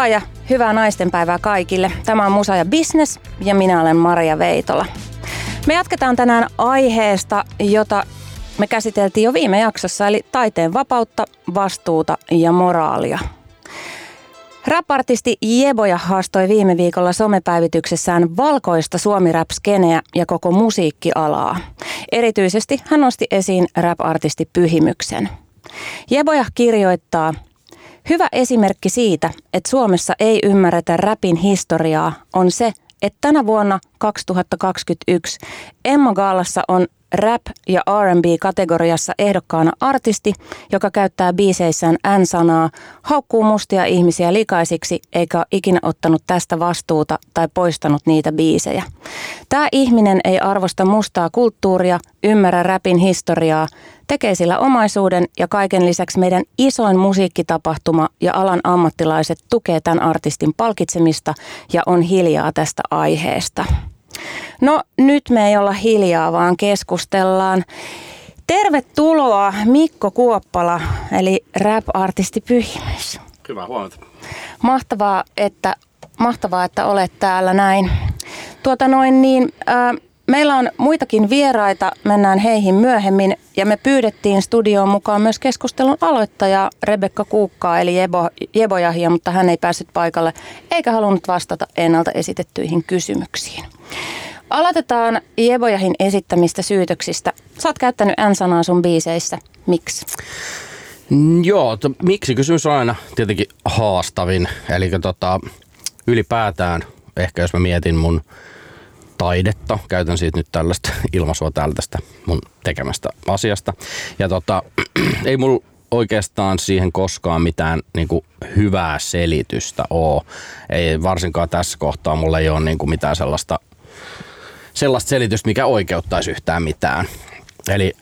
vaan ja hyvää naistenpäivää kaikille. Tämä on Musa ja Business ja minä olen Maria Veitola. Me jatketaan tänään aiheesta, jota me käsiteltiin jo viime jaksossa, eli taiteen vapautta, vastuuta ja moraalia. Rap-artisti Jeboja haastoi viime viikolla somepäivityksessään valkoista suomi rap ja koko musiikkialaa. Erityisesti hän nosti esiin rap-artisti Pyhimyksen. Jeboja kirjoittaa, Hyvä esimerkki siitä, että Suomessa ei ymmärretä räpin historiaa, on se, että tänä vuonna 2021 Emma Gaalassa on rap- ja R&B-kategoriassa ehdokkaana artisti, joka käyttää biiseissään N-sanaa, haukkuu mustia ihmisiä likaisiksi eikä ole ikinä ottanut tästä vastuuta tai poistanut niitä biisejä. Tämä ihminen ei arvosta mustaa kulttuuria, ymmärrä rapin historiaa, tekee sillä omaisuuden ja kaiken lisäksi meidän isoin musiikkitapahtuma ja alan ammattilaiset tukee tämän artistin palkitsemista ja on hiljaa tästä aiheesta. No nyt me ei olla hiljaa, vaan keskustellaan. Tervetuloa Mikko Kuoppala, eli rap-artisti Pyhimys. Hyvää huomenta. Mahtavaa, että, mahtavaa, että olet täällä näin. Tuota noin niin, äh, meillä on muitakin vieraita, mennään heihin myöhemmin. Ja me pyydettiin studioon mukaan myös keskustelun aloittaja Rebekka Kuukkaa, eli Jebo, Jebojahia, mutta hän ei päässyt paikalle eikä halunnut vastata ennalta esitettyihin kysymyksiin. Aloitetaan Jebojahin esittämistä syytöksistä. Sä oot käyttänyt N-sanaa sun biiseissä. Miksi? Mm, joo, to, miksi kysymys on aina tietenkin haastavin. Eli tota, ylipäätään, ehkä jos mä mietin mun taidetta, käytän siitä nyt tällaista ilmaisua tästä mun tekemästä asiasta. Ja tota, ei mulla oikeastaan siihen koskaan mitään niin kuin, hyvää selitystä ole. Ei varsinkaan tässä kohtaa mulla ei ole niin kuin, mitään sellaista sellaista selitystä, mikä oikeuttaisi yhtään mitään. Eli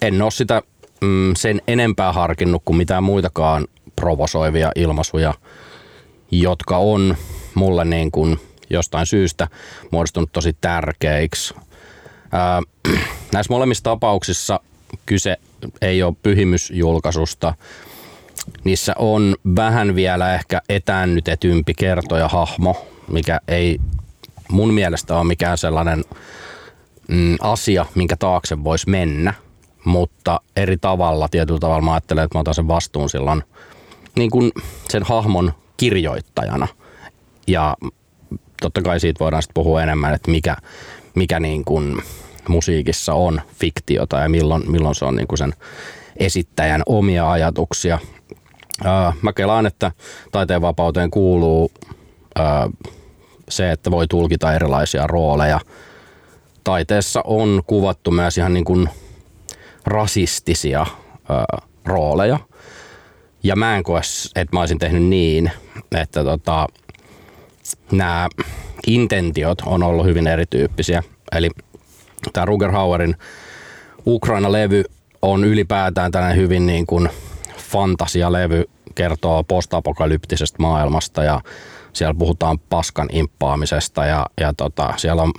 en ole sitä mm, sen enempää harkinnut kuin mitään muitakaan provosoivia ilmaisuja, jotka on mulle niin kuin jostain syystä muodostunut tosi tärkeiksi. Ää, näissä molemmissa tapauksissa kyse ei ole pyhimysjulkaisusta. Niissä on vähän vielä ehkä etäännytetympi kertoja hahmo, mikä ei mun mielestä on mikään sellainen mm, asia, minkä taakse voisi mennä, mutta eri tavalla, tietyllä tavalla mä ajattelen, että mä otan sen vastuun silloin niin kuin sen hahmon kirjoittajana. Ja totta kai siitä voidaan sitten puhua enemmän, että mikä, mikä niin kuin musiikissa on fiktiota ja milloin, milloin se on niin kuin sen esittäjän omia ajatuksia. Mä kelaan, että taiteen vapauteen kuuluu se, että voi tulkita erilaisia rooleja. Taiteessa on kuvattu myös ihan niin kuin rasistisia rooleja. Ja mä en koe, että mä olisin tehnyt niin, että tota, nämä intentiot on ollut hyvin erityyppisiä. Eli tämä Ruger Hauerin Ukraina-levy on ylipäätään tällainen hyvin niin kuin fantasialevy, kertoo postapokalyptisestä maailmasta ja siellä puhutaan paskan imppaamisesta ja, ja tota, siellä on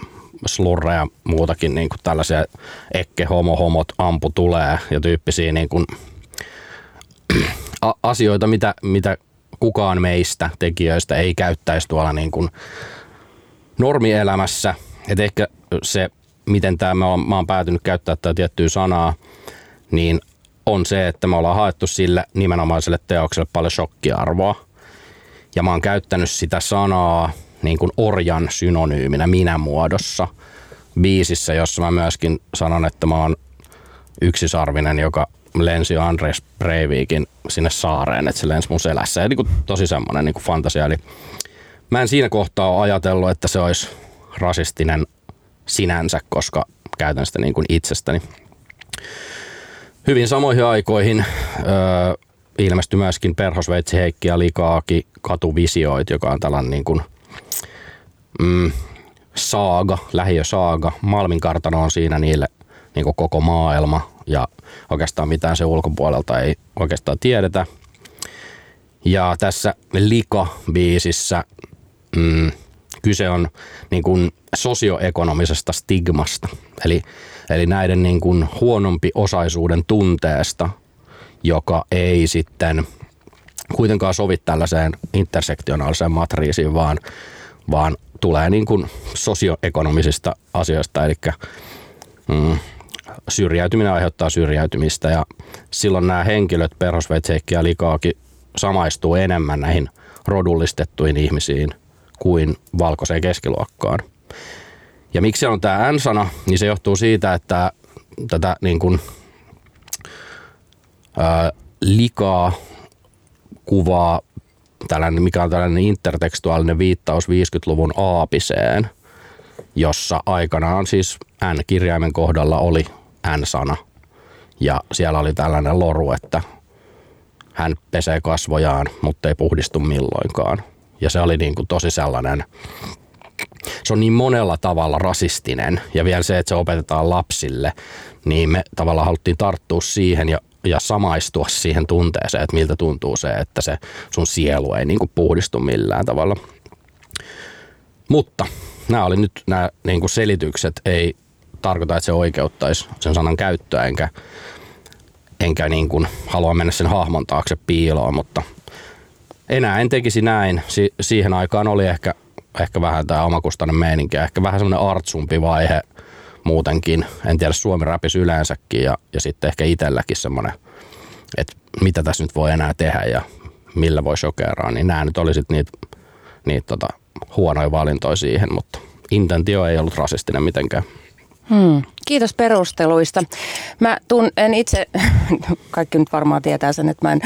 slurreja ja muutakin niin kuin tällaisia ekke homo homot ampu tulee ja tyyppisiä niin kuin, asioita, mitä, mitä kukaan meistä tekijöistä ei käyttäisi tuolla niin kuin normielämässä. Et ehkä se, miten tämä, mä, oon, mä oon päätynyt käyttää tätä tiettyä sanaa, niin on se, että me ollaan haettu sille nimenomaiselle teokselle paljon shokkiarvoa. Ja mä oon käyttänyt sitä sanaa niin kuin orjan synonyyminä minä muodossa biisissä, jossa mä myöskin sanon, että mä oon yksisarvinen, joka lensi Andres Breivikin sinne saareen, että se lensi mun selässä. Ja niin kuin tosi semmoinen niin kuin fantasia. Eli mä en siinä kohtaa ole ajatellut, että se olisi rasistinen sinänsä, koska käytän sitä niin kuin itsestäni. Hyvin samoihin aikoihin öö, ilmestyi myöskin Perhosveitsi Heikki ja Likaaki katuvisioit, joka on tällainen niin kuin, mm, saaga, lähiösaaga. Malmin kartano on siinä niille niin kuin koko maailma ja oikeastaan mitään se ulkopuolelta ei oikeastaan tiedetä. Ja tässä Lika-biisissä mm, kyse on niin kuin sosioekonomisesta stigmasta, eli, eli näiden niin kuin huonompi osaisuuden tunteesta – joka ei sitten kuitenkaan sovi tällaiseen intersektionaaliseen matriisiin, vaan, vaan tulee niin kuin sosioekonomisista asioista, eli mm, syrjäytyminen aiheuttaa syrjäytymistä ja silloin nämä henkilöt, perhosveitseikki ja likaakin, samaistuu enemmän näihin rodullistettuihin ihmisiin kuin valkoiseen keskiluokkaan. Ja miksi on tämä N-sana, niin se johtuu siitä, että tätä niin kuin, ää, likaa kuvaa tällainen, mikä on tällainen intertekstuaalinen viittaus 50-luvun aapiseen, jossa aikanaan siis N-kirjaimen kohdalla oli N-sana. Ja siellä oli tällainen loru, että hän pesee kasvojaan, mutta ei puhdistu milloinkaan. Ja se oli niin kuin tosi sellainen, se on niin monella tavalla rasistinen. Ja vielä se, että se opetetaan lapsille, niin me tavallaan haluttiin tarttua siihen ja, ja samaistua siihen tunteeseen, että miltä tuntuu se, että se sun sielu ei niin kuin puhdistu millään tavalla. Mutta nämä oli nyt nämä niin kuin selitykset, ei tarkoita, että se oikeuttaisi sen sanan käyttöä, enkä, enkä niin kuin halua mennä sen hahmon taakse piiloon, mutta enää en tekisi näin. Si- siihen aikaan oli ehkä, ehkä vähän tämä omakustainen meininki, ehkä vähän semmoinen artsumpi vaihe muutenkin. En tiedä Suomi rapis yleensäkin ja, ja sitten ehkä itselläkin semmoinen, että mitä tässä nyt voi enää tehdä ja millä voi shokeraa, niin nämä nyt oli sitten niitä, niitä tota, huonoja valintoja siihen, mutta intentio ei ollut rasistinen mitenkään. Hmm. Kiitos perusteluista. Mä tun, en itse, kaikki nyt varmaan tietää sen, että mä en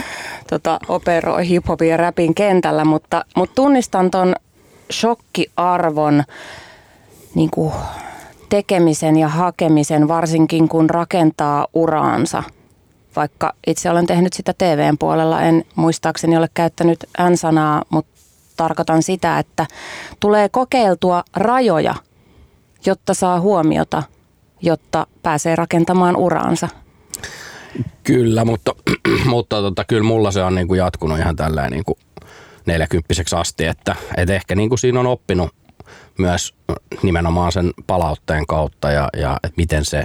tota, operoi hiphopin ja rapin kentällä, mutta, mutta tunnistan ton shokkiarvon niin kuin tekemisen ja hakemisen, varsinkin kun rakentaa uraansa. Vaikka itse olen tehnyt sitä TVn puolella, en muistaakseni ole käyttänyt N-sanaa, mutta tarkoitan sitä, että tulee kokeiltua rajoja – jotta saa huomiota, jotta pääsee rakentamaan uraansa? Kyllä, mutta, mutta tota, kyllä mulla se on niin kuin jatkunut ihan tällä niin kuin neljäkymppiseksi asti, että, että ehkä niin kuin siinä on oppinut myös nimenomaan sen palautteen kautta ja, ja että miten, se,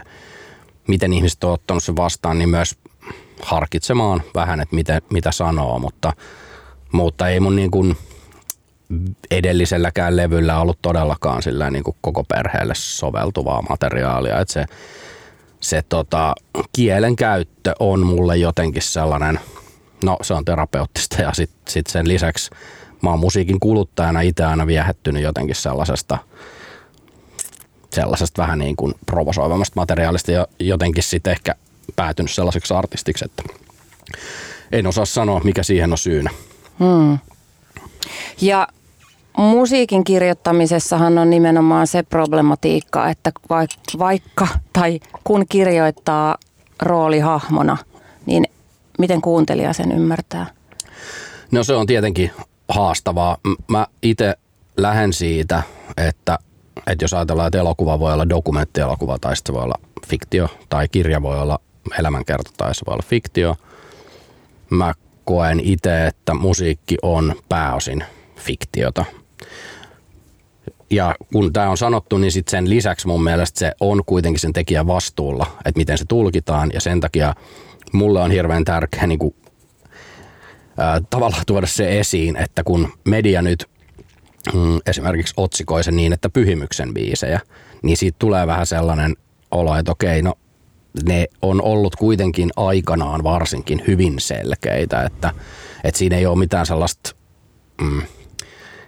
miten ihmiset on ottanut sen vastaan, niin myös harkitsemaan vähän, että miten, mitä sanoo, mutta, mutta ei mun niin kuin edelliselläkään levyllä ollut todellakaan sillä niin kuin koko perheelle soveltuvaa materiaalia. Että se, se tota, kielen käyttö on mulle jotenkin sellainen, no se on terapeuttista ja sitten sit sen lisäksi mä oon musiikin kuluttajana itse aina viehättynyt jotenkin sellaisesta, sellaisesta vähän niin kuin provosoivammasta materiaalista ja jotenkin sitten ehkä päätynyt sellaiseksi artistiksi, että en osaa sanoa, mikä siihen on syynä. Hmm. Ja musiikin kirjoittamisessahan on nimenomaan se problematiikka, että vaikka tai kun kirjoittaa roolihahmona, niin miten kuuntelija sen ymmärtää? No se on tietenkin haastavaa. Mä itse lähden siitä, että, että jos ajatellaan, että elokuva voi olla dokumenttielokuva tai se voi olla fiktio tai kirja voi olla elämänkerta tai se voi olla fiktio. Mä koen itse, että musiikki on pääosin fiktiota ja kun tämä on sanottu, niin sit sen lisäksi mun mielestä se on kuitenkin sen tekijän vastuulla, että miten se tulkitaan. Ja sen takia mulle on hirveän tärkeä niin kuin, ää, tavallaan tuoda se esiin, että kun media nyt mm, esimerkiksi otsikoi sen niin, että pyhimyksen biisejä, niin siitä tulee vähän sellainen olo, että okei, no ne on ollut kuitenkin aikanaan varsinkin hyvin selkeitä, että, että siinä ei ole mitään sellaista mm,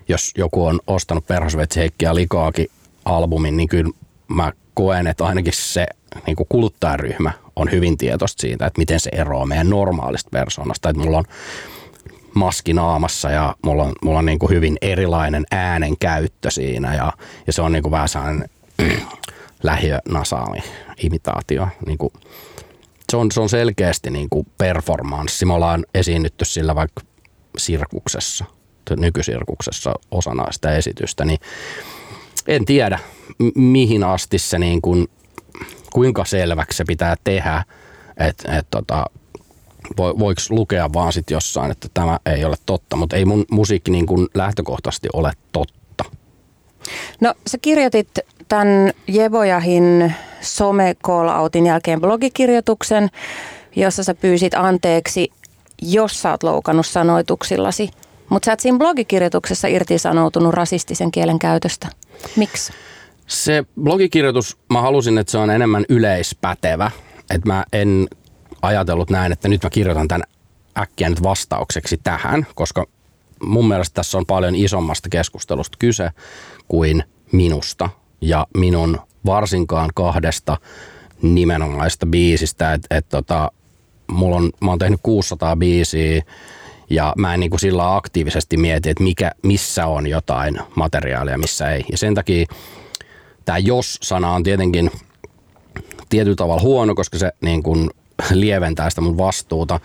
jos joku on ostanut Perhosvetsi Heikki ja Likaakin albumin, niin kyllä mä koen, että ainakin se niin kuin kuluttajaryhmä on hyvin tietoista siitä, että miten se eroaa meidän normaalista persoonasta. Että mulla on maski naamassa ja mulla on, mulla on niin kuin hyvin erilainen äänen käyttö siinä ja, ja se on niin kuin vähän sellainen lähiönasaali imitaatio. Niin kuin, se, on, se on selkeästi niin kuin performanssi. Me ollaan esiinnytty sillä vaikka sirkuksessa – nykysirkuksessa osana sitä esitystä, niin en tiedä mihin asti se niin kuin, kuinka selväksi se pitää tehdä, että et tota, voiko lukea vaan sitten jossain, että tämä ei ole totta, mutta ei mun musiikki niin kuin lähtökohtaisesti ole totta. No sä kirjoitit tämän Jebojahin some outin jälkeen blogikirjoituksen, jossa sä pyysit anteeksi jos sä oot loukannut sanoituksillasi, mutta sä et siinä blogikirjoituksessa irtisanoutunut rasistisen kielen käytöstä. Miksi? Se blogikirjoitus, mä halusin, että se on enemmän yleispätevä. Että mä en ajatellut näin, että nyt mä kirjoitan tämän äkkiä nyt vastaukseksi tähän, koska mun mielestä tässä on paljon isommasta keskustelusta kyse kuin minusta ja minun varsinkaan kahdesta nimenomaista biisistä, että et tota, mulla on, mä oon tehnyt 600 biisiä ja mä en niin kuin sillä aktiivisesti mieti, että mikä, missä on jotain materiaalia, missä ei. Ja sen takia tämä jos-sana on tietenkin tietyllä tavalla huono, koska se niin kuin lieventää sitä mun vastuuta.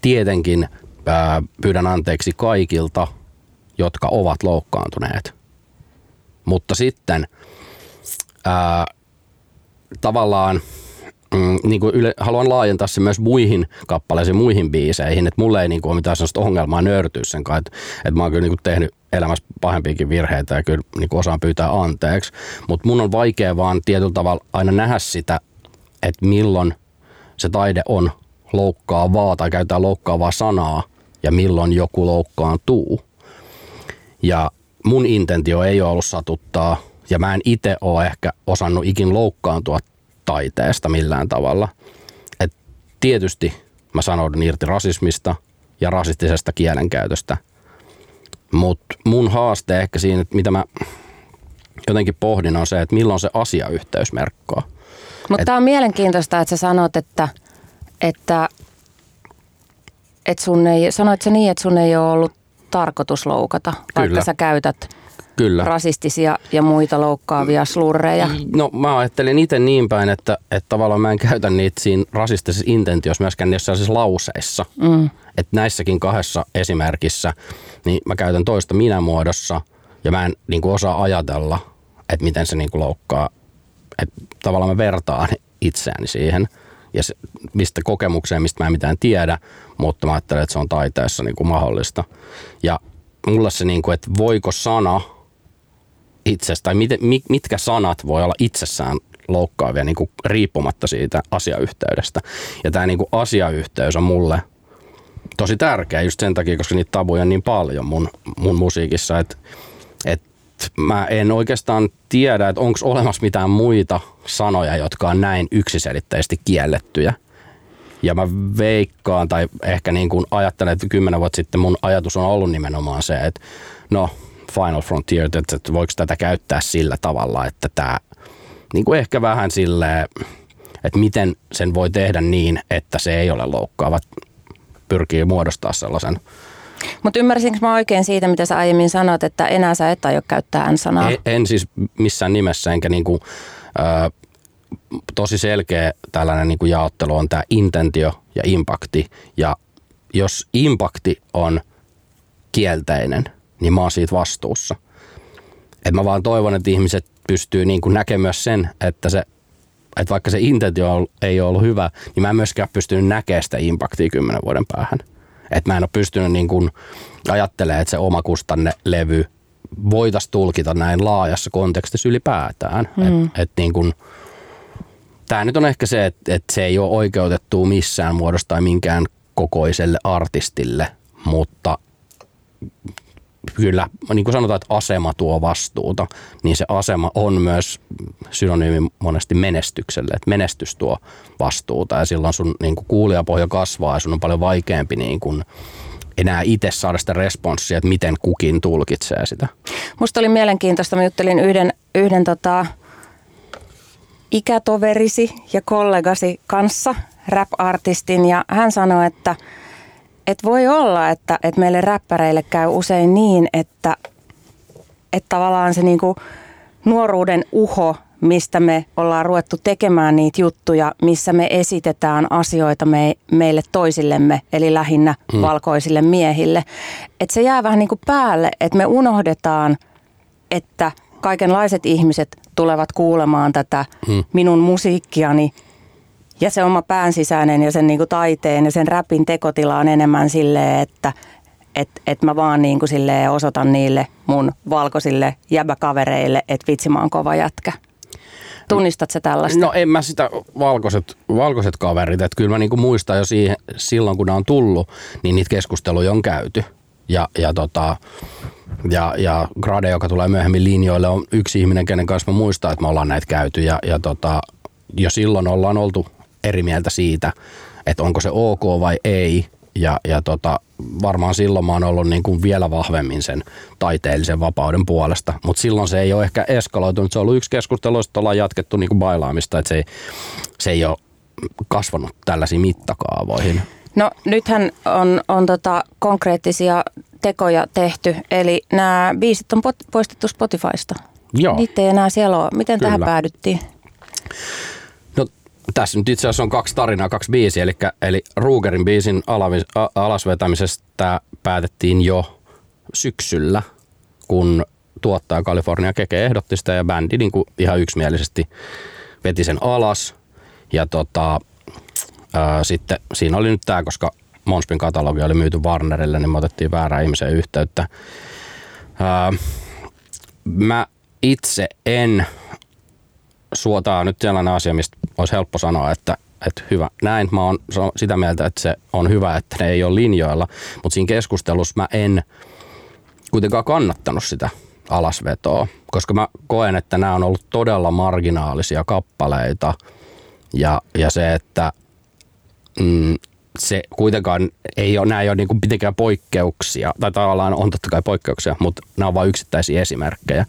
Tietenkin ää, pyydän anteeksi kaikilta, jotka ovat loukkaantuneet. Mutta sitten ää, tavallaan mm, niin kuin yle, haluan laajentaa se myös muihin kappaleisiin, muihin biiseihin, että mulle ei niin kuin ole mitään sellaista ongelmaa nöyrtyä sen kanssa, että, että mä oon kyllä niin kuin tehnyt elämässä pahempiakin virheitä ja kyllä niin kuin osaan pyytää anteeksi, mutta mun on vaikea vaan tietyllä tavalla aina nähdä sitä, että milloin se taide on loukkaavaa tai käytetään loukkaavaa sanaa ja milloin joku loukkaantuu. Ja mun intentio ei ole ollut satuttaa ja mä en itse ole ehkä osannut ikin loukkaantua taiteesta millään tavalla. Et tietysti mä sanoudun irti rasismista ja rasistisesta kielenkäytöstä. Mutta mun haaste ehkä siinä, että mitä mä jotenkin pohdin, on se, että milloin se asiayhteys merkkaa. Mutta tämä on mielenkiintoista, että sä sanot, että, että, että sun ei, sanoit sä niin, että sun ei ole ollut tarkoitus loukata, Kyllä. vaikka sä käytät Kyllä. rasistisia ja muita loukkaavia slurreja. No mä ajattelin itse niin päin, että, että tavallaan mä en käytä niitä siinä rasistisessa intentiossa myöskään niissä siis lauseissa. Mm. Että näissäkin kahdessa esimerkissä, niin mä käytän toista minä-muodossa ja mä en niin kuin osaa ajatella, että miten se niin kuin loukkaa. Että tavallaan mä vertaan itseäni siihen ja se, mistä kokemukseen, mistä mä en mitään tiedä, mutta mä ajattelen, että se on taiteessa niin kuin mahdollista. Ja mulle se, niin kuin, että voiko sana itsestä, tai mit, mitkä sanat voi olla itsessään loukkaavia niin kuin riippumatta siitä asiayhteydestä. Ja tämä niin kuin asiayhteys on mulle tosi tärkeä just sen takia, koska niitä tabuja on niin paljon mun, mun musiikissa, että et mä en oikeastaan tiedä, että onko olemassa mitään muita sanoja, jotka on näin yksiselitteisesti kiellettyjä. Ja mä veikkaan, tai ehkä niin kuin ajattelen, että kymmenen vuotta sitten mun ajatus on ollut nimenomaan se, että no Final Frontier, että, että voiko tätä käyttää sillä tavalla, että tämä niin kuin ehkä vähän sille, että miten sen voi tehdä niin, että se ei ole loukkaava, pyrkii muodostaa sellaisen mutta ymmärsinkö mä oikein siitä, mitä sä aiemmin sanoit, että enää sä et aio käyttää N-sanaa? En, en siis missään nimessä, enkä niinku, ö, tosi selkeä tällainen niinku jaottelu on tämä intentio ja impakti. Ja jos impakti on kielteinen – niin mä oon siitä vastuussa. Et mä vaan toivon, että ihmiset pystyy niin kuin näkemään sen, että se että vaikka se intentio ei ole ollut hyvä, niin mä en myöskään pystynyt näkemään sitä impaktia kymmenen vuoden päähän. Että mä en ole pystynyt niin kuin ajattelemaan, että se omakustanne levy voitaisiin tulkita näin laajassa kontekstissa ylipäätään. Mm. Et, et niin kuin, tämä nyt on ehkä se, että, että se ei ole oikeutettu missään muodossa tai minkään kokoiselle artistille, mutta kyllä, niin kuin sanotaan, että asema tuo vastuuta, niin se asema on myös synonyymi monesti menestykselle, että menestys tuo vastuuta ja silloin sun niin kuin kuulijapohja kasvaa ja sun on paljon vaikeampi niin kuin enää itse saada sitä responssia, että miten kukin tulkitsee sitä. Musta oli mielenkiintoista, mä juttelin yhden, yhden tota, ikätoverisi ja kollegasi kanssa, rap-artistin, ja hän sanoi, että – et voi olla, että, että meille räppäreille käy usein niin, että, että tavallaan se niinku nuoruuden uho, mistä me ollaan ruvettu tekemään niitä juttuja, missä me esitetään asioita me, meille toisillemme, eli lähinnä hmm. valkoisille miehille. Että se jää vähän niin kuin päälle, että me unohdetaan, että kaikenlaiset ihmiset tulevat kuulemaan tätä hmm. minun musiikkiani – ja se oma päänsisäinen ja sen niin kuin taiteen ja sen räpin tekotila on enemmän silleen, että et, et mä vaan niin silleen osoitan niille mun valkoisille jäbäkavereille, että vitsi mä oon kova jätkä. Tunnistat sä tällaista? No en mä sitä valkoiset, valkoiset kaverit, että kyllä mä niinku muistan jo siihen, silloin kun ne on tullut, niin niitä keskusteluja on käyty. Ja, ja, tota, ja, ja Grade, joka tulee myöhemmin linjoille, on yksi ihminen, kenen kanssa mä muistan, että me ollaan näitä käyty. Ja, ja tota, jo silloin ollaan oltu eri mieltä siitä, että onko se ok vai ei. Ja, ja tota, varmaan silloin mä oon ollut niin kuin vielä vahvemmin sen taiteellisen vapauden puolesta, mutta silloin se ei ole ehkä eskaloitunut. Se on ollut yksi keskustelu, josta ollaan jatkettu niin kuin bailaamista, että se ei, se ei ole kasvanut tällaisiin mittakaavoihin. No nythän on, on tota konkreettisia tekoja tehty, eli nämä biisit on poistettu Spotifysta. Joo. Niitä ei enää siellä ole. Miten Kyllä. tähän päädyttiin? Tässä nyt itse asiassa on kaksi tarinaa, kaksi biisiä, eli, eli Rugerin biisin alasvetämisestä päätettiin jo syksyllä, kun tuottaja California Keke ehdotti sitä ja bändi niin kuin ihan yksimielisesti veti sen alas. Ja tota, ää, sitten siinä oli nyt tämä, koska Monspin katalogi oli myyty Warnerille, niin me otettiin väärään ihmiseen yhteyttä. Ää, mä itse en suotaa nyt sellainen asia, mistä olisi helppo sanoa, että, että hyvä. Näin, mä oon sitä mieltä, että se on hyvä, että ne ei ole linjoilla, mutta siinä keskustelussa mä en kuitenkaan kannattanut sitä alasvetoa, koska mä koen, että nämä on ollut todella marginaalisia kappaleita ja, ja se, että mm, se kuitenkaan ei ole, nämä ei ole niin kuin mitenkään poikkeuksia, tai tavallaan on totta kai poikkeuksia, mutta nämä on vain yksittäisiä esimerkkejä.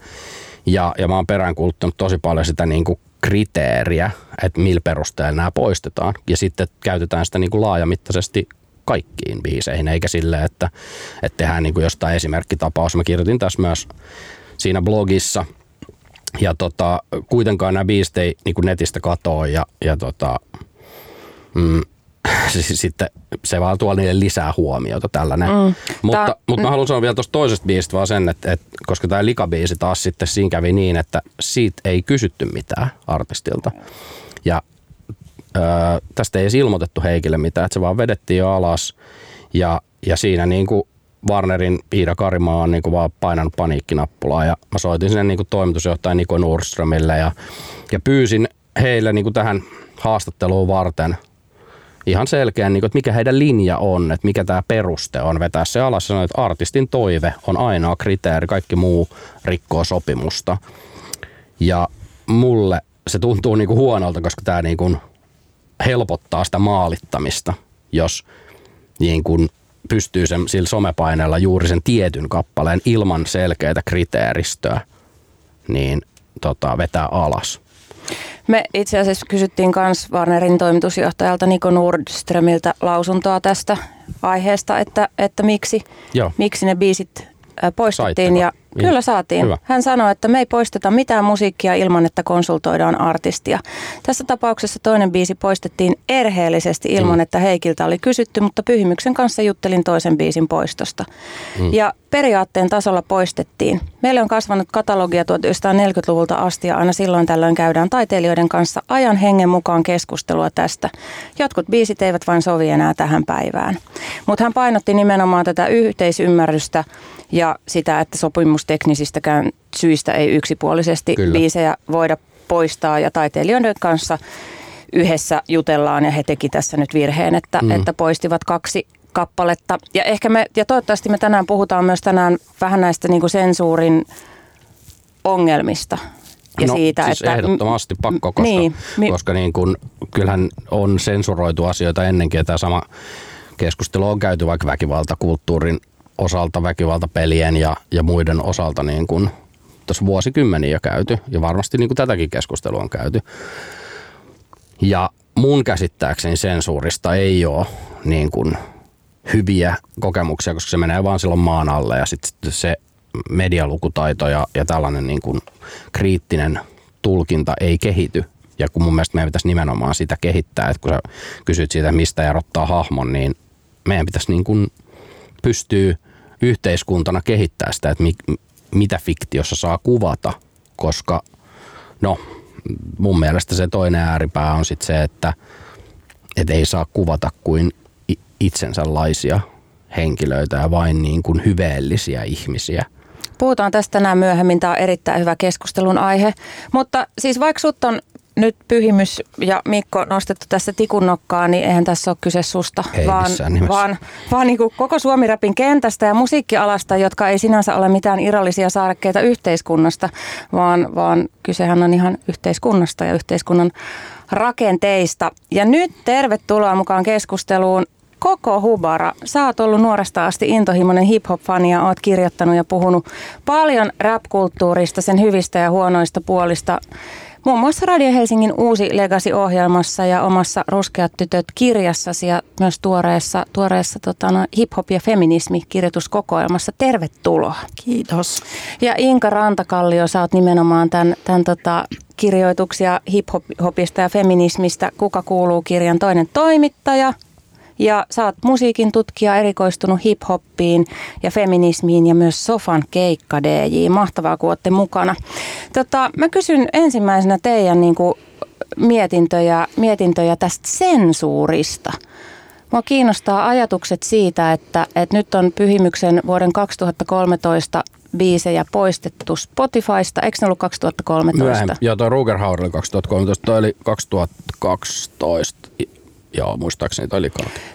Ja, ja mä oon peräänkuuluttanut tosi paljon sitä niin kuin kriteeriä, että millä perusteella nämä poistetaan. Ja sitten käytetään sitä niin kuin laajamittaisesti kaikkiin biiseihin, eikä sille, että, että tehdään niin kuin jostain esimerkkitapaus. Mä kirjoitin tässä myös siinä blogissa, ja tota, kuitenkaan nämä biisit ei niin kuin netistä katoa, ja, ja tota, mm, sitten se vaan tuo niille lisää huomiota tällainen. Mm. Mutta, Tää, mutta mä haluan sanoa vielä tuosta toisesta biisistä vaan sen, että, että koska tämä likabiisi taas sitten siinä kävi niin, että siitä ei kysytty mitään artistilta. Ja ö, tästä ei edes ilmoitettu Heikille mitään, että se vaan vedettiin jo alas. Ja, ja siinä niin kuin Warnerin Iida Karimaa on niin kuin vaan painanut paniikkinappulaa ja mä soitin sinne niin kuin toimitusjohtaja Niko Nordströmille ja, ja pyysin heille niin kuin tähän haastatteluun varten – ihan selkeän, niin kuin, että mikä heidän linja on, että mikä tämä peruste on vetää se alas. Sanoin, että artistin toive on ainoa kriteeri, kaikki muu rikkoo sopimusta. Ja mulle se tuntuu niin kuin huonolta, koska tämä niin kuin helpottaa sitä maalittamista, jos niin kuin pystyy sen, sillä somepaineella juuri sen tietyn kappaleen ilman selkeää kriteeristöä niin tota, vetää alas. Me itse asiassa kysyttiin myös Warnerin toimitusjohtajalta Niko Nordströmiltä lausuntoa tästä aiheesta, että, että miksi, miksi ne biisit poistettiin. Saitteko? Ja niin. Kyllä saatiin. Hyvä. Hän sanoi, että me ei poisteta mitään musiikkia ilman, että konsultoidaan artistia. Tässä tapauksessa toinen biisi poistettiin erheellisesti ilman, mm. että Heikiltä oli kysytty, mutta Pyhimyksen kanssa juttelin toisen biisin poistosta. Mm. Ja periaatteen tasolla poistettiin. Meille on kasvanut katalogia 1940-luvulta asti ja aina silloin tällöin käydään taiteilijoiden kanssa ajan hengen mukaan keskustelua tästä. Jotkut biisit eivät vain sovi enää tähän päivään. Mutta hän painotti nimenomaan tätä yhteisymmärrystä ja sitä, että sopimusteknisistäkään syistä ei yksipuolisesti Kyllä. biisejä voida poistaa ja taiteilijoiden kanssa yhdessä jutellaan ja he teki tässä nyt virheen, että, mm. että poistivat kaksi kappaletta. Ja ehkä me, ja toivottavasti me tänään puhutaan myös tänään vähän näistä niin kuin sensuurin ongelmista. Ja no, siitä, siis että, ehdottomasti pakko, koska, niin, mi, koska niin kun, kyllähän on sensuroitu asioita ennenkin ja tämä sama keskustelu on käyty vaikka väkivaltakulttuurin osalta, väkivaltapelien ja, ja muiden osalta niin kuin tuossa vuosikymmeniä jo käyty ja varmasti niin kuin tätäkin keskustelua on käyty. Ja mun käsittääkseni sensuurista ei ole niin kuin hyviä kokemuksia, koska se menee vaan silloin maan alle ja sitten se medialukutaito ja, ja tällainen niin kuin kriittinen tulkinta ei kehity. Ja kun mun mielestä meidän pitäisi nimenomaan sitä kehittää, että kun sä kysyt siitä, mistä erottaa hahmon, niin meidän pitäisi niin kuin pystyä yhteiskuntana kehittää sitä, että mi, mitä fiktiossa saa kuvata, koska no mun mielestä se toinen ääripää on sitten se, että et ei saa kuvata kuin itsensälaisia henkilöitä ja vain niin kuin hyveellisiä ihmisiä. Puhutaan tästä tänään myöhemmin. Tämä on erittäin hyvä keskustelun aihe. Mutta siis vaikka sut on nyt Pyhimys ja Mikko nostettu tässä tikunnokkaan, niin eihän tässä ole kyse susta, Ei vaan, vaan, vaan niin kuin koko Suomi-rapin kentästä ja musiikkialasta, jotka ei sinänsä ole mitään irrallisia saarekkeita yhteiskunnasta, vaan, vaan kysehän on ihan yhteiskunnasta ja yhteiskunnan rakenteista. Ja nyt tervetuloa mukaan keskusteluun koko Hubara. Sä oot ollut nuoresta asti intohimoinen hip-hop-fani ja oot kirjoittanut ja puhunut paljon rap-kulttuurista, sen hyvistä ja huonoista puolista. Muun muassa Radio Helsingin uusi Legacy-ohjelmassa ja omassa Ruskeat tytöt kirjassasi ja myös tuoreessa, tuoreessa tota, no, hip-hop ja feminismi kirjoituskokoelmassa. Tervetuloa. Kiitos. Ja Inka Rantakallio, sä oot nimenomaan tämän, tämän tota, kirjoituksia hip-hopista ja feminismistä. Kuka kuuluu kirjan toinen toimittaja, ja sä oot musiikin tutkija, erikoistunut hip-hoppiin ja feminismiin ja myös Sofan keikka DJ. Mahtavaa, kun olette mukana. Tota, mä kysyn ensimmäisenä teidän niin kuin, mietintöjä, mietintöjä tästä sensuurista. Mua kiinnostaa ajatukset siitä, että, että nyt on Pyhimyksen vuoden 2013 biisejä poistettu Spotifysta. Eikö ne ollut 2013? Myöhemmin. Joo, tuo Ruger Hauer oli 2013, toi oli 2012 Joo, muistaakseni oli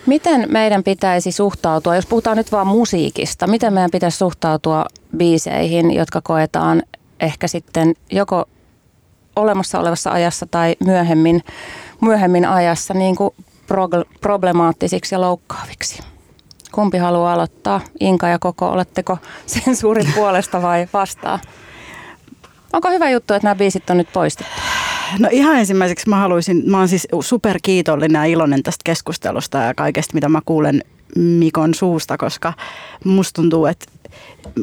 Miten meidän pitäisi suhtautua, jos puhutaan nyt vaan musiikista, miten meidän pitäisi suhtautua biiseihin, jotka koetaan ehkä sitten joko olemassa olevassa ajassa tai myöhemmin, myöhemmin ajassa niin kuin problemaattisiksi ja loukkaaviksi? Kumpi haluaa aloittaa? Inka ja Koko, oletteko sensuurin puolesta vai vastaan? Onko hyvä juttu, että nämä biisit on nyt poistettu? No ihan ensimmäiseksi mä haluaisin, mä oon siis superkiitollinen ja iloinen tästä keskustelusta ja kaikesta, mitä mä kuulen Mikon suusta, koska musta tuntuu, että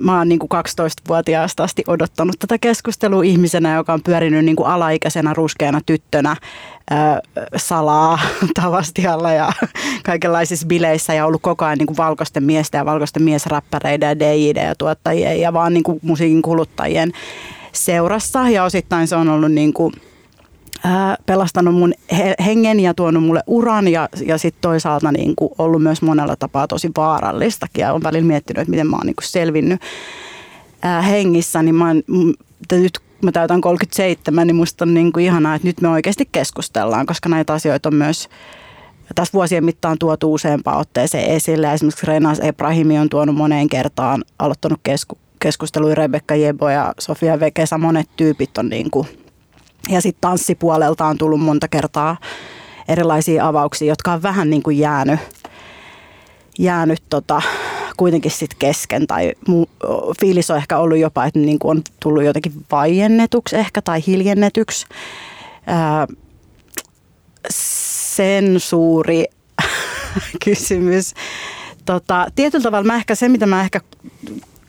mä oon niin kuin 12-vuotiaasta asti odottanut tätä keskustelua ihmisenä, joka on pyörinyt niin kuin alaikäisenä ruskeana tyttönä ää, salaa tavastialla ja kaikenlaisissa bileissä ja ollut koko ajan niin kuin valkoisten miesten ja valkoisten miesräppäreiden ja DJD ja tuottajien ja vaan niin kuin musiikin kuluttajien seurassa. Ja osittain se on ollut niin kuin ää, pelastanut mun hengen ja tuonut mulle uran ja, ja sitten toisaalta niin kuin ollut myös monella tapaa tosi vaarallistakin ja on välillä miettinyt, että miten mä oon niin kuin selvinnyt ää, hengissä, niin mä oon, nyt mä täytän 37, niin musta on niin kuin ihanaa, että nyt me oikeasti keskustellaan, koska näitä asioita on myös tässä vuosien mittaan tuotu useampaan otteeseen esille. Esimerkiksi Renas Ebrahimi on tuonut moneen kertaan, aloittanut kesku, keskusteluja Rebekka Jebo ja Sofia Vekesa. Monet tyypit on niin kuin ja sitten tanssipuolelta on tullut monta kertaa erilaisia avauksia, jotka on vähän niin kuin jäänyt, jäänyt tota, kuitenkin sitten kesken. Tai mu, fiilis on ehkä ollut jopa, että niin kuin on tullut jotenkin vaiennetuksi ehkä tai hiljennetyksi. Ää, sensuuri kysymys. Tota, tietyllä tavalla mä ehkä se, mitä mä ehkä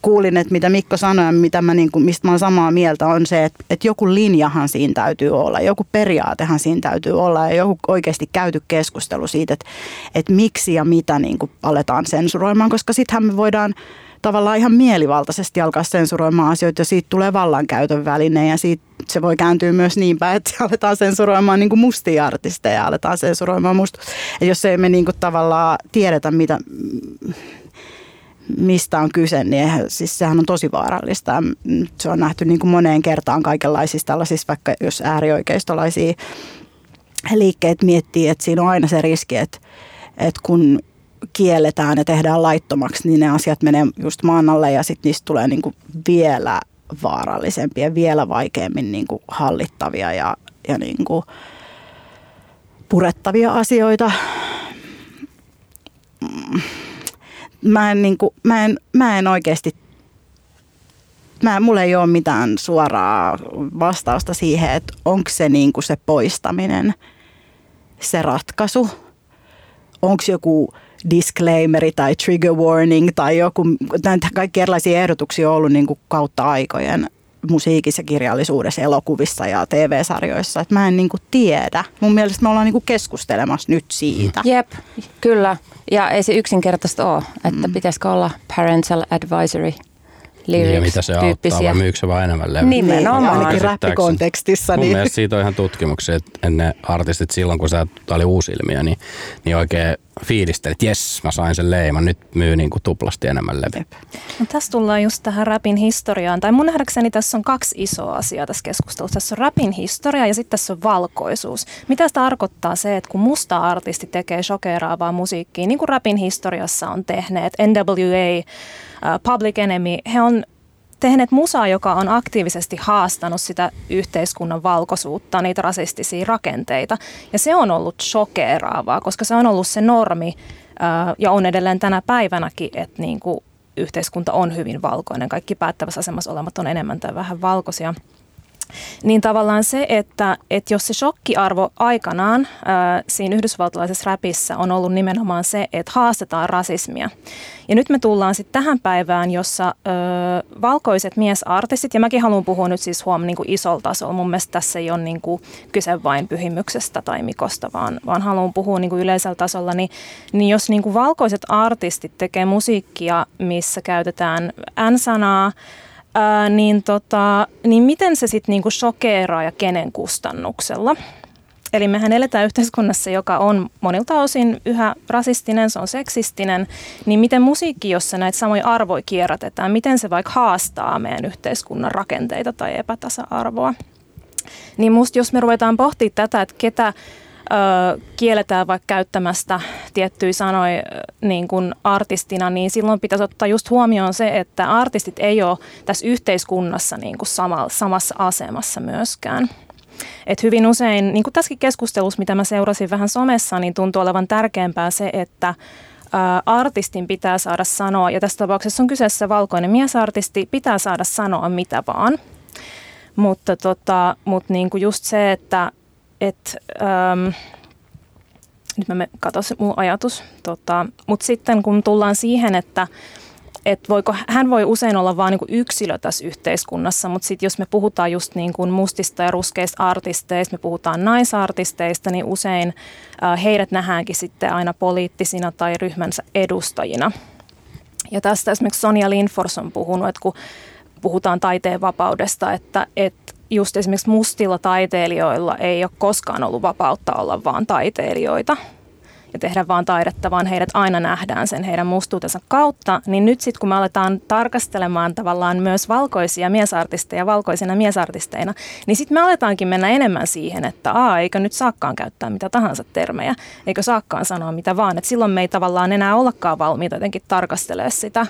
kuulin, että mitä Mikko sanoi ja mitä mä, niin kuin, mistä mä olen samaa mieltä, on se, että, että joku linjahan siinä täytyy olla, joku periaatehan siinä täytyy olla ja joku oikeasti käyty keskustelu siitä, että, että miksi ja mitä niin kuin aletaan sensuroimaan, koska sittenhän me voidaan tavallaan ihan mielivaltaisesti alkaa sensuroimaan asioita ja siitä tulee vallankäytön väline ja siitä se voi kääntyä myös niin päin, että aletaan sensuroimaan niin kuin mustia artisteja, aletaan sensuroimaan musta. Ja jos ei me niin kuin tavallaan tiedetä, mitä, mistä on kyse, niin eihän, siis sehän on tosi vaarallista. Se on nähty niin kuin moneen kertaan kaikenlaisissa tällaisissa, vaikka jos äärioikeistolaisia liikkeet miettii, että siinä on aina se riski, että, että kun kielletään ja tehdään laittomaksi, niin ne asiat menee just maan alle ja sitten niistä tulee niin kuin vielä vaarallisempia, vielä vaikeammin niin kuin hallittavia ja, ja niin kuin purettavia asioita. Mm mä en, niin kuin, mä en, mä en oikeasti mä, mulla ei ole mitään suoraa vastausta siihen, että onko se niin kuin se poistaminen se ratkaisu. Onko joku disclaimeri tai trigger warning tai joku, näitä kaikki erilaisia ehdotuksia on ollut niin kuin kautta aikojen musiikissa, kirjallisuudessa, elokuvissa ja TV-sarjoissa. Et mä en niinku tiedä. Mun mielestä me ollaan niinku keskustelemassa nyt siitä. Jep, kyllä. Ja ei se yksinkertaista ole, että mm. pitäisikö olla parental advisory lyrics niin, ja mitä se auttaa vai myykö se vaan enemmän levyä? Nimenomaan. Niin, ainakin räppikontekstissa. Mun niin. mielestä siitä on ihan tutkimuksia, että ne artistit silloin, kun tämä oli uusi ilmiö, niin, niin oikein fiilistelin, että jes, mä sain sen leiman, nyt myy niin kuin tuplasti enemmän levy. No, tässä tullaan just tähän rapin historiaan, tai mun nähdäkseni tässä on kaksi isoa asiaa tässä keskustelussa. Tässä on rapin historia ja sitten tässä on valkoisuus. Mitä se tarkoittaa se, että kun musta artisti tekee shokeraavaa musiikkia, niin kuin rapin historiassa on tehneet, NWA, uh, Public Enemy, he on tehneet musaa, joka on aktiivisesti haastanut sitä yhteiskunnan valkoisuutta, niitä rasistisia rakenteita. Ja se on ollut shokeraavaa, koska se on ollut se normi ja on edelleen tänä päivänäkin, että niin kuin yhteiskunta on hyvin valkoinen. Kaikki päättävässä asemassa olemat on enemmän tai vähän valkoisia. Niin tavallaan se, että, että jos se shokkiarvo aikanaan ää, siinä yhdysvaltalaisessa räpissä on ollut nimenomaan se, että haastetaan rasismia. Ja nyt me tullaan sitten tähän päivään, jossa ää, valkoiset miesartistit, ja mäkin haluan puhua nyt siis huom niin isolla tasolla, mun mielestä tässä ei ole niin kuin kyse vain pyhimyksestä tai mikosta, vaan, vaan haluan puhua niin kuin yleisellä tasolla, niin, niin jos niin kuin valkoiset artistit tekee musiikkia, missä käytetään N-sanaa, ää, niin, tota, niin miten se sitten niinku shokeeraa ja kenen kustannuksella? Eli mehän eletään yhteiskunnassa, joka on monilta osin yhä rasistinen, se on seksistinen, niin miten musiikki, jossa näitä samoja arvoja kierrätetään, miten se vaikka haastaa meidän yhteiskunnan rakenteita tai epätasa-arvoa? Niin musta jos me ruvetaan pohtimaan tätä, että ketä ö, kielletään vaikka käyttämästä tiettyjä sanoja niin kuin artistina, niin silloin pitäisi ottaa just huomioon se, että artistit ei ole tässä yhteiskunnassa niin kuin sama, samassa asemassa myöskään. Et hyvin usein, niin kuin tässäkin keskustelussa, mitä mä seurasin vähän somessa, niin tuntuu olevan tärkeämpää se, että artistin pitää saada sanoa, ja tässä tapauksessa on kyseessä valkoinen miesartisti, pitää saada sanoa mitä vaan. Mutta, tota, mutta niin kuin just se, että et, ähm, nyt mä katsoin mun ajatus. Tota, Mutta sitten kun tullaan siihen, että et voiko, hän voi usein olla vain niinku yksilö tässä yhteiskunnassa, mutta sitten jos me puhutaan just niin kuin mustista ja ruskeista artisteista, me puhutaan naisartisteista, niin usein äh, heidät nähdäänkin sitten aina poliittisina tai ryhmänsä edustajina. Ja tästä esimerkiksi Sonja Lindfors on puhunut, että kun puhutaan taiteen vapaudesta, että, että just esimerkiksi mustilla taiteilijoilla ei ole koskaan ollut vapautta olla vaan taiteilijoita ja tehdä vaan taidetta, vaan heidät aina nähdään sen heidän mustuutensa kautta, niin nyt sitten kun me aletaan tarkastelemaan tavallaan myös valkoisia miesartisteja valkoisina miesartisteina, niin sitten me aletaankin mennä enemmän siihen, että aa, eikö nyt saakkaan käyttää mitä tahansa termejä, eikö saakkaan sanoa mitä vaan, että silloin me ei tavallaan enää ollakaan valmiita jotenkin tarkastelemaan sitä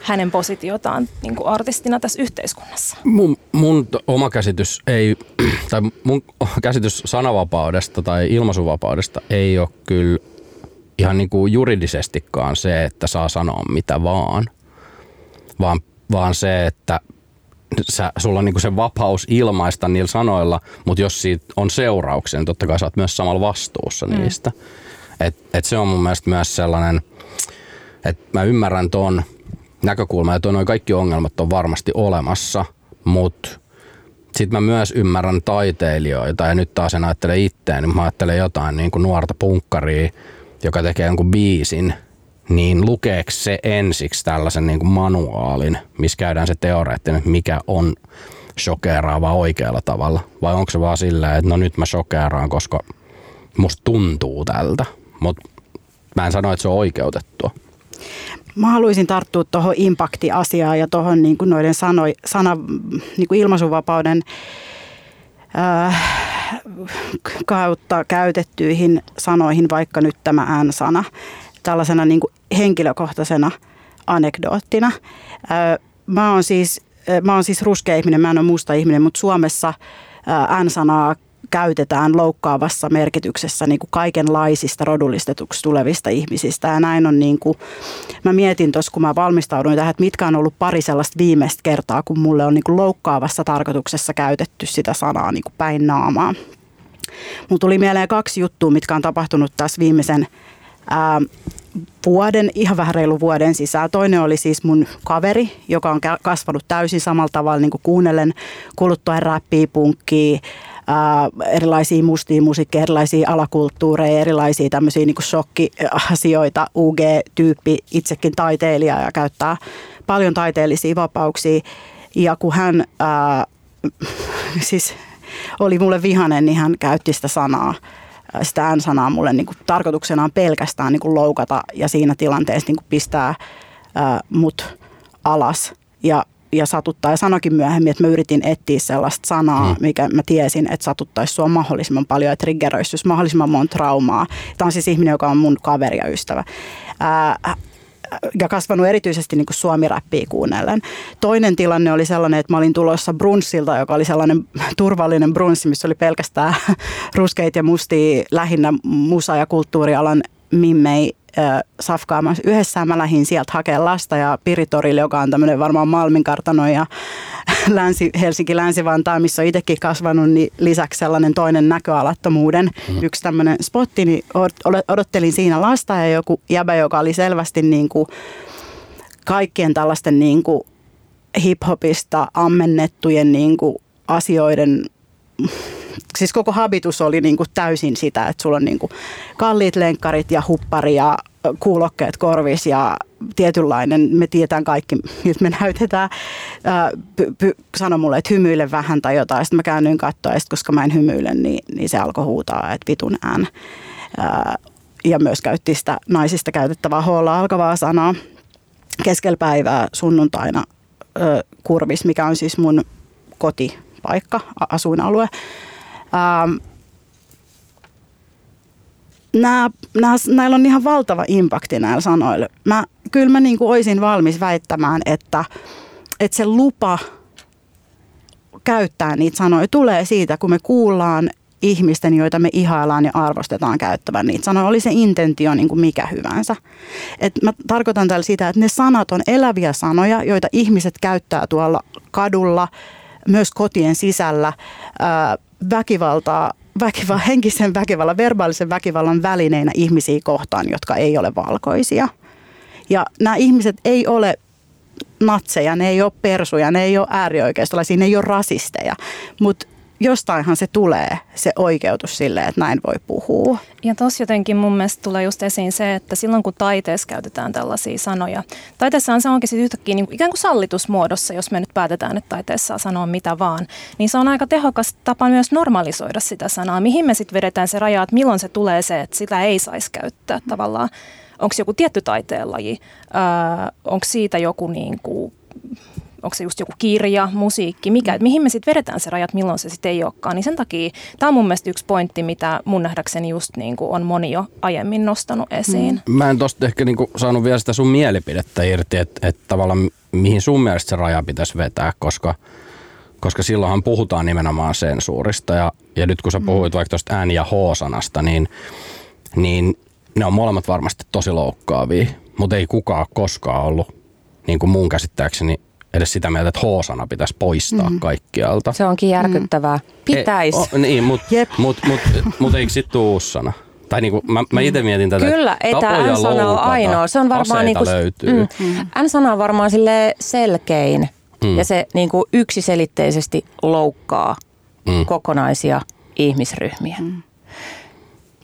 hänen positiotaan niin kuin artistina tässä yhteiskunnassa? Mun, mun oma käsitys ei, tai mun käsitys sanavapaudesta tai ilmaisuvapaudesta ei ole kyllä ihan niin kuin juridisestikaan se, että saa sanoa mitä vaan, vaan, vaan se, että sä, sulla on niin kuin se vapaus ilmaista niillä sanoilla, mutta jos siitä on seurauksia, niin totta kai sä oot myös samalla vastuussa mm. niistä. Et, et se on mun mielestä myös sellainen, että mä ymmärrän ton, näkökulma, että noin kaikki ongelmat on varmasti olemassa, mutta sitten mä myös ymmärrän taiteilijoita ja nyt taas en ajattele itseään, niin mä ajattelen jotain niin kuin nuorta punkkaria, joka tekee jonkun biisin, niin lukeeko se ensiksi tällaisen niin kuin manuaalin, missä käydään se teoreettinen, mikä on shokeraava oikealla tavalla? Vai onko se vaan silleen, että no nyt mä shokeraan, koska musta tuntuu tältä, mutta mä en sano, että se on oikeutettua. Mä haluaisin tarttua tuohon impaktiasiaan ja tuohon niin noiden sano, sana, niin kuin ilmaisuvapauden äh, kautta käytettyihin sanoihin, vaikka nyt tämä N-sana, tällaisena niin kuin henkilökohtaisena anekdoottina. Äh, mä oon siis, äh, mä oon siis ruskea ihminen, mä en ole musta ihminen, mutta Suomessa äh, N-sanaa käytetään loukkaavassa merkityksessä niin kuin kaikenlaisista rodullistetuksi tulevista ihmisistä. Ja näin on niin kuin, mä mietin tuossa, kun mä valmistauduin tähän, että mitkä on ollut pari sellaista viimeistä kertaa, kun mulle on niin kuin loukkaavassa tarkoituksessa käytetty sitä sanaa niin kuin päin naamaa. Mulla tuli mieleen kaksi juttua, mitkä on tapahtunut tässä viimeisen ää, vuoden, ihan vähän reilu vuoden sisään. Toinen oli siis mun kaveri, joka on kasvanut täysin samalla tavalla niin kuin kuunnellen kuluttaen räppiä, punkkia, erilaisia mustia musiikkeja, erilaisia alakulttuureja, erilaisia tämmöisiä niin shokkiasioita. UG-tyyppi, itsekin taiteilija ja käyttää paljon taiteellisia vapauksia. Ja kun hän ää, siis oli mulle vihanen, niin hän käytti sitä sanaa sitä N-sanaa mulle niin kuin, tarkoituksena on pelkästään niin kuin, loukata ja siinä tilanteessa niin kuin, pistää ää, mut alas ja ja satuttaa. Ja sanokin myöhemmin, että mä yritin etsiä sellaista sanaa, hmm. mikä mä tiesin, että satuttaisi sua mahdollisimman paljon ja triggeröisi mahdollisimman monta traumaa. Tämä on siis ihminen, joka on mun kaveri ja ystävä. Ää, ja kasvanut erityisesti niin kuin suomi-räppiä kuunnellen. Toinen tilanne oli sellainen, että mä olin tulossa brunssilta, joka oli sellainen turvallinen brunssi, missä oli pelkästään ruskeita ja mustia lähinnä musa- ja kulttuurialan mimmei safkaamassa. Yhdessä mä lähdin sieltä hakemaan lasta ja Piritorille, joka on tämmöinen varmaan Malminkartano ja Länsi, Helsinki Länsi-Vantaa, missä on itsekin kasvanut, niin lisäksi sellainen toinen näköalattomuuden mm. yksi tämmöinen spotti, niin odottelin siinä lasta ja joku jäbä, joka oli selvästi niin kuin kaikkien tällaisten niin kuin hiphopista ammennettujen niin kuin asioiden siis koko habitus oli niin kuin täysin sitä, että sulla on niin kuin kalliit lenkkarit ja huppari ja kuulokkeet korvis ja tietynlainen, me tietään kaikki, miltä me näytetään. Py, py, sano mulle, että hymyile vähän tai jotain. Sitten mä käännyin katsoa ja sitten koska mä en hymyile, niin, niin se alkoi huutaa, että vitun ään. Ja myös käytti sitä naisista käytettävää hoolla alkavaa sanaa keskellä päivää sunnuntaina kurvis, mikä on siis mun kotipaikka, asuinalue. Ähm, nämä, nämä, näillä on ihan valtava impakti näillä sanoilla. Mä, kyllä mä niin kuin olisin valmis väittämään, että, että se lupa käyttää niitä sanoja tulee siitä, kun me kuullaan ihmisten, joita me ihaillaan ja arvostetaan käyttävän niitä sanoja. Oli se intentio niin kuin mikä hyvänsä. Et mä tarkoitan tällä sitä, että ne sanat on eläviä sanoja, joita ihmiset käyttää tuolla kadulla, myös kotien sisällä, ää, väkivaltaa väkiva, henkisen väkivallan, verbaalisen väkivallan välineinä ihmisiä kohtaan, jotka ei ole valkoisia. Ja nämä ihmiset ei ole natseja, ne ei ole persuja, ne ei ole äärioikeistolaisia, ne ei ole rasisteja. Mutta jostainhan se tulee, se oikeutus sille, että näin voi puhua. Ja tuossa jotenkin mun mielestä tulee just esiin se, että silloin kun taiteessa käytetään tällaisia sanoja, taiteessa on se onkin sitten yhtäkkiä niin kuin ikään kuin sallitusmuodossa, jos me nyt päätetään, että taiteessa saa sanoa mitä vaan, niin se on aika tehokas tapa myös normalisoida sitä sanaa. Mihin me sitten vedetään se raja, että milloin se tulee se, että sitä ei saisi käyttää tavallaan. Onko joku tietty taiteenlaji, onko siitä joku niin kuin onko se just joku kirja, musiikki, mikä, että mihin me sitten vedetään se rajat, milloin se sitten ei olekaan. Niin sen takia tämä on mun mielestä yksi pointti, mitä mun nähdäkseni just niin kuin on moni jo aiemmin nostanut esiin. Mm. Mä en tosta ehkä niin kuin saanut vielä sitä sun mielipidettä irti, että, että tavallaan mihin sun mielestä se raja pitäisi vetää, koska koska silloinhan puhutaan nimenomaan sensuurista. Ja, ja nyt kun sä puhuit mm. vaikka tuosta ään- ja h-sanasta, niin, niin ne on molemmat varmasti tosi loukkaavia, mutta ei kukaan koskaan ollut, niin kuin mun käsittääkseni, edes sitä mieltä, että H-sana pitäisi poistaa mm. kaikkialta. Se onkin järkyttävää. Mm. Pitäisi. E, niin, mutta mut, mut, mut eikö sitten uusi sana? Tai niin kuin, mä, mä itse mietin tätä, Kyllä, ei tämä N-sana ole ainoa. Se on varmaan niin kuin, löytyy. Mm, N-sana on varmaan sille selkein mm. ja se niin kuin yksiselitteisesti loukkaa mm. kokonaisia ihmisryhmiä. Mm.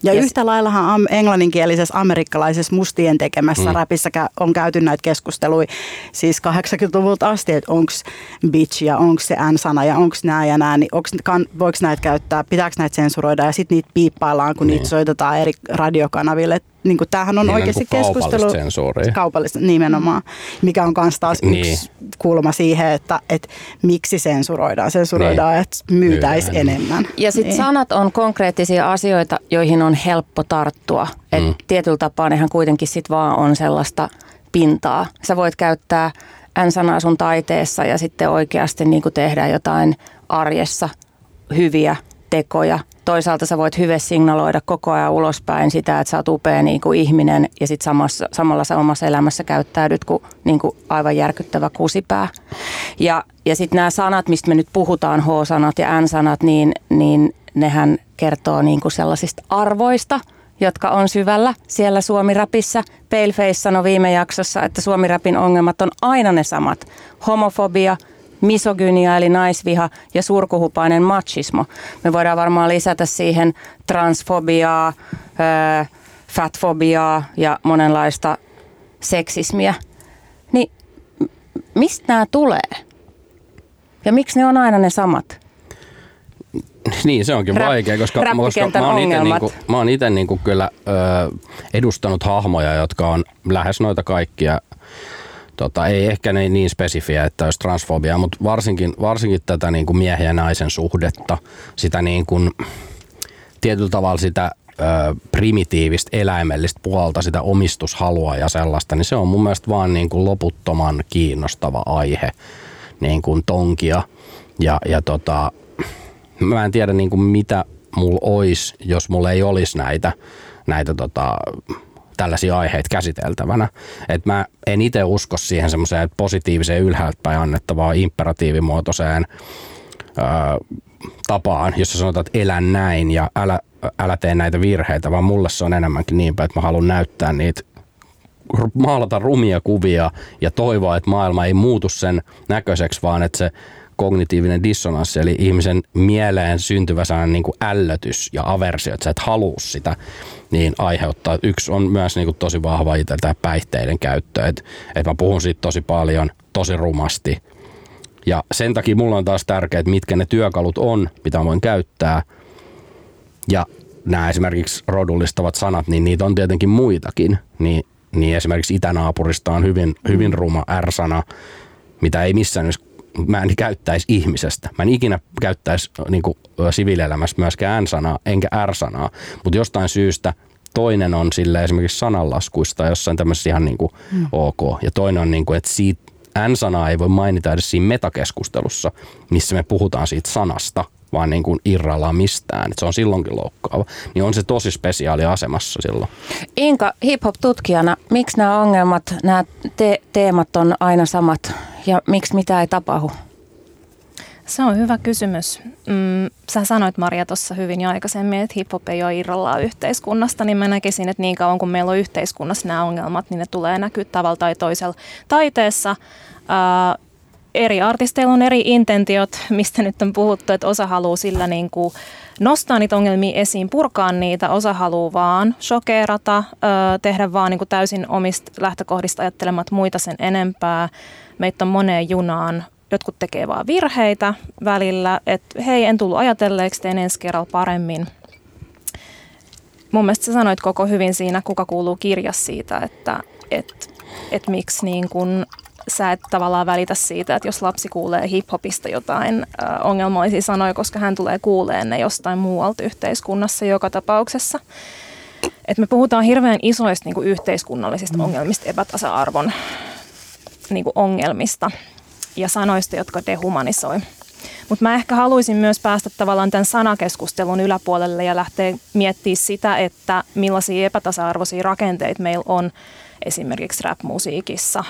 Ja yes. yhtä laillahan englanninkielisessä amerikkalaisessa mustien tekemässä mm. rapissa on käyty näitä keskusteluja siis 80-luvulta asti, että onko bitch ja onko se n-sana ja onko nämä ja nämä, niin onks, kan, voiko näitä käyttää, pitääkö näitä sensuroida ja sitten niitä piippaillaan, kun niin. niitä soitetaan eri radiokanaville niin kuin, tämähän on niin, oikeasti niin keskustelu. Sensuuria. Kaupallista nimenomaan, mikä on myös taas niin. yksi kulma siihen, että, että miksi sensuroidaan. Sensuroidaan, niin. että myytäisi enemmän. Ja sitten niin. sanat on konkreettisia asioita, joihin on helppo tarttua. Et mm. Tietyllä tapaa nehän kuitenkin sit vaan on sellaista pintaa. Sä voit käyttää N-sanaa sun taiteessa ja sitten oikeasti niin tehdä jotain arjessa hyviä tekoja. Toisaalta sä voit hyvin signaloida koko ajan ulospäin sitä, että sä oot upea niin kuin ihminen ja sitten samassa, samalla sä omassa elämässä käyttäydyt kuin, niin kuin aivan järkyttävä kusipää. Ja, ja sitten nämä sanat, mistä me nyt puhutaan, H-sanat ja N-sanat, niin, niin nehän kertoo niin kuin sellaisista arvoista, jotka on syvällä siellä Suomi-rapissa. Paleface sanoi viime jaksossa, että Suomi-rapin ongelmat on aina ne samat. Homofobia – misogynia eli naisviha ja surkuhupainen machismo. Me voidaan varmaan lisätä siihen transfobiaa, fatfobiaa ja monenlaista seksismiä. Niin mistä nämä tulee? Ja miksi ne on aina ne samat? Niin, se onkin Rap- vaikea, koska, koska mä oon itse niinku, mä oon ite niinku kyllä ö, edustanut hahmoja, jotka on lähes noita kaikkia. Tota, ei ehkä ne niin spesifiä, että olisi transfobia, mutta varsinkin, varsinkin tätä niinku miehen ja naisen suhdetta, sitä niin kuin, tietyllä tavalla sitä ö, primitiivistä eläimellistä puolta, sitä omistushalua ja sellaista, niin se on mun mielestä vaan niin kuin loputtoman kiinnostava aihe niin kuin tonkia. Ja, ja tota, mä en tiedä niin kuin mitä mulla olisi, jos mulla ei olisi näitä, näitä tota, tällaisia aiheita käsiteltävänä. Et mä en itse usko siihen semmoiseen positiiviseen ylhäältä päin annettavaan imperatiivimuotoiseen öö, tapaan, jossa sanotaan, että elä näin ja älä, älä tee näitä virheitä, vaan mulle se on enemmänkin niin päin, että mä haluan näyttää niitä maalata rumia kuvia ja toivoa, että maailma ei muutu sen näköiseksi, vaan että se kognitiivinen dissonanssi, eli ihmisen mieleen syntyvä sellainen niin kuin ällötys ja aversio, että sä et halua sitä, niin aiheuttaa. Yksi on myös niin kuin tosi vahva itse päihteiden käyttö, että, että mä puhun siitä tosi paljon, tosi rumasti. Ja sen takia mulla on taas tärkeää, että mitkä ne työkalut on, mitä voin käyttää. Ja nämä esimerkiksi rodullistavat sanat, niin niitä on tietenkin muitakin. Niin, niin esimerkiksi itänaapurista on hyvin, hyvin ruma R-sana, mitä ei missään mä en käyttäisi ihmisestä. Mä en ikinä käyttäisi niin kuin, siviilielämässä myöskään N-sanaa, enkä R-sanaa. Mutta jostain syystä toinen on sille esimerkiksi sananlaskuista jossain tämmöisessä ihan niin kuin mm. ok. Ja toinen on, niin kuin, että siitä N-sanaa ei voi mainita edes siinä metakeskustelussa, missä me puhutaan siitä sanasta, vaan niin kuin irrallaan mistään. Et se on silloinkin loukkaava. Niin on se tosi spesiaali asemassa silloin. Inka, hip-hop-tutkijana, miksi nämä ongelmat, nämä te- teemat on aina samat ja miksi mitä ei tapahdu? Se on hyvä kysymys. Mm, sä sanoit Maria tuossa hyvin jo aikaisemmin, että hip-hop ei ole irrallaan yhteiskunnasta, niin mä näkisin, että niin kauan kun meillä on yhteiskunnassa nämä ongelmat, niin ne tulee näkyä tavalla tai toisella taiteessa. Ää, eri artisteilla on eri intentiot, mistä nyt on puhuttu, että osa haluaa sillä niin kuin nostaa niitä ongelmia esiin, purkaa niitä, osa haluaa vaan shokeerata, tehdä vaan niin kuin täysin omista lähtökohdista ajattelemat muita sen enempää. Meitä on moneen junaan, jotkut tekee vaan virheitä välillä, että hei en tullut ajatelleeksi, teen ensi kerralla paremmin. Mun mielestä sä sanoit koko hyvin siinä, kuka kuuluu kirjas siitä, että et, et miksi niin kun sä et tavallaan välitä siitä, että jos lapsi kuulee hiphopista jotain äh, ongelmallisia sanoja, koska hän tulee kuuleen ne jostain muualta yhteiskunnassa joka tapauksessa. Et me puhutaan hirveän isoista niin kuin yhteiskunnallisista ongelmista, epätasa-arvon niin kuin ongelmista ja sanoista, jotka dehumanisoi. Mutta mä ehkä haluaisin myös päästä tavallaan tämän sanakeskustelun yläpuolelle ja lähteä miettimään sitä, että millaisia epätasa-arvoisia rakenteita meillä on esimerkiksi rap-musiikissa.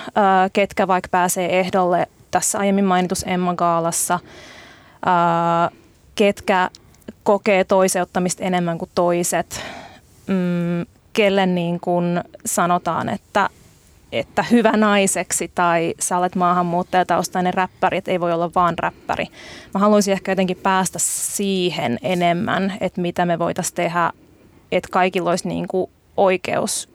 Ketkä vaikka pääsee ehdolle tässä aiemmin mainitus Emma Gaalassa, ketkä kokee toiseuttamista enemmän kuin toiset, mm, kelle niin kuin sanotaan, että että hyvä naiseksi tai sä olet maahanmuuttajataustainen räppäri, että ei voi olla vaan räppäri. Mä haluaisin ehkä jotenkin päästä siihen enemmän, että mitä me voitaisiin tehdä, että kaikilla olisi niin kuin oikeus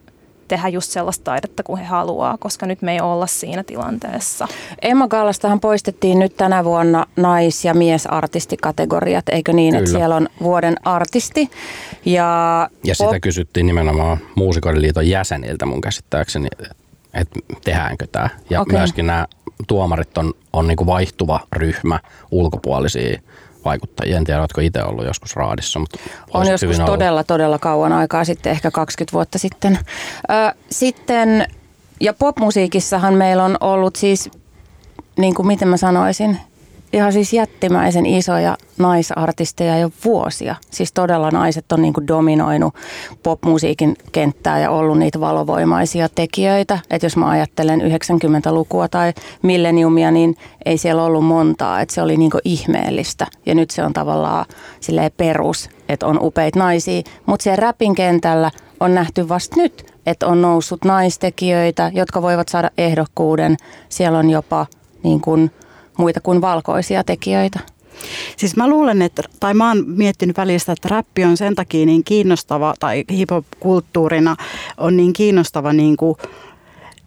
tehdä just sellaista taidetta kuin he haluaa, koska nyt me ei olla siinä tilanteessa. Emma Gallastahan poistettiin nyt tänä vuonna nais- ja miesartistikategoriat, eikö niin, että Kyllä. siellä on vuoden artisti. Ja, Ja sitä kysyttiin nimenomaan Muusikoiden liiton jäseniltä mun käsittääkseni, että tehdäänkö tämä. Ja okay. myöskin nämä tuomarit on, on niinku vaihtuva ryhmä ulkopuolisia vaikuttajia. En tiedä, oletko itse ollut joskus raadissa, mutta on joskus hyvin ollut. todella, todella kauan aikaa sitten, ehkä 20 vuotta sitten. Ö, sitten, ja popmusiikissahan meillä on ollut siis, niin kuin miten mä sanoisin, ihan siis jättimäisen isoja naisartisteja jo vuosia. Siis todella naiset on niin kuin dominoinut popmusiikin kenttää ja ollut niitä valovoimaisia tekijöitä. Että jos mä ajattelen 90-lukua tai milleniumia, niin ei siellä ollut montaa. Että se oli niin kuin ihmeellistä. Ja nyt se on tavallaan silleen perus, että on upeita naisia. Mutta siellä räpin kentällä on nähty vasta nyt, että on noussut naistekijöitä, jotka voivat saada ehdokkuuden. Siellä on jopa niin kuin muita kuin valkoisia tekijöitä. Siis mä luulen, että, tai mä oon miettinyt välistä, että räppi on sen takia niin kiinnostava, tai hip-hop-kulttuurina on niin kiinnostava niin kuin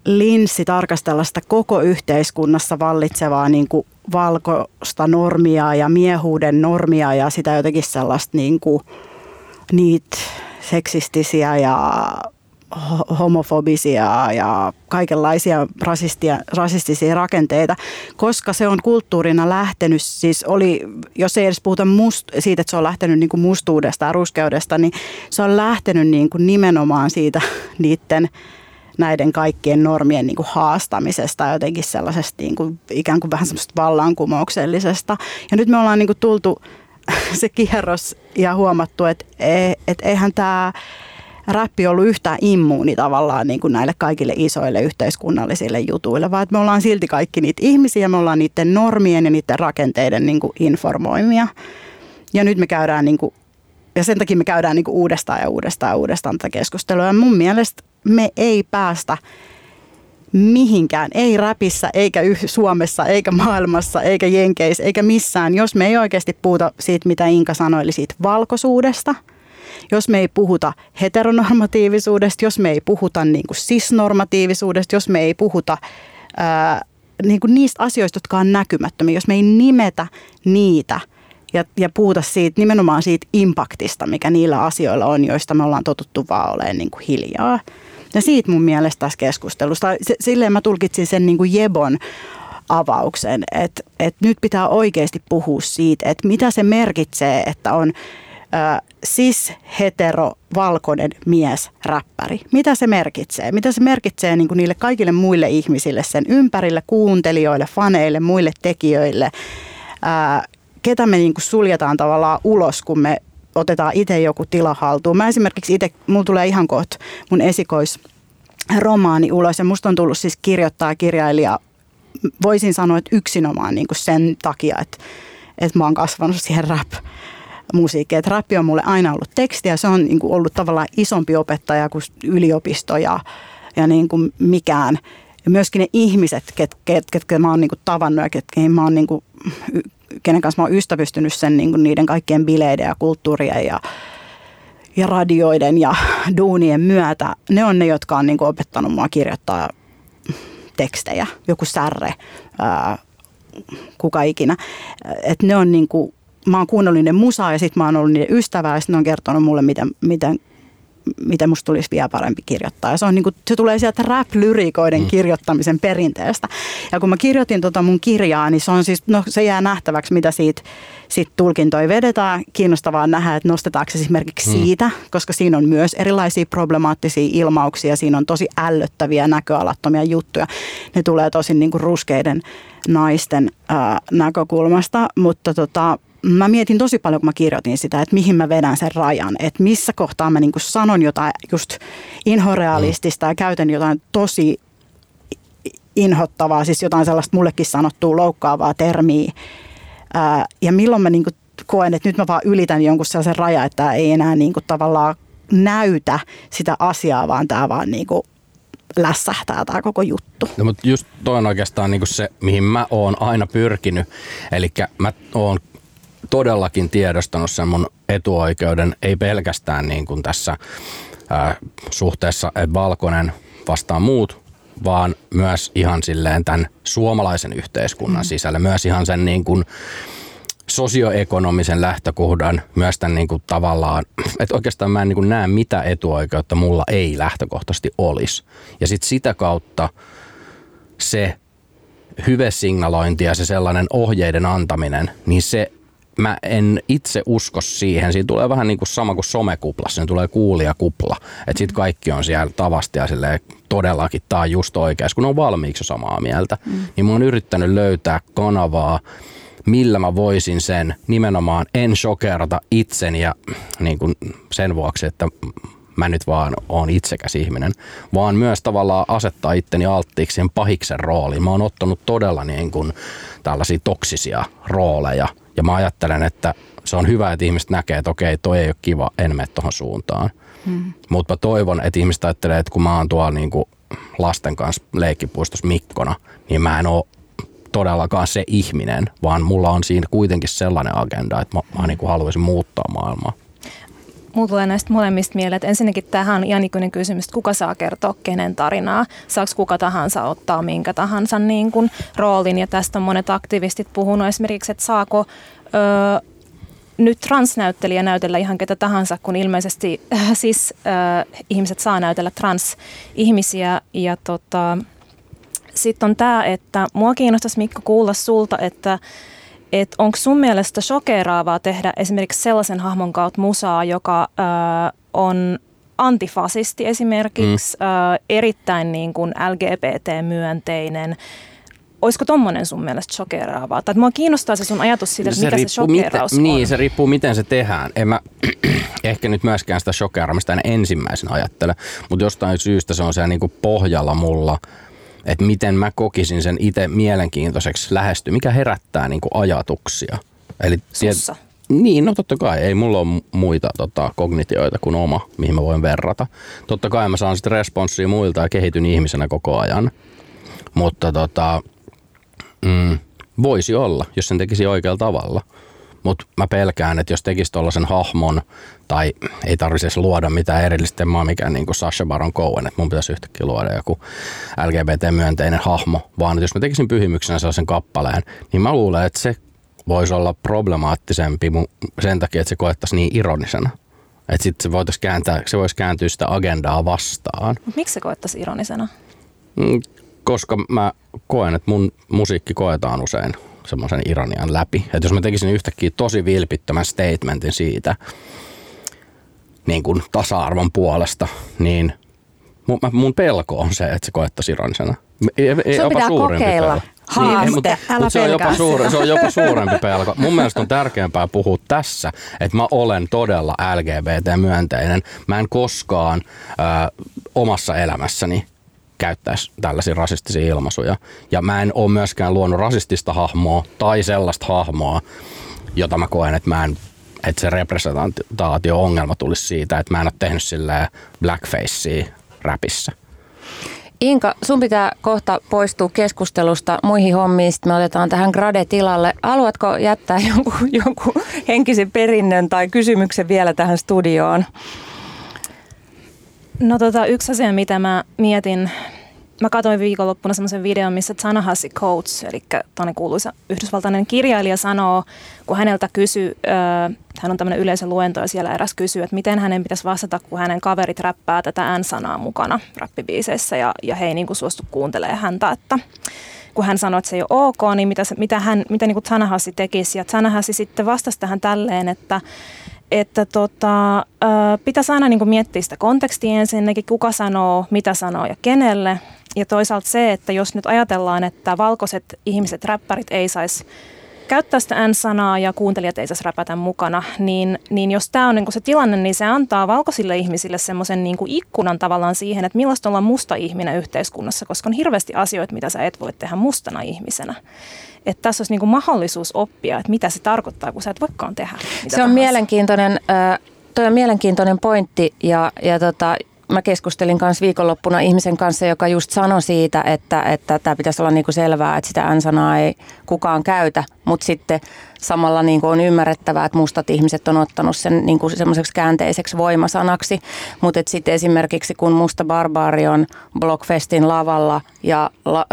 linssi tarkastella sitä koko yhteiskunnassa vallitsevaa niin kuin valkoista normia ja miehuuden normia ja sitä jotenkin sellaista niin kuin, niitä seksistisiä ja homofobisia ja kaikenlaisia rasistia, rasistisia rakenteita, koska se on kulttuurina lähtenyt, siis oli, jos ei edes puhuta must, siitä, että se on lähtenyt niin kuin mustuudesta ja ruskeudesta, niin se on lähtenyt niin kuin nimenomaan siitä niiden näiden kaikkien normien niin kuin haastamisesta jotenkin sellaisesta niin kuin, ikään kuin vähän semmoista vallankumouksellisesta. Ja nyt me ollaan niin kuin tultu se kierros ja huomattu, että, e, että eihän tämä räppi ollut yhtään immuuni tavallaan niin kuin näille kaikille isoille yhteiskunnallisille jutuille, vaan että me ollaan silti kaikki niitä ihmisiä, me ollaan niiden normien ja niiden rakenteiden niin kuin informoimia. Ja nyt me käydään, niin kuin, ja sen takia me käydään niin kuin uudestaan ja uudestaan ja uudestaan tätä keskustelua. Ja mun mielestä me ei päästä mihinkään, ei räpissä, eikä Suomessa, eikä maailmassa, eikä Jenkeissä, eikä missään, jos me ei oikeasti puhuta siitä, mitä Inka sanoi, eli siitä valkoisuudesta – jos me ei puhuta heteronormatiivisuudesta, jos me ei puhuta niin kuin cis-normatiivisuudesta, jos me ei puhuta ää, niin kuin niistä asioista, jotka on näkymättömiä, jos me ei nimetä niitä ja, ja puhuta siitä, nimenomaan siitä impaktista, mikä niillä asioilla on, joista me ollaan totuttu vaan olemaan niin kuin hiljaa. Ja siitä mun mielestä tässä keskustelusta, silleen mä tulkitsin sen niin kuin Jebon avauksen, että, että nyt pitää oikeasti puhua siitä, että mitä se merkitsee, että on cis, hetero, valkoinen mies, räppäri. Mitä se merkitsee? Mitä se merkitsee niin kuin niille kaikille muille ihmisille, sen ympärille, kuuntelijoille, faneille, muille tekijöille? Ää, ketä me niin kuin suljetaan tavallaan ulos, kun me otetaan itse joku tila haltuun. Mä esimerkiksi itse, mulla tulee ihan kohta mun esikois romaani ulos ja musta on tullut siis kirjoittaa kirjailija, voisin sanoa, että yksinomaan niin kuin sen takia, että, että mä oon kasvanut siihen rap musiikkia. Että rappi on mulle aina ollut tekstiä, se on niin kuin ollut tavallaan isompi opettaja kuin yliopisto ja, ja niin kuin mikään. Ja myöskin ne ihmiset, ket, ket, ketkä mä oon niin kuin tavannut ja ketkä mä oon niin kuin, kenen kanssa mä oon ystävystynyt sen niin kuin niiden kaikkien bileiden ja kulttuurien ja, ja radioiden ja duunien myötä, ne on ne, jotka on niin kuin opettanut mua kirjoittaa tekstejä, joku särre, ää, kuka ikinä. Et ne on niin kuin mä oon kuunnellut niiden musaa ja sitten mä oon ollut niiden ystävää ja sitten on kertonut mulle, miten, miten, miten musta tulisi vielä parempi kirjoittaa. Ja se, on niin kuin, se tulee sieltä rap-lyrikoiden mm. kirjoittamisen perinteestä. Ja kun mä kirjoitin tota mun kirjaa, niin se on siis, no se jää nähtäväksi, mitä siitä sit tulkintoja vedetään. Kiinnostavaa nähdä, että nostetaanko se esimerkiksi mm. siitä, koska siinä on myös erilaisia problemaattisia ilmauksia. Siinä on tosi ällöttäviä näköalattomia juttuja. Ne tulee tosi niin kuin ruskeiden naisten ää, näkökulmasta, mutta tota, mä mietin tosi paljon, kun mä kirjoitin sitä, että mihin mä vedän sen rajan, että missä kohtaa mä niin sanon jotain just inhorealistista ja käytän jotain tosi inhottavaa, siis jotain sellaista mullekin sanottua loukkaavaa termiä. Ää, ja milloin mä niin koen, että nyt mä vaan ylitän jonkun sellaisen rajan, että ei enää niin tavallaan näytä sitä asiaa, vaan tämä vaan niin lässähtää tämä koko juttu. No, mutta just toi on oikeastaan niin se, mihin mä oon aina pyrkinyt. Eli mä oon todellakin tiedostanut sen mun etuoikeuden, ei pelkästään niin kuin tässä ää, suhteessa, valkoinen vastaa muut, vaan myös ihan silleen tämän suomalaisen yhteiskunnan mm. sisällä, myös ihan sen niin kuin sosioekonomisen lähtökohdan, myös tämän niin kuin tavallaan, että oikeastaan mä en niin kuin näe mitä etuoikeutta mulla ei lähtökohtaisesti olisi. Ja sitten sitä kautta se hyvesignalointi ja se sellainen ohjeiden antaminen, niin se mä en itse usko siihen. Siinä tulee vähän niin kuin sama kuin somekuplassa, siinä tulee kuulijakupla. Että sit kaikki on siellä tavasti ja silleen todellakin tää on just oikeassa, kun on valmiiksi samaa mieltä. Mm. Niin mä oon yrittänyt löytää kanavaa, millä mä voisin sen nimenomaan en shokerata itseni ja niin kuin sen vuoksi, että mä nyt vaan oon itsekäs ihminen, vaan myös tavallaan asettaa itteni alttiiksi sen pahiksen rooliin. Mä oon ottanut todella niin kuin tällaisia toksisia rooleja – ja mä ajattelen, että se on hyvä, että ihmiset näkee, että okei, toi ei ole kiva, en mene tuohon suuntaan. Hmm. Mutta toivon, että ihmiset ajattelee, että kun mä oon tuolla niin kuin lasten kanssa leikkipuistossa Mikkona, niin mä en ole todellakaan se ihminen, vaan mulla on siinä kuitenkin sellainen agenda, että mä, mä niin kuin haluaisin muuttaa maailmaa. Mulla tulee näistä molemmista mieleen, että ensinnäkin tähän on ihan ikuinen kysymys, että kuka saa kertoa kenen tarinaa. Saako kuka tahansa ottaa minkä tahansa niin kuin, roolin. Ja tästä on monet aktivistit puhunut esimerkiksi, että saako ö, nyt transnäyttelijä näytellä ihan ketä tahansa, kun ilmeisesti äh, siis äh, ihmiset saa näytellä transihmisiä. Ja tota, sitten on tämä, että mua kiinnostaisi Mikko kuulla sulta, että et onko sun mielestä shokeraavaa tehdä esimerkiksi sellaisen hahmon kautta musaa, joka äh, on antifasisti esimerkiksi, mm. äh, erittäin niin kuin LGBT-myönteinen, olisiko tommonen sun mielestä shokeraavaa? Tai mua kiinnostaa se sun ajatus siitä, että se mikä se shokeraus miten, on. Niin, se riippuu miten se tehdään. En mä ehkä nyt myöskään sitä shokeraamista en ensimmäisen ajattele, mutta jostain syystä se on siellä niinku pohjalla mulla, että miten mä kokisin sen itse mielenkiintoiseksi lähesty, mikä herättää niinku ajatuksia. Eli Sussa. Tiet, niin, no totta kai. Ei mulla ole muita tota, kognitioita kuin oma, mihin mä voin verrata. Totta kai mä saan sitten responssia muilta ja kehityn ihmisenä koko ajan. Mutta tota, Mm, voisi olla, jos sen tekisi oikealla tavalla. Mutta mä pelkään, että jos tekisi tuollaisen hahmon, tai ei tarvitsisi luoda mitään erillistä, mä mikään niin kuin Sasha Baron Cohen, että mun pitäisi yhtäkkiä luoda joku LGBT-myönteinen hahmo, vaan että jos mä tekisin pyhimyksenä sellaisen kappaleen, niin mä luulen, että se voisi olla problemaattisempi sen takia, että se koettaisiin niin ironisena. Että sitten se, voitaisiin kääntää, se voisi kääntyä sitä agendaa vastaan. Miksi se koettaisiin ironisena? Mm, koska mä koen, että mun musiikki koetaan usein semmoisen ironian läpi. Että jos mä tekisin yhtäkkiä tosi vilpittömän statementin siitä niin kuin tasa-arvon puolesta, niin mun, mun pelko on se, että se koettaisiin ironisena. Ei, ei, Sun pitää kokeilla. Pelko. Haaste, niin, mutta, älä mutta se, on jopa se on jopa suurempi pelko. Mun mielestä on tärkeämpää puhua tässä, että mä olen todella LGBT-myönteinen. Mä en koskaan ö, omassa elämässäni käyttäisi tällaisia rasistisia ilmaisuja. Ja mä en ole myöskään luonut rasistista hahmoa tai sellaista hahmoa, jota mä koen, että mä en että se representaatio-ongelma tulisi siitä, että mä en ole tehnyt silleen blackfacea räpissä. Inka, sun pitää kohta poistua keskustelusta muihin hommiin, sitten me otetaan tähän Grade-tilalle. Haluatko jättää jonkun, jonkun henkisen perinnön tai kysymyksen vielä tähän studioon? No tota, yksi asia, mitä mä mietin, mä katsoin viikonloppuna semmoisen videon, missä Tanahasi Coates, eli tämmöinen kuuluisa yhdysvaltainen kirjailija sanoo, kun häneltä kysyy, äh, hän on tämmöinen yleisöluento ja siellä eräs kysyy, että miten hänen pitäisi vastata, kun hänen kaverit räppää tätä N-sanaa mukana rappibiiseissä ja, ja he ei niin kuin suostu kuuntelemaan häntä, että kun hän sanoi, että se ei ole ok, niin mitä, mitä, hän, mitä niin kuin Tanahasi tekisi. Ja Tanahasi sitten vastasi tähän tälleen, että että tota, pitäisi aina niin miettiä sitä kontekstia ensinnäkin, kuka sanoo, mitä sanoo ja kenelle. Ja toisaalta se, että jos nyt ajatellaan, että valkoiset ihmiset, räppärit ei saisi käyttää sitä N-sanaa ja kuuntelijat ei saisi räpätä mukana, niin, niin jos tämä on niin se tilanne, niin se antaa valkoisille ihmisille semmoisen niin ikkunan tavallaan siihen, että millaista olla musta ihminen yhteiskunnassa, koska on hirveästi asioita, mitä sä et voi tehdä mustana ihmisenä että tässä olisi niin kuin mahdollisuus oppia, että mitä se tarkoittaa, kun sä et voikaan tehdä. Se on tahansa. mielenkiintoinen, äh, toi on mielenkiintoinen pointti ja, ja tota, mä keskustelin kanssa viikonloppuna ihmisen kanssa, joka just sanoi siitä, että, että tämä pitäisi olla niin kuin selvää, että sitä N-sanaa ei kukaan käytä, mutta sitten samalla niin kuin on ymmärrettävää, että mustat ihmiset on ottanut sen niin kuin semmoiseksi käänteiseksi voimasanaksi. Mutta sitten esimerkiksi kun Musta Barbaari on Blockfestin lavalla ja la,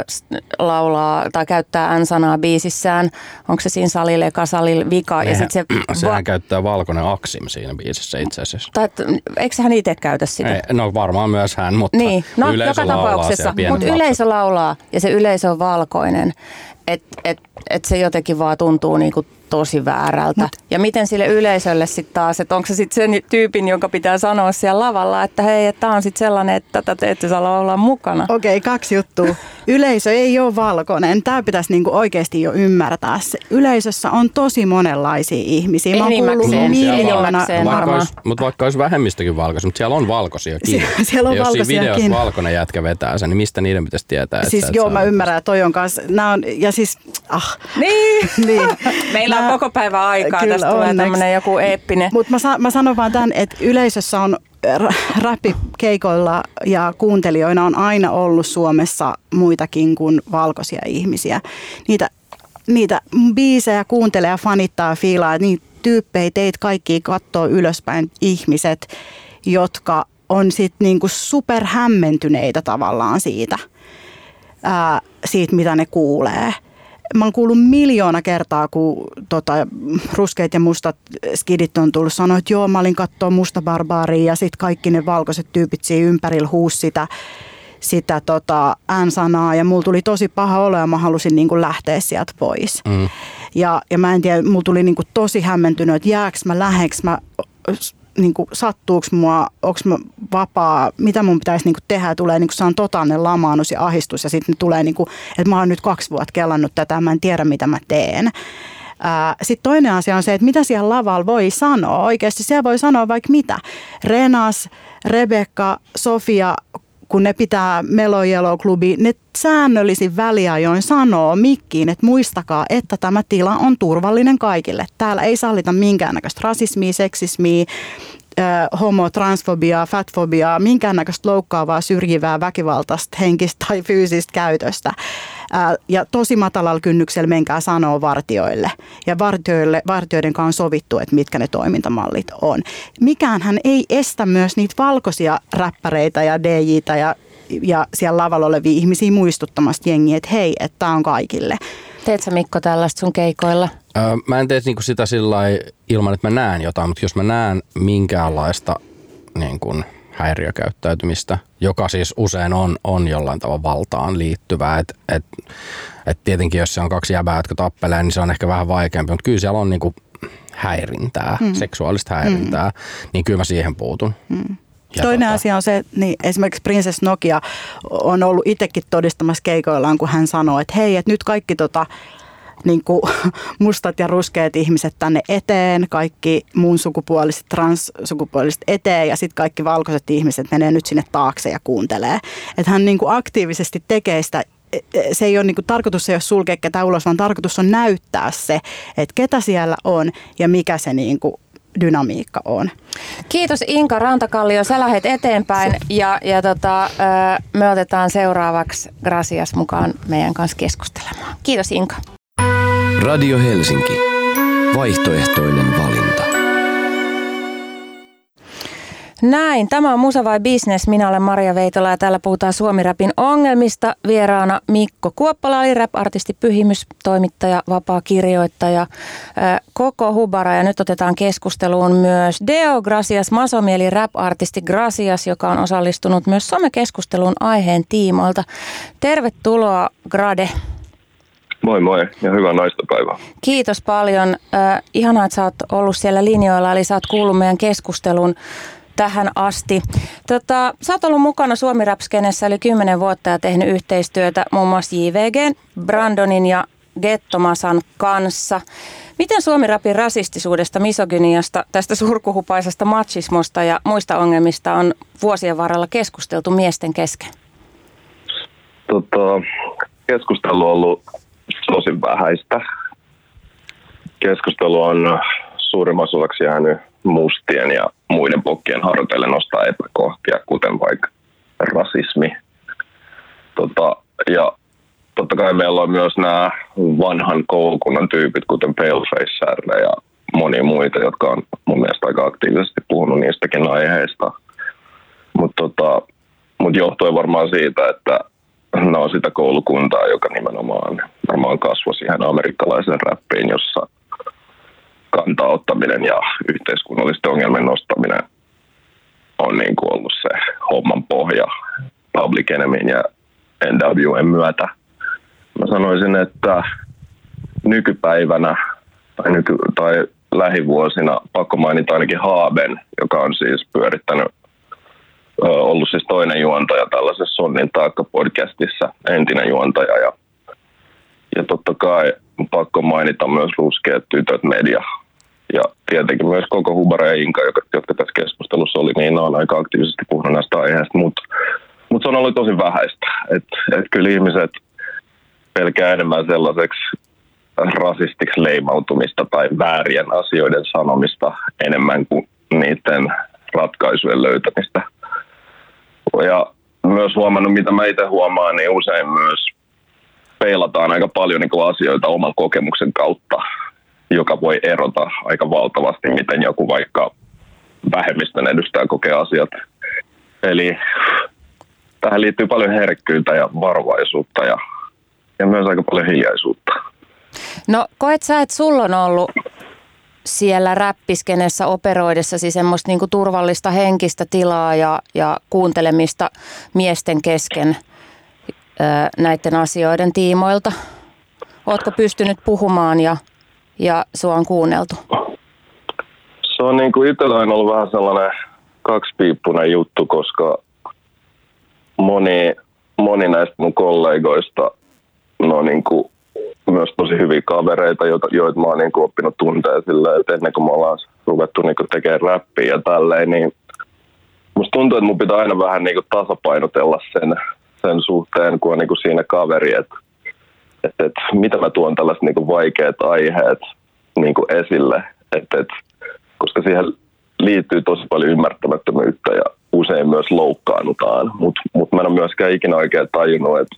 laulaa tai käyttää N-sanaa biisissään, onko se siinä salille eka salille vika? ja sit se Sehän va- käyttää valkoinen aksim siinä biisissä itse asiassa. Tai, eikö hän itse käytä sitä? Ei, no varmaan myös hän, mutta niin. no, yleisö joka tapauksessa, mutta yleisö laulaa ja se yleisö on valkoinen. Että et, et se jotenkin vaan tuntuu niinku tosi väärältä. Mut. Ja miten sille yleisölle sitten taas, että onko se sitten sen tyypin, jonka pitää sanoa siellä lavalla, että hei, että tämä on sitten sellainen, että tätä te ette saa olla mukana. Okei, okay, kaksi juttua. Yleisö ei ole valkoinen. Tämä pitäisi niinku oikeasti jo ymmärtää. Se yleisössä on tosi monenlaisia ihmisiä. Mä oon miljoona. Mutta vaikka olisi vähemmistökin valkoisia, mutta siellä on valkoisia Sie- siellä on Jos siinä videossa valkoinen jätkä vetää sen, niin mistä niiden pitäisi tietää? Siis että joo, mä ymmärrän, että toi on kanssa. Nämä on, ja siis, ah. Niin. niin. Meillä on koko päivä aikaa, Kyllä, tästä tulee tämmöinen joku eeppinen. Mutta mä, sa- mä sanon vaan tämän, että yleisössä on räppikeikoilla ja kuuntelijoina on aina ollut Suomessa muitakin kuin valkoisia ihmisiä. Niitä niitä biisejä kuuntelee ja fanittaa fiilaa, niin tyyppejä teitä kaikki katsoo ylöspäin ihmiset, jotka on sitten niinku superhämmentyneitä tavallaan siitä, ää, siitä, mitä ne kuulee. Mä oon kuullut miljoona kertaa, kun tota, ruskeat ja mustat skidit on tullut sanoa, että joo, mä olin katsoa musta barbaaria ja sitten kaikki ne valkoiset tyypit siinä ympärillä huus sitä, sitä tota, N-sanaa ja mulla tuli tosi paha olo ja mä halusin niin kuin lähteä sieltä pois. Mm. Ja, ja mä en tiedä, mulla tuli niin kuin tosi hämmentynyt, että jääks mä, läheks mä niin kuin, sattuuko mua, onko mä vapaa, mitä mun pitäisi niin kuin, tehdä, tulee niin kuin, saan totaalinen lamaannus ja ahistus ja sitten tulee, niin kuin, että mä oon nyt kaksi vuotta kellannut tätä, mä en tiedä mitä mä teen. Sitten toinen asia on se, että mitä siellä lavalla voi sanoa. Oikeasti siellä voi sanoa vaikka mitä. Renas, Rebekka, Sofia, kun ne pitää Melo Yellow Clubi, ne säännöllisin väliajoin sanoo mikkiin, että muistakaa, että tämä tila on turvallinen kaikille. Täällä ei sallita minkäännäköistä rasismia, seksismiä, homo, transfobiaa, fatfobiaa, minkäännäköistä loukkaavaa, syrjivää, väkivaltaista, henkistä tai fyysistä käytöstä. Ja tosi matalalla kynnyksellä menkää sanoa vartioille. Ja vartioille, vartioiden kanssa on sovittu, että mitkä ne toimintamallit on. Mikään hän ei estä myös niitä valkoisia räppäreitä ja DJitä ja, ja siellä lavalla olevia ihmisiä muistuttamasta jengiä, että hei, että tämä on kaikille. Teet sä Mikko tällaista sun keikoilla? Öö, mä en tee niinku sitä sillä ilman, että mä näen jotain, mutta jos mä näen minkäänlaista niin kuin häiriökäyttäytymistä, joka siis usein on, on jollain tavalla valtaan liittyvää. Et, et, et tietenkin jos se on kaksi jäbää, jotka tappelee, niin se on ehkä vähän vaikeampi, mutta kyllä siellä on niinku häirintää, mm. seksuaalista häirintää, mm. niin kyllä mä siihen puutun. Mm. Ja Toinen tota... asia on se, niin esimerkiksi Princess Nokia on ollut itsekin todistamassa keikoillaan, kun hän sanoo, että hei, että nyt kaikki tota, niin kuin mustat ja ruskeat ihmiset tänne eteen, kaikki muun sukupuoliset, transsukupuoliset eteen ja sitten kaikki valkoiset ihmiset menee nyt sinne taakse ja kuuntelee. Että hän niin kuin aktiivisesti tekee sitä e, e, se ei ole niin kuin, tarkoitus ei ole sulkea ketään ulos, vaan tarkoitus on näyttää se, että ketä siellä on ja mikä se niin kuin, dynamiikka on. Kiitos Inka Rantakallio, sä lähet eteenpäin ja, ja tota, me otetaan seuraavaksi Gracias mukaan meidän kanssa keskustelemaan. Kiitos Inka. Radio Helsinki. Vaihtoehtoinen valinta. Näin, tämä on Musa vai Business. Minä olen Maria Veitola ja täällä puhutaan Suomi-rapin ongelmista. Vieraana Mikko Kuoppala, oli rap-artisti, pyhimys, toimittaja, vapaa kirjoittaja, koko hubara. Ja nyt otetaan keskusteluun myös Deo Gracias, masomieli rap-artisti Gracias, joka on osallistunut myös somekeskusteluun aiheen tiimoilta. Tervetuloa Grade. Moi moi ja hyvää naistopäivää. Kiitos paljon. Äh, ihanaa, että sä oot ollut siellä linjoilla, eli sä oot kuullut meidän keskustelun tähän asti. Tota, sä oot ollut mukana Suomi Rapskenessä yli 10 vuotta ja tehnyt yhteistyötä muun muassa JVG, Brandonin ja Gettomasan kanssa. Miten Suomi Rapin rasistisuudesta, misogyniasta, tästä surkuhupaisesta machismosta ja muista ongelmista on vuosien varrella keskusteltu miesten kesken? Tota, keskustelu on ollut tosi vähäistä. Keskustelu on suurimmaksi osaksi jäänyt mustien ja muiden pokkien harteille nostaa epäkohtia, kuten vaikka rasismi. Tota, ja totta kai meillä on myös nämä vanhan koulukunnan tyypit, kuten Paleface ja moni muita, jotka on mun mielestä aika aktiivisesti puhunut niistäkin aiheista. Mutta tota, mut johtuen varmaan siitä, että ne on sitä koulukuntaa, joka nimenomaan varmaan kasvoi siihen amerikkalaisen räppiin, jossa kantaa ottaminen ja yhteiskunnallisten ongelmien nostaminen on niin kuin ollut se homman pohja Public Enemyn ja NWN myötä. Mä sanoisin, että nykypäivänä tai, nyky, tai lähivuosina pakko mainita ainakin Haaben, joka on siis pyörittänyt ollut siis toinen juontaja tällaisessa Sonnin taakka-podcastissa, entinen juontaja. Ja, ja totta kai pakko mainita myös Ruskeat tytöt media. Ja tietenkin myös koko Hubara ja Inka, jotka, jotka tässä keskustelussa oli, niin on aika aktiivisesti puhunut näistä aiheista, mutta mut se on ollut tosi vähäistä. Että et kyllä ihmiset pelkää enemmän sellaiseksi rasistiksi leimautumista tai väärien asioiden sanomista enemmän kuin niiden ratkaisujen löytämistä – ja myös huomannut, mitä mä itse huomaan, niin usein myös peilataan aika paljon niin asioita oman kokemuksen kautta, joka voi erota aika valtavasti, miten joku vaikka vähemmistön edustaja kokee asiat. Eli tähän liittyy paljon herkkyyttä ja varovaisuutta ja, ja myös aika paljon hiljaisuutta. No koet sä, että sulla on ollut siellä räppiskenessä operoidessasi semmoista niinku turvallista henkistä tilaa ja, ja kuuntelemista miesten kesken ö, näiden asioiden tiimoilta? Ootko pystynyt puhumaan ja, ja sua on kuunneltu? Se on niin kuin itsellä on ollut vähän sellainen kaksipiippunen juttu, koska moni, moni näistä mun kollegoista no niin kuin myös tosi hyviä kavereita, joita, joita mä oon niin oppinut tuntea silleen, että ennen kuin me ollaan ruvettu niin tekemään räppiä ja tälleen, niin musta tuntuu, että mun pitää aina vähän niin tasapainotella sen, sen suhteen, kun on niin kuin siinä kaveri, että, että, että mitä mä tuon tällaiset niin vaikeat aiheet niin kuin esille, että, että, koska siihen liittyy tosi paljon ymmärtämättömyyttä ja usein myös loukkaannutaan, mutta mut mä en ole myöskään ikinä oikein tajunnut, että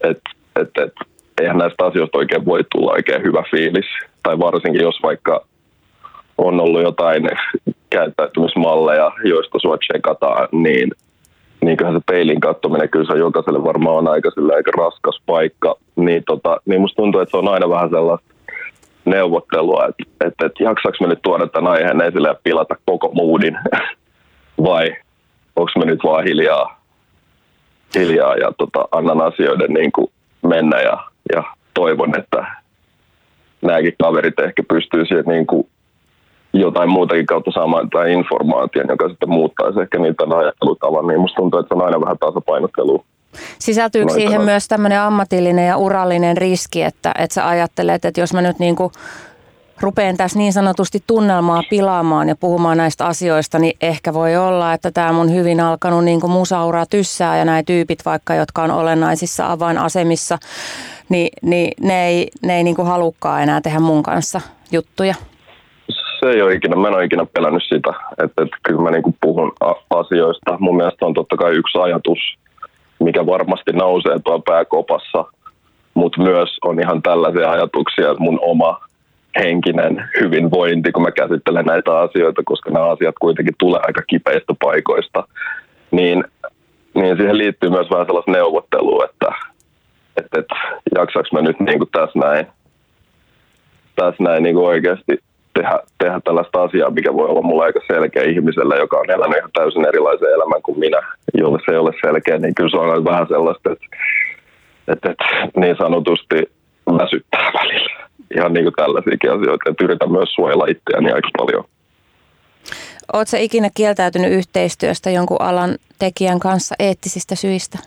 et, et, et, eihän näistä asioista oikein voi tulla oikein hyvä fiilis. Tai varsinkin jos vaikka on ollut jotain käyttäytymismalleja, joista sua tsekataan, niin, niin kyllähän se peilin katsominen, kyllä se jokaiselle varmaan on aika, aika raskas paikka. Niin, tota, niin musta tuntuu, että se on aina vähän sellaista neuvottelua, että, että, että jaksaako me nyt tuoda tämän aiheen esille ja pilata koko moodin, vai onko me nyt vaan hiljaa, hiljaa ja tota, annan asioiden niin kuin mennä ja, ja toivon, että nämäkin kaverit ehkä pystyy siihen niin kuin jotain muutakin kautta saamaan tämän informaation, joka sitten muuttaisi ehkä niitä ajattelutavan, niin musta tuntuu, että se on aina vähän tasapainottelu. Sisältyykö siihen myös tämmöinen ammatillinen ja urallinen riski, että, että sä ajattelet, että jos mä nyt niin kuin rupean tässä niin sanotusti tunnelmaa pilaamaan ja puhumaan näistä asioista, niin ehkä voi olla, että tämä mun hyvin alkanut niin kuin musaura tyssää ja nämä tyypit vaikka, jotka on olennaisissa avainasemissa, niin, niin ne ei, ne ei niin kuin halukkaan enää tehdä mun kanssa juttuja. Se ei ole ikinä, mä en ole ikinä pelännyt sitä, että, että kyllä mä niin kuin puhun asioista. Mun mielestä on totta kai yksi ajatus, mikä varmasti nousee tuolla pääkopassa, mutta myös on ihan tällaisia ajatuksia, että mun oma henkinen hyvinvointi, kun mä käsittelen näitä asioita, koska nämä asiat kuitenkin tulee aika kipeistä paikoista, niin, niin siihen liittyy myös vähän sellaista neuvottelua, että, että, että jaksaako mä nyt niin kuin tässä näin, tässä näin niin kuin oikeasti tehdä, tehdä tällaista asiaa, mikä voi olla mulla aika selkeä ihmiselle, joka on elänyt ihan täysin erilaisen elämän kuin minä, jolle se ei ole selkeä, niin kyllä se on vähän sellaista, että, että, että niin sanotusti väsyttää välillä ihan niin kuin tällaisiakin asioita, että yritän myös suojella itseäni aika paljon. Oletko ikinä kieltäytynyt yhteistyöstä jonkun alan tekijän kanssa eettisistä syistä?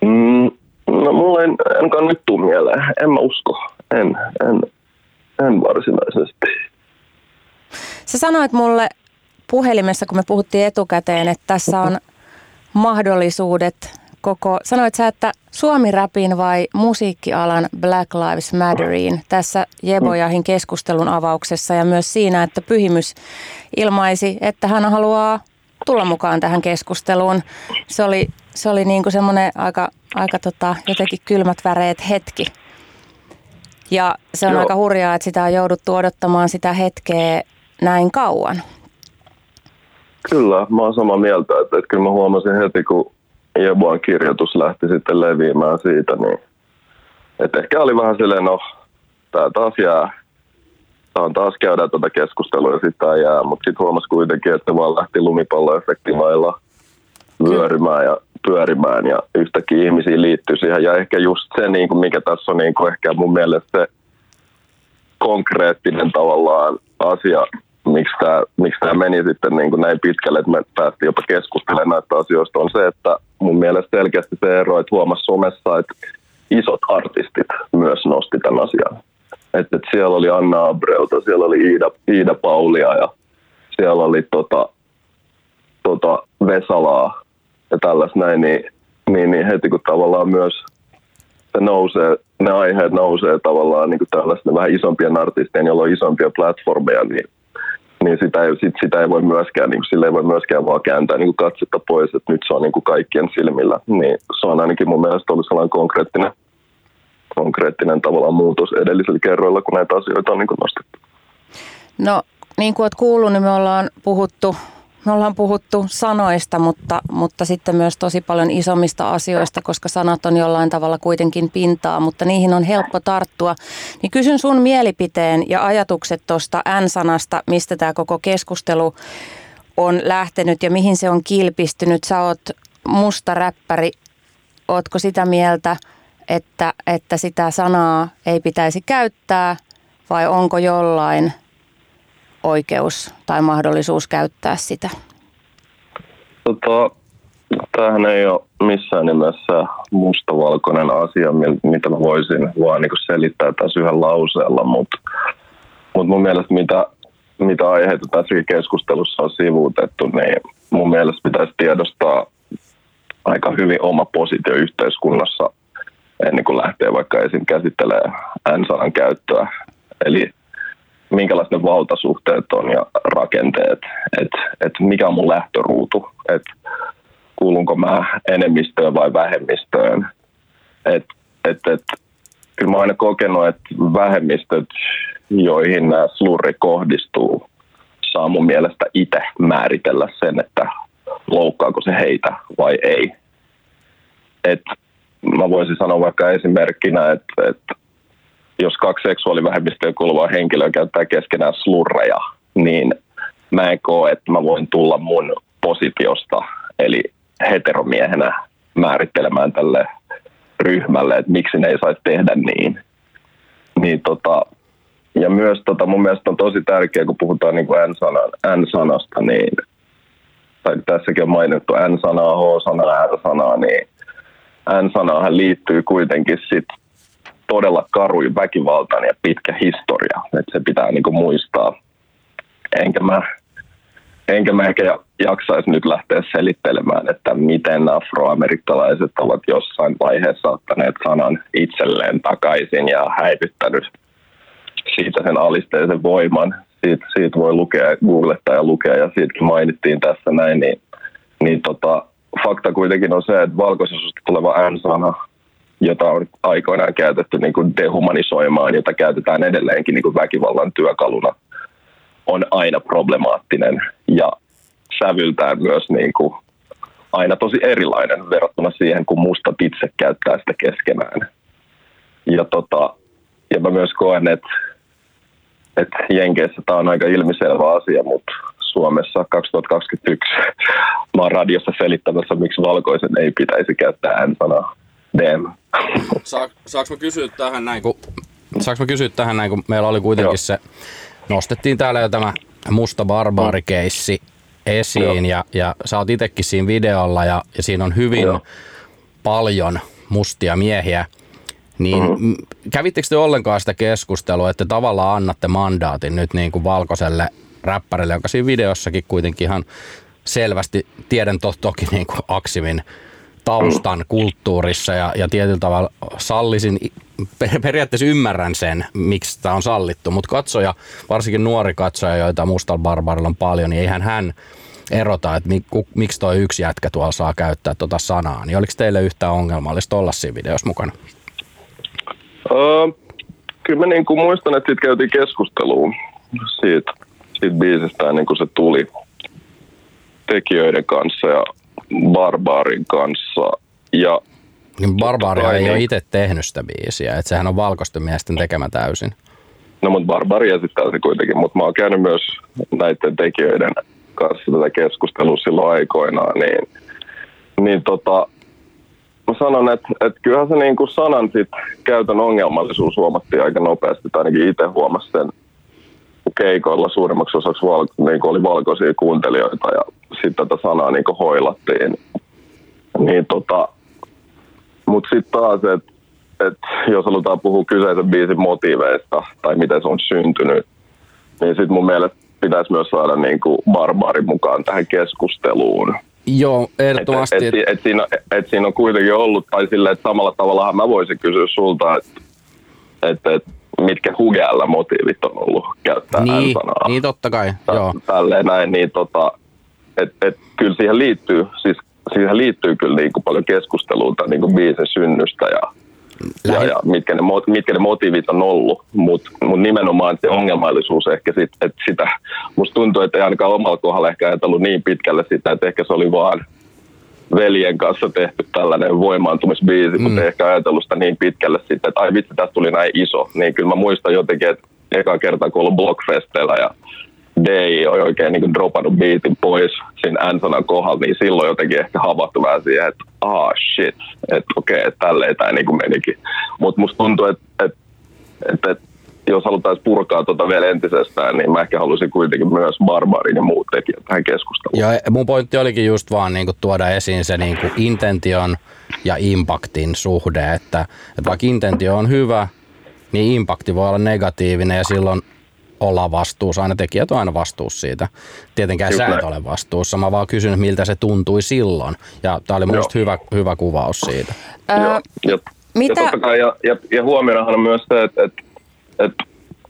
Mm, no mulla ei ainakaan nyt tule mieleen. En mä usko. En, en, en varsinaisesti. Sä sanoit mulle puhelimessa, kun me puhuttiin etukäteen, että tässä on mahdollisuudet koko, sanoit sä, että Suomi-räpin vai musiikkialan Black Lives Matteriin tässä Jebojahin keskustelun avauksessa ja myös siinä, että Pyhimys ilmaisi, että hän haluaa tulla mukaan tähän keskusteluun. Se oli, se oli niin kuin semmoinen aika, aika tota, jotenkin kylmät väreet hetki. Ja se on Joo. aika hurjaa, että sitä on jouduttu odottamaan sitä hetkeä näin kauan. Kyllä, mä oon samaa mieltä, että, että kyllä mä huomasin heti, kun Jeboan kirjoitus lähti sitten leviämään siitä, niin että ehkä oli vähän silleen, no, tämä taas jää, on taas käydään tätä keskustelua ja sitten jää, mutta sitten huomasi kuitenkin, että vaan lähti lumipalloefektivailla vyörymään ja pyörimään ja yhtäkkiä ihmisiä liittyy siihen. Ja ehkä just se, niin kuin mikä tässä on niin kuin ehkä mun mielestä se konkreettinen tavallaan asia, miksi tämä, miksi tämä meni sitten niin kuin näin pitkälle, että me päästiin jopa keskustelemaan näistä asioista, on se, että mun mielestä selkeästi se ero, että huomasi somessa, että isot artistit myös nosti tämän asian. Että, että siellä oli Anna Abreuta, siellä oli Iida, Iida Paulia ja siellä oli tota, tota Vesalaa ja tällaista näin, niin, niin, niin heti kun tavallaan myös se nousee, ne aiheet nousee tavallaan niin kuin tällaisten vähän isompien artistien, joilla on isompia platformeja, niin niin sitä ei, sit sitä ei voi myöskään, niin sille ei voi myöskään vaan kääntää niin katsetta pois, että nyt se on niin kuin kaikkien silmillä. Niin se on ainakin mun mielestä ollut sellainen konkreettinen konkreettinen tavallaan muutos edellisellä kerroilla, kun näitä asioita on niin kuin nostettu. No niin kuin olet kuullut, niin me ollaan puhuttu me ollaan puhuttu sanoista, mutta, mutta sitten myös tosi paljon isommista asioista, koska sanat on jollain tavalla kuitenkin pintaa, mutta niihin on helppo tarttua. Niin kysyn sun mielipiteen ja ajatukset tuosta N-sanasta, mistä tämä koko keskustelu on lähtenyt ja mihin se on kilpistynyt. Sä oot musta räppäri. Ootko sitä mieltä, että, että sitä sanaa ei pitäisi käyttää vai onko jollain – oikeus tai mahdollisuus käyttää sitä? Tota, tämähän ei ole missään nimessä mustavalkoinen asia, mitä mä voisin vaan niin selittää tässä yhden lauseella, mutta mut mun mielestä mitä, mitä aiheita tässäkin keskustelussa on sivuutettu, niin mun mielestä pitäisi tiedostaa aika hyvin oma positio yhteiskunnassa ennen kuin lähtee vaikka esim. käsittelee N-sanan käyttöä. Eli minkälaiset ne valtasuhteet on ja rakenteet, että et mikä on mun lähtöruutu, että kuulunko mä enemmistöön vai vähemmistöön. Et, et, et, kyllä mä aina kokenut, että vähemmistöt, joihin nämä slurri kohdistuu, saa mun mielestä itse määritellä sen, että loukkaako se heitä vai ei. Et mä voisin sanoa vaikka esimerkkinä, että, että jos kaksi seksuaalivähemmistöön kuuluvaa henkilöä käyttää keskenään slurreja, niin mä en koe, että mä voin tulla mun positiosta, eli heteromiehenä määrittelemään tälle ryhmälle, että miksi ne ei saisi tehdä niin. niin tota, ja myös tota, mun mielestä on tosi tärkeää, kun puhutaan niin N-sanan, N-sanasta, niin tai tässäkin on mainittu N-sanaa, H-sanaa, R-sanaa, niin N-sanaahan liittyy kuitenkin sit todella karuin väkivaltainen ja pitkä historia. Että se pitää niin kuin muistaa. Enkä mä, enkä mä ehkä jaksaisi nyt lähteä selittelemään, että miten afroamerikkalaiset ovat jossain vaiheessa ottaneet sanan itselleen takaisin ja häivyttänyt siitä sen alisteisen voiman. Siitä, siitä voi lukea, googlettaa ja lukea ja siitäkin mainittiin tässä näin, niin, niin tota, fakta kuitenkin on se, että valkoisesta tuleva N-sana jota on aikoinaan käytetty niin kuin dehumanisoimaan, jota käytetään edelleenkin niin kuin väkivallan työkaluna, on aina problemaattinen ja sävyltään myös niin kuin aina tosi erilainen verrattuna siihen, kun mustat itse käyttää sitä keskenään. Ja, tota, ja mä myös koen, että, että Jenkeissä tämä on aika ilmiselvä asia, mutta Suomessa 2021 mä oon radiossa selittämässä, miksi valkoisen ei pitäisi käyttää N-sanaa. DM. Saa, saanko mä kysyä tähän näin, kun, saanko mä kysyä tähän näin, kun meillä oli kuitenkin Joo. se, nostettiin täällä jo tämä musta barbaarikeissi esiin ja, ja sä oot itsekin siinä videolla ja, ja siinä on hyvin Joo. paljon mustia miehiä. Niin mm-hmm. kävittekö te ollenkaan sitä keskustelua, että tavallaan annatte mandaatin nyt niin kuin valkoiselle räppärille, joka siinä videossakin kuitenkin ihan selvästi, tiedän to, toki niin kuin Aksimin taustan kulttuurissa ja, ja tietyllä tavalla sallisin, periaatteessa ymmärrän sen, miksi tämä on sallittu, mutta katsoja, varsinkin nuori katsoja, joita Mustal Barbarilla on paljon, niin eihän hän erota, että mik, miksi tuo yksi jätkä tuolla saa käyttää tuota sanaa. Niin oliko teille yhtään ongelmallista olla siinä videossa mukana? Uh, kyllä mä niin kuin muistan, että siitä käytiin keskustelua siitä, siitä biisistä niin kuin se tuli tekijöiden kanssa ja Barbaarin kanssa. Ja niin Barbaaria ei niin, ole itse tehnyt sitä biisiä, että sehän on valkoisten miesten tekemä täysin. No mutta Barbari esittää se kuitenkin, mutta mä oon käynyt myös näiden tekijöiden kanssa tätä keskustelua silloin aikoinaan, niin, niin tota, mä sanon, että, että kyllähän se niin kuin sanan sit käytön ongelmallisuus huomattiin aika nopeasti, tai ainakin itse huomasin sen keikoilla suurimmaksi osaksi val, niin oli valkoisia kuuntelijoita ja sitten tätä sanaa niin hoilattiin. Niin tota, mutta sitten taas, että et jos halutaan puhua kyseisen biisin motiiveista tai miten se on syntynyt, niin sitten mun mielestä pitäisi myös saada niin kuin barbaari mukaan tähän keskusteluun. Joo, ehdottomasti. Et, et, et, et, siinä, et siinä on kuitenkin ollut, tai silleen, että samalla tavalla mä voisin kysyä sulta, että et, et, mitkä hugealla motiivit on ollut käyttää niin, sanaa Niin, totta kai, Tä, joo. Tälleen näin, niin tota, et, et, kyllä siihen liittyy, siis siihen liittyy kyllä niin kuin paljon keskustelua niin kuin biisin synnystä ja ja, ja mitkä, ne, mitkä ne motiivit on ollut, mutta mut nimenomaan se ongelmallisuus ehkä sit, että sitä, musta tuntuu, että ei ainakaan omalla kohdalla ehkä ajatellut niin pitkälle sitä, että ehkä se oli vaan veljen kanssa tehty tällainen voimaantumisbiisi, mm. mutta ei ehkä ajatellut sitä niin pitkälle sitten, että ai vitsi, tästä tuli näin iso. Niin kyllä mä muistan jotenkin, että eka kerta kun ollut Blockfesteillä ja DI on oikein niin dropannut beatin pois siinä N-sanan kohdalla, niin silloin jotenkin ehkä havahtu vähän siihen, että ah shit, että okei, okay, tälleen tämä niin menikin. Mutta musta tuntuu, että, että, että, että jos halutaan purkaa tuota vielä entisestään, niin mä ehkä haluaisin kuitenkin myös Barbarin ja muut tekijät tähän keskusteluun. Joo, mun pointti olikin just vaan niin kuin tuoda esiin se niin kuin intention ja impactin suhde, että, että vaikka intentio on hyvä, niin impakti voi olla negatiivinen ja silloin ollaan vastuussa. Aina tekijät on aina vastuussa siitä. Tietenkään Just sä et ole vastuussa. Mä vaan kysyn, miltä se tuntui silloin. Ja tää oli musta hyvä, hyvä kuvaus siitä. Joo. Ja, mitä? Ja, kai, ja, ja, ja huomioonhan on myös se, että, että, että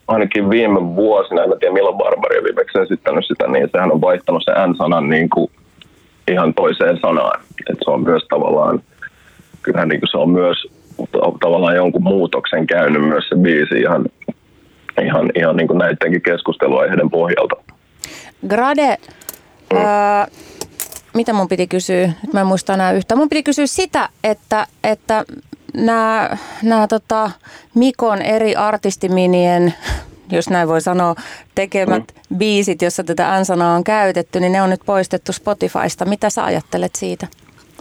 ainakin viime vuosina, en tiedä milloin Barbari on viimeksi esittänyt sitä, niin sehän on vaihtanut sen N-sanan niin kuin ihan toiseen sanaan. Että se on myös tavallaan, kyllähän niin kuin se on myös tavallaan jonkun muutoksen käynyt myös se biisi ihan ihan, ihan niin kuin näidenkin keskusteluaiheiden pohjalta. Grade, mm. ää, mitä mun piti kysyä? Nyt mä en muista enää yhtä. Mun piti kysyä sitä, että, että nämä, nämä tota Mikon eri artistiminien, jos näin voi sanoa, tekemät mm. biisit, jossa tätä n on käytetty, niin ne on nyt poistettu Spotifysta. Mitä sä ajattelet siitä?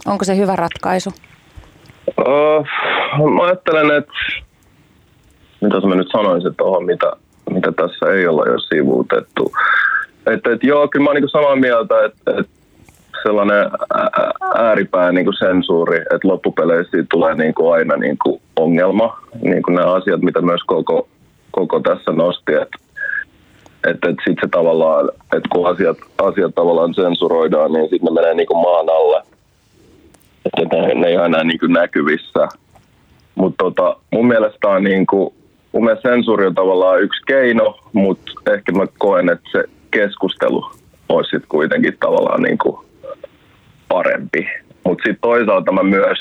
Onko se hyvä ratkaisu? Uh, mä ajattelen, että mitä mä nyt sanoisin tuohon, mitä, mitä tässä ei olla jo sivuutettu. Että et, joo, kyllä mä oon niin samaa mieltä, että et sellainen ääripää niin kuin sensuuri, että loppupeleissä tulee niin kuin aina niin kuin ongelma. Niin kuin nämä asiat, mitä myös koko, koko tässä nosti, että että et sitten se tavallaan, että kun asiat, asiat tavallaan sensuroidaan, niin sitten ne menee niin kuin maan alle. Että ne, ne ei ole enää niin kuin näkyvissä. Mutta tota, mun mielestä on niin kuin, mun mielestä sensuuri on tavallaan yksi keino, mutta ehkä mä koen, että se keskustelu olisi sitten kuitenkin tavallaan niin kuin parempi. Mutta sitten toisaalta mä myös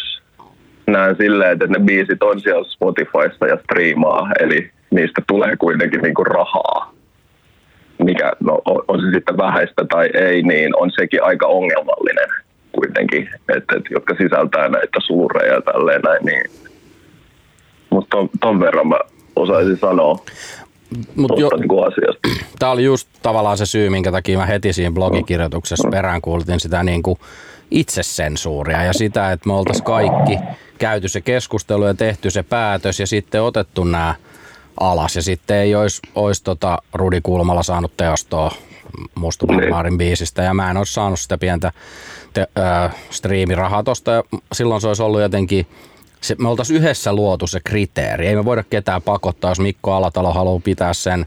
näen silleen, että ne biisit on siellä Spotifyssa ja striimaa, eli niistä tulee kuitenkin niinku rahaa. Mikä, no, on se sitten vähäistä tai ei, niin on sekin aika ongelmallinen kuitenkin, että et, jotka sisältää näitä suureja ja tälleen näin, niin mutta ton, ton verran mä osaisin sanoa. Mut jo, niin asiasta. Tämä oli just tavallaan se syy, minkä takia mä heti siinä blogikirjoituksessa peräänkuulutin sitä niin kuin itsesensuuria ja sitä, että me oltaisiin kaikki käyty se keskustelu ja tehty se päätös ja sitten otettu nämä alas ja sitten ei olisi, olisi tota Rudi Kulmalla saanut teostoa Mustumaarin biisistä ja mä en olisi saanut sitä pientä te, äh, striimirahaa tosta ja silloin se olisi ollut jotenkin se, me oltaisiin yhdessä luotu se kriteeri. Ei me voida ketään pakottaa, jos Mikko Alatalo haluaa pitää sen,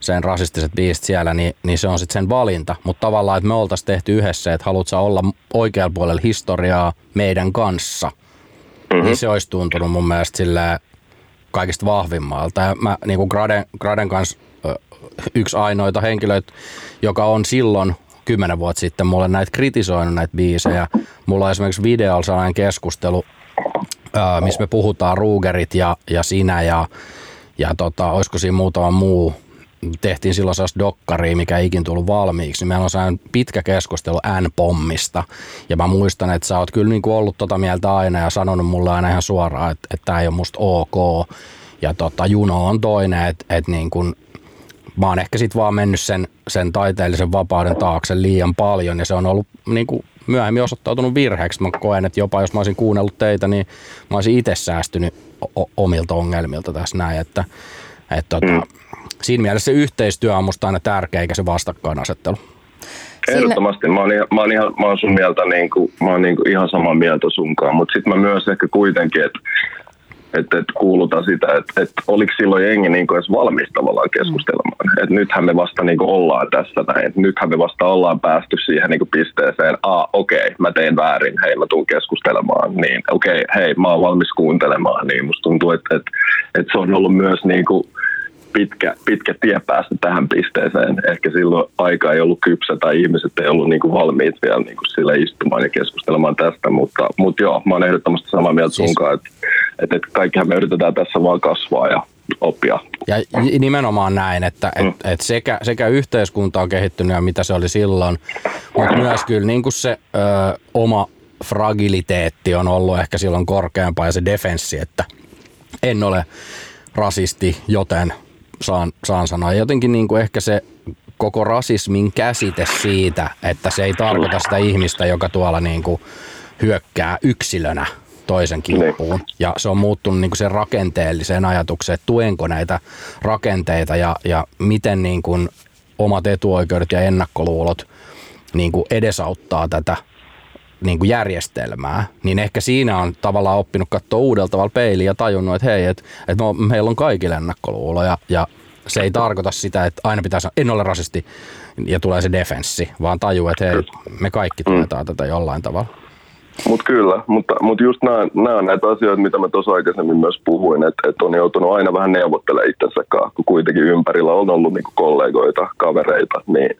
sen rasistiset biisit siellä, niin, niin se on sitten sen valinta. Mutta tavallaan, että me oltaisiin tehty yhdessä, että haluat olla oikealla puolella historiaa meidän kanssa, mm-hmm. niin se olisi tuntunut mun mielestä sillä kaikista vahvimmalta. Ja mä niin kuin Graden, Graden kanssa yksi ainoita henkilöitä, joka on silloin kymmenen vuotta sitten mulle näitä kritisoinut näitä biisejä. Mulla on esimerkiksi videolla sellainen keskustelu missä me puhutaan Rugerit ja, ja sinä ja, ja tota, olisiko siinä muutama muu tehtiin silloin sellaista dokkaria, mikä ei ikin tullut valmiiksi, meillä on sellainen pitkä keskustelu N-pommista. Ja mä muistan, että sä oot kyllä niin kuin ollut tota mieltä aina ja sanonut mulle aina ihan suoraan, että, että tämä ei ole musta ok. Ja tota, Juno on toinen, että, että niin kuin, mä oon ehkä sitten vaan mennyt sen, sen taiteellisen vapauden taakse liian paljon ja se on ollut niin kuin myöhemmin osoittautunut virheeksi. Mä koen, että jopa jos mä olisin kuunnellut teitä, niin mä olisin itse säästynyt omilta ongelmilta tässä näin. Että, että tota, mm. Siinä mielessä se yhteistyö on musta aina tärkeä, eikä se vastakkainasettelu. Ehdottomasti. Mä oon, mä oon, ihan, mä oon sun mieltä niin kuin, mä oon niin kuin ihan samaa mieltä sunkaan, mutta sitten mä myös ehkä kuitenkin, että että, että kuuluta sitä, että, että oliko silloin jengi niin kuin edes valmis tavallaan keskustelemaan. Mm. Että nythän me vasta niin kuin ollaan tässä näin. Että nythän me vasta ollaan päästy siihen niin kuin pisteeseen, a okei, okay, mä tein väärin, hei mä tuun keskustelemaan, niin okei, okay, hei mä oon valmis kuuntelemaan. Niin musta tuntuu, että, että, että se on ollut myös niin kuin pitkä, pitkä tie päästä tähän pisteeseen. Ehkä silloin aika ei ollut kypsä tai ihmiset ei ollut niin kuin valmiit vielä niin kuin sille istumaan ja keskustelemaan tästä, mutta, mutta joo, mä oon ehdottomasti samaa mieltä siis... sunkaan, että että, että kaikkihan me yritetään tässä vaan kasvaa ja oppia. Ja nimenomaan näin, että mm. et, et sekä, sekä yhteiskunta on kehittynyt ja mitä se oli silloin, mutta myös kyllä niin kuin se ö, oma fragiliteetti on ollut ehkä silloin korkeampaa ja se defenssi, että en ole rasisti, joten saan, saan sanoa. Jotenkin niin kuin ehkä se koko rasismin käsite siitä, että se ei tarkoita sitä ihmistä, joka tuolla niin kuin hyökkää yksilönä toisen kimppuun. Niin. Ja se on muuttunut niin kuin sen rakenteelliseen ajatukseen, että tuenko näitä rakenteita ja, ja miten niin kuin omat etuoikeudet ja ennakkoluulot niin kuin edesauttaa tätä niin kuin järjestelmää, niin ehkä siinä on tavallaan oppinut katsoa uudella tavalla peiliin ja tajunnut, että hei, että, että meillä on kaikille ennakkoluuloja ja se ei tarkoita sitä, että aina pitää sanoa, en ole rasisti ja tulee se defenssi, vaan tajuu, että hei, me kaikki tuetaan tätä jollain tavalla. Mutta kyllä, mutta, mutta just nämä on näitä asioita, mitä mä tuossa aikaisemmin myös puhuin, että, että on joutunut aina vähän neuvottelemaan itsensä kun kuitenkin ympärillä on ollut niinku kollegoita, kavereita, niin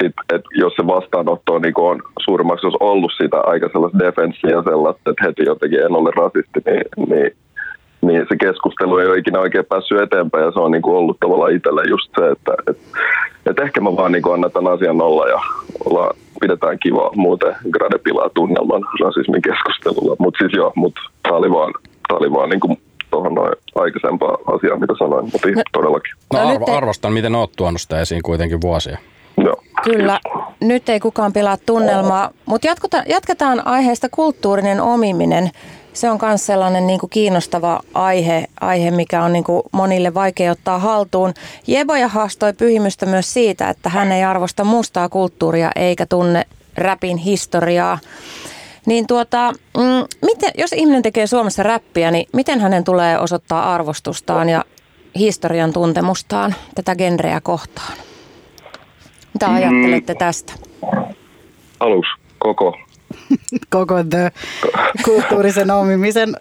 sit, et jos se vastaanotto on, niin on suurimmaksi jos ollut sitä aika sellaista defenssiä sellaista, että heti jotenkin en ole rasisti, niin, niin, niin se keskustelu ei ole ikinä oikein päässyt eteenpäin ja se on niin kuin ollut tavallaan itselle just se, että et, et ehkä mä vaan niin annan tämän asian olla ja olla, pidetään kiva muuten grade pilaa tunnelman rasismin keskustelulla, mutta siis joo, mutta tämä oli vaan, tää oli vaan niin kuin tuohon noin aikaisempaa asiaa, mitä sanoin, mutta no, todellakin. No arvo, arvostan, miten oot tuonut sitä esiin kuitenkin vuosia. Kyllä, nyt ei kukaan pilaa tunnelmaa, mutta jatketaan aiheesta kulttuurinen omiminen. Se on myös sellainen niin kuin kiinnostava aihe, aihe, mikä on niin kuin monille vaikea ottaa haltuun. Jeboja haastoi pyhimystä myös siitä, että hän ei arvosta mustaa kulttuuria eikä tunne räpin historiaa. Niin tuota, mm, miten, jos ihminen tekee Suomessa räppiä, niin miten hänen tulee osoittaa arvostustaan ja historian tuntemustaan tätä genreä kohtaan? Mitä mm. ajattelette tästä? Alus, koko. koko the kulttuurisen omimisen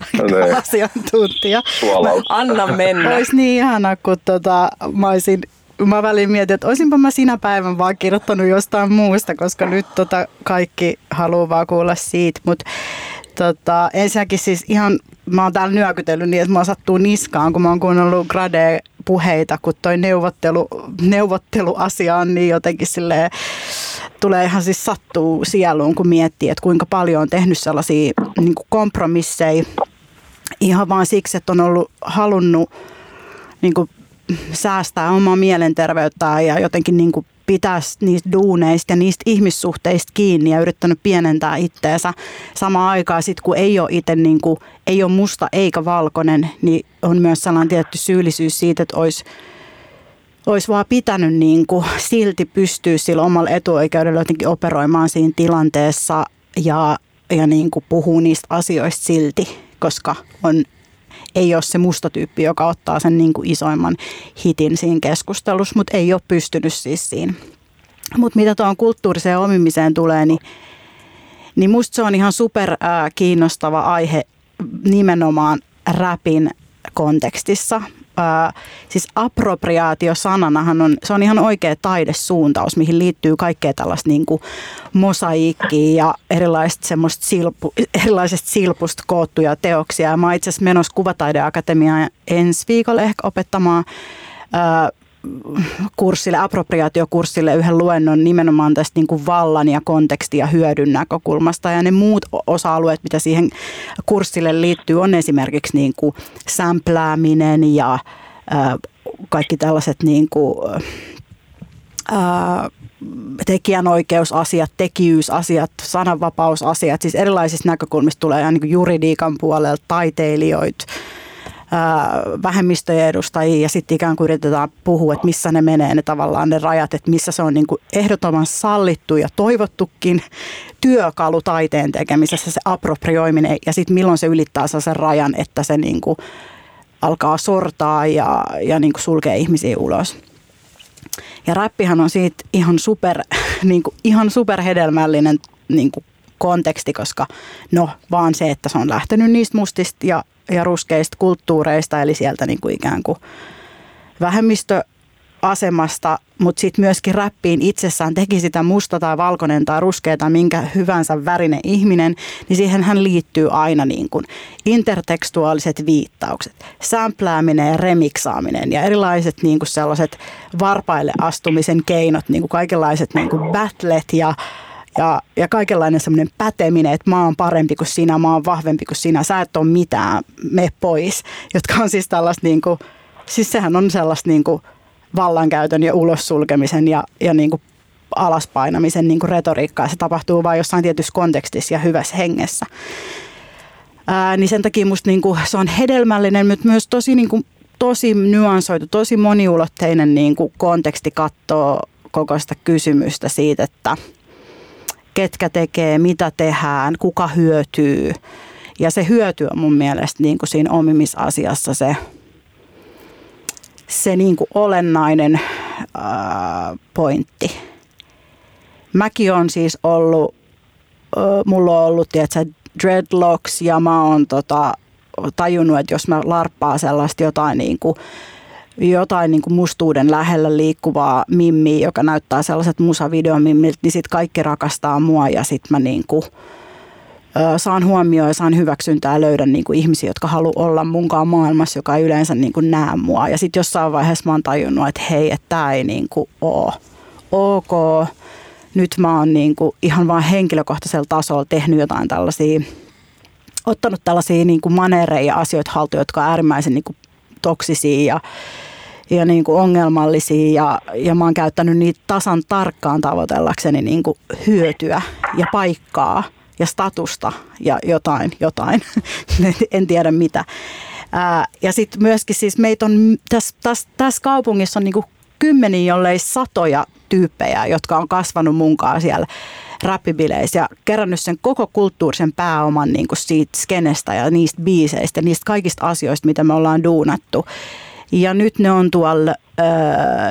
asiantuntija. Anna mennä. Olisi niin ihana, kun tota, mä olisin mä väliin mietin, että olisinpa mä sinä päivän vaan kirjoittanut jostain muusta, koska nyt tota kaikki haluaa vaan kuulla siitä. Mutta tota, ensinnäkin siis ihan, mä oon täällä nyökytellyt niin, että mä sattuu niskaan, kun mä oon kuunnellut Grade puheita, kun toi neuvottelu, neuvotteluasia on niin jotenkin silleen, tulee ihan siis sattuu sieluun, kun miettii, että kuinka paljon on tehnyt sellaisia niin kompromisseja. Ihan vaan siksi, että on ollut halunnut niin kuin, säästää omaa mielenterveyttä ja jotenkin niin kuin, pitää niistä duuneista ja niistä ihmissuhteista kiinni ja yrittänyt pienentää itteensä. Samaan aikaan sitten kun ei ole itse niin kuin, ei ole musta eikä valkoinen, niin on myös sellainen tietty syyllisyys siitä, että olisi olisi vaan pitänyt niin kuin silti pystyä sillä omalla etuoikeudella jotenkin operoimaan siinä tilanteessa ja, ja niin kuin puhuu niistä asioista silti, koska on, ei ole se musta tyyppi, joka ottaa sen niin kuin isoimman hitin siinä keskustelussa, mutta ei ole pystynyt siis siinä. Mutta mitä tuohon kulttuuriseen omimiseen tulee, niin, niin musta se on ihan super äh, kiinnostava aihe nimenomaan rapin kontekstissa ää, siis appropriaatio-sananahan on, se on ihan oikea taidesuuntaus, mihin liittyy kaikkea tällaista niin kuin mosaikkia ja erilaisista silpu, erilaisista silpusta koottuja teoksia. Ja mä itse asiassa menossa Kuvataideakatemiaan ensi viikolla ehkä opettamaan ää, kurssille, appropriaatiokurssille yhden luennon nimenomaan tästä niin kuin vallan ja kontekstin ja hyödyn näkökulmasta. Ja ne muut osa-alueet, mitä siihen kurssille liittyy, on esimerkiksi niin kuin sämplääminen ja kaikki tällaiset niin kuin, tekijänoikeusasiat, tekijyysasiat, sananvapausasiat, siis erilaisista näkökulmista tulee niin juridiikan puolelta, taiteilijoita, vähemmistöjen edustajia ja sitten ikään kuin yritetään puhua, että missä ne menee ne tavallaan ne rajat, että missä se on niin kuin ehdottoman sallittu ja toivottukin työkalu taiteen tekemisessä se approprioiminen ja sitten milloin se ylittää sen rajan, että se niin kuin alkaa sortaa ja, ja niin kuin sulkee ihmisiä ulos. Ja räppihän on siitä ihan super, niin kuin, ihan superhedelmällinen niin kuin konteksti, koska no vaan se, että se on lähtenyt niistä mustista ja, ja ruskeista kulttuureista, eli sieltä niin kuin ikään kuin vähemmistö asemasta, mutta sitten myöskin räppiin itsessään teki sitä musta tai valkoinen tai ruskea tai minkä hyvänsä värinen ihminen, niin siihen hän liittyy aina niin kuin intertekstuaaliset viittaukset, sämplääminen ja remiksaaminen ja erilaiset niin kuin sellaiset varpaille astumisen keinot, niin kuin kaikenlaiset niin kuin battlet ja ja, ja kaikenlainen semmoinen päteminen, että mä oon parempi kuin sinä, mä oon vahvempi kuin sinä, sä et ole mitään, me pois. Jotka on siis tällaista niin kuin, siis sehän on sellaista niin kuin vallankäytön ja ulos sulkemisen ja, ja niin kuin alaspainamisen niin kuin retoriikkaa. Se tapahtuu vain jossain tietyssä kontekstissa ja hyvässä hengessä. Ää, niin sen takia musta niin kuin, se on hedelmällinen, mutta myös tosi, niin kuin, tosi nyansoitu, tosi moniulotteinen niin kuin konteksti katsoo koko sitä kysymystä siitä, että ketkä tekee, mitä tehdään, kuka hyötyy. Ja se hyöty on mun mielestä niin kuin siinä omimisasiassa se, se niin kuin olennainen ää, pointti. Mäkin on siis ollut, ää, mulla on ollut tiedätkö, dreadlocks ja mä oon tota, tajunnut, että jos mä larppaan sellaista jotain niin kuin, jotain niin kuin mustuuden lähellä liikkuvaa mimmiä, joka näyttää sellaiset musavideomimmiltä, niin sitten kaikki rakastaa mua ja sitten mä niin kuin, saan huomioon ja saan hyväksyntää ja löydän niin kuin ihmisiä, jotka haluaa olla munkaan maailmassa, joka ei yleensä niin kuin näe mua. Ja sitten jossain vaiheessa mä oon tajunnut, että hei, että tämä ei niin kuin ole ok. Nyt mä oon niin kuin ihan vain henkilökohtaisella tasolla tehnyt jotain tällaisia, ottanut tällaisia niin kuin manereja ja asioita haltuun, jotka on äärimmäisen niin kuin toksisia ja, ja niin kuin ongelmallisia ja, ja mä oon käyttänyt niitä tasan tarkkaan tavoitellakseni niin kuin hyötyä ja paikkaa ja statusta ja jotain, jotain, en tiedä mitä. Ää, ja sitten myöskin siis meitä on, tässä täs, täs kaupungissa on niinku kymmeniä, jollei satoja tyyppejä, jotka on kasvanut munkaan siellä rappibileissä ja kerännyt sen koko kulttuurisen pääoman niin kuin siitä skenestä ja niistä biiseistä niistä kaikista asioista, mitä me ollaan duunattu. Ja nyt ne on tuolla ö,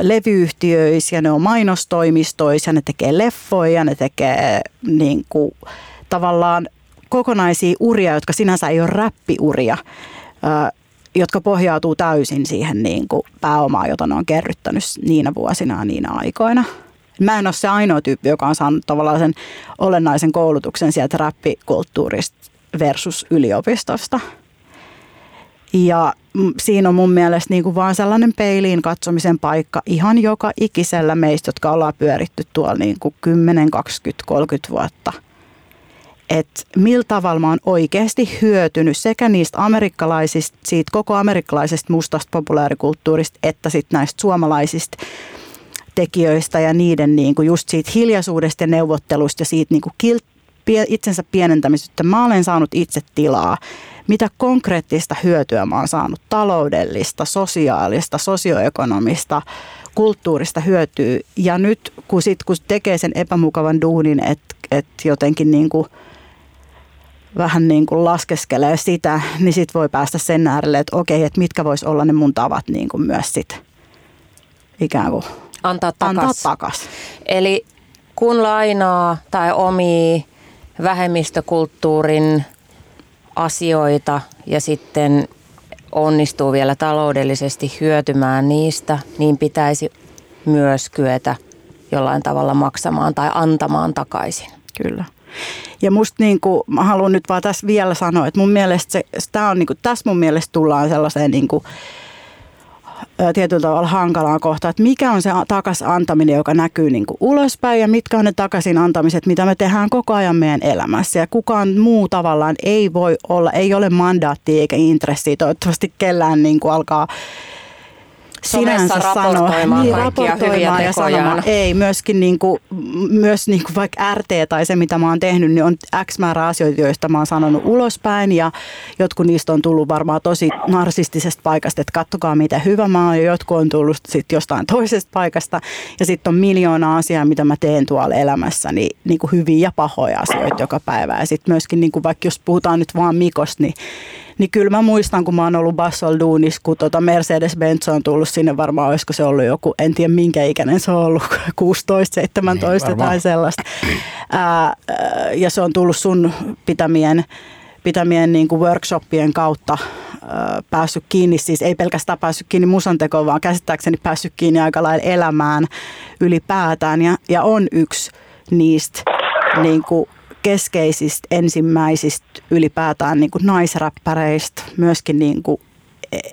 levyyhtiöissä ja ne on mainostoimistoissa ja ne tekee leffoja ja ne tekee niin kuin, tavallaan kokonaisia uria, jotka sinänsä ei ole räppiuria, ö, jotka pohjautuu täysin siihen niin kuin pääomaan, jota ne on kerryttänyt niinä vuosina ja niinä aikoina. Mä en ole se ainoa tyyppi, joka on saanut tavallaan sen olennaisen koulutuksen sieltä räppikulttuurista versus yliopistosta. Ja siinä on mun mielestä niin kuin vaan sellainen peiliin katsomisen paikka ihan joka ikisellä meistä, jotka ollaan pyöritty tuolla niin kuin 10, 20, 30 vuotta. Että millä tavalla mä oon oikeasti hyötynyt sekä niistä amerikkalaisista, siitä koko amerikkalaisesta mustasta populaarikulttuurista, että sitten näistä suomalaisista tekijöistä ja niiden niin kuin just siitä hiljaisuudesta ja neuvottelusta ja siitä niin kuin kilt, itsensä pienentämisestä. Mä olen saanut itse tilaa. Mitä konkreettista hyötyä mä oon saanut taloudellista, sosiaalista, sosioekonomista, kulttuurista hyötyä. Ja nyt kun, sit, kun tekee sen epämukavan duunin, että et jotenkin niin kuin vähän niin kuin laskeskelee sitä, niin sit voi päästä sen äärelle, että okei, että mitkä vois olla ne mun tavat niin kuin myös sit ikään kuin antaa takas. Antaa takas. Eli kun lainaa tai omii vähemmistökulttuurin asioita ja sitten onnistuu vielä taloudellisesti hyötymään niistä, niin pitäisi myös kyetä jollain tavalla maksamaan tai antamaan takaisin. Kyllä. Ja musta niin kuin, mä haluan nyt vaan tässä vielä sanoa, että mun mielestä se, tämä on niin kuin, tässä mun mielestä tullaan sellaiseen niin kuin, tietyllä tavalla hankalaan kohtaan, että mikä on se takaisin antaminen, joka näkyy niin kuin ulospäin ja mitkä on ne takaisin antamiset, mitä me tehdään koko ajan meidän elämässä. Ja kukaan muu tavallaan ei voi olla, ei ole mandaattia eikä intressiä. Toivottavasti kellään niin kuin alkaa sinänsä raportoimaan niin, raportoimaan ja sanomaan, ei, myöskin niin kuin, myös niin kuin vaikka RT tai se, mitä mä oon tehnyt, niin on X määrä asioita, joista mä oon sanonut ulospäin ja jotkut niistä on tullut varmaan tosi narsistisesta paikasta, että kattokaa miten hyvä mä oon ja jotkut on tullut sitten jostain toisesta paikasta. Ja sitten on miljoona asiaa, mitä mä teen tuolla elämässä, niin, niin kuin hyviä ja pahoja asioita joka päivä. Ja sitten myöskin niin kuin vaikka jos puhutaan nyt vaan Mikosta, niin niin kyllä mä muistan, kun mä oon ollut Bassol Duunis, kun tota Mercedes-Benz on tullut sinne varmaan, olisiko se ollut joku, en tiedä minkä ikäinen se on ollut, 16, 17 niin, tai sellaista. Ää, ja se on tullut sun pitämien, pitämien niin kuin workshopien kautta päässyt kiinni, siis ei pelkästään päässyt kiinni musantekoon, vaan käsittääkseni päässyt kiinni aika lailla elämään ylipäätään. Ja, ja on yksi niistä niin kuin keskeisistä ensimmäisistä ylipäätään niin kuin naisräppäreistä, myöskin niin kuin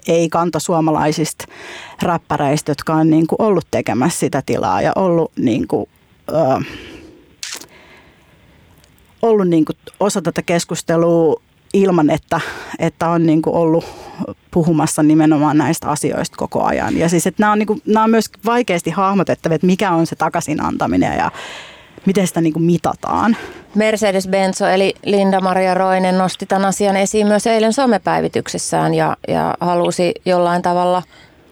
ei kanta suomalaisista räppäreistä, jotka on niin kuin ollut tekemässä sitä tilaa ja ollut, niin kuin, ö, ollut niin kuin osa tätä keskustelua ilman, että, että on niin kuin ollut puhumassa nimenomaan näistä asioista koko ajan. Ja siis, että nämä on, niin kuin, nämä on myös vaikeasti hahmotettavia, että mikä on se takaisin antaminen ja miten sitä niin kuin mitataan. Mercedes Benzo eli Linda-Maria Roinen nosti tämän asian esiin myös eilen somepäivityksessään ja, ja halusi jollain tavalla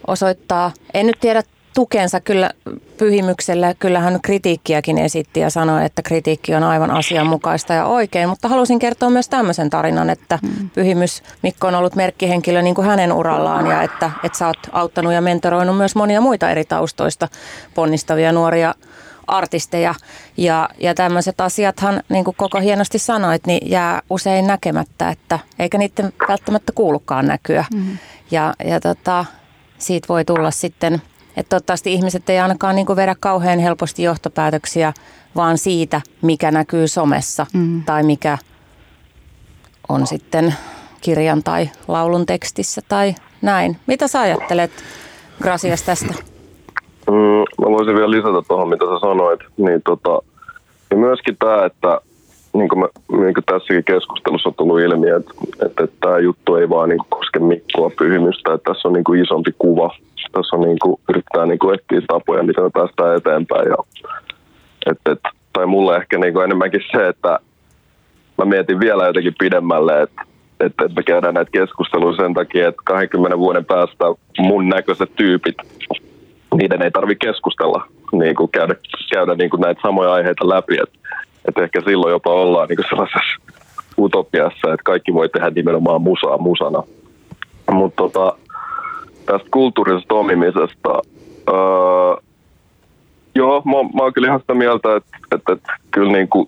osoittaa, en nyt tiedä tukensa kyllä pyhimykselle. Kyllähän kritiikkiäkin esitti ja sanoi, että kritiikki on aivan asianmukaista ja oikein, mutta halusin kertoa myös tämmöisen tarinan, että mm. pyhimys Mikko on ollut merkkihenkilö niin kuin hänen urallaan ja että, että sä oot auttanut ja mentoroinut myös monia muita eri taustoista ponnistavia nuoria artisteja. Ja, ja tämmöiset asiathan, niin kuin koko hienosti sanoit, niin jää usein näkemättä, että eikä niiden välttämättä kuulukaan näkyä. Mm-hmm. Ja, ja tota, siitä voi tulla sitten, että toivottavasti ihmiset ei ainakaan niin kuin vedä kauhean helposti johtopäätöksiä, vaan siitä, mikä näkyy somessa mm-hmm. tai mikä on sitten kirjan tai laulun tekstissä tai näin. Mitä sä ajattelet, Grasias, tästä? Mm, mä voisin vielä lisätä tuohon, mitä sä sanoit. Niin tota, ja myöskin tämä, että niin kuin, niin kuin tässäkin keskustelussa on tullut ilmi, että, että, että tämä juttu ei vaan niin kuin koske Mikkoa pyhimystä, että tässä on niin kuin isompi kuva. Tässä on niin kuin, yrittää niin kuin etsiä tapoja, miten me päästään eteenpäin. Ja, että, että, tai mulle ehkä niin kuin enemmänkin se, että mä mietin vielä jotenkin pidemmälle, että, että, että me käydään näitä keskusteluja sen takia, että 20 vuoden päästä mun näköiset tyypit niiden ei tarvitse keskustella, niin kuin käydä, käydä niin kuin näitä samoja aiheita läpi. Että et ehkä silloin jopa ollaan niin kuin sellaisessa utopiassa, että kaikki voi tehdä nimenomaan musaa musana. Mutta tota, tästä kulttuurisesta omimisesta, öö, joo, mä, mä oon kyllä ihan sitä mieltä, että, että, että kyllä niin kuin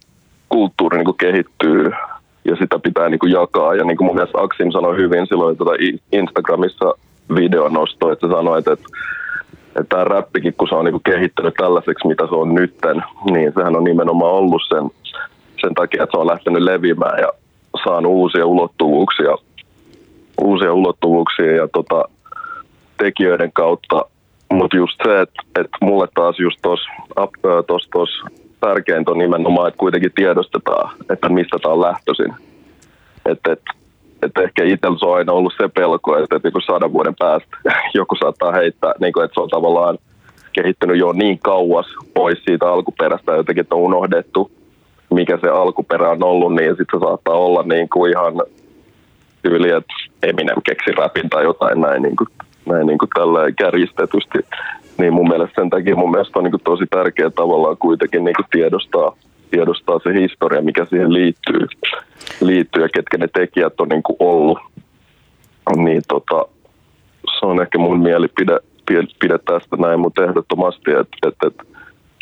kulttuuri niin kuin kehittyy ja sitä pitää niin kuin jakaa. Ja niin kuin mun mielestä Aksim sanoi hyvin silloin tota Instagramissa videonosto, että että että tämä räppikin, kun se on niinku kehittynyt tällaiseksi, mitä se on nytten, niin sehän on nimenomaan ollut sen, sen takia, että se on lähtenyt leviämään ja saanut uusia ulottuvuuksia, uusia ulottuvuuksia ja tota, tekijöiden kautta. Mutta just se, että et mulle taas just tuossa tärkeintä on nimenomaan, että kuitenkin tiedostetaan, että mistä tämä on lähtöisin. Että et, että ehkä itsellä se on aina ollut se pelko, että, että niin sadan vuoden päästä joku saattaa heittää, niin kuin, että se on tavallaan kehittynyt jo niin kauas pois siitä alkuperästä jotenkin, että on unohdettu, mikä se alkuperä on ollut, niin sitten se saattaa olla niin kuin ihan tyyli, että Eminem keksi rapin tai jotain näin, niin kuin, näin niin kuin tällä kärjistetysti. Niin mun mielestä sen takia mun mielestä on niin kuin tosi tärkeää tavallaan kuitenkin niin kuin tiedostaa, tiedostaa se historia, mikä siihen liittyy, liittyy ja ketkä ne tekijät on niin kuin ollut. Niin tota, se on ehkä mun mielipide pide tästä näin, mutta ehdottomasti, että et, et,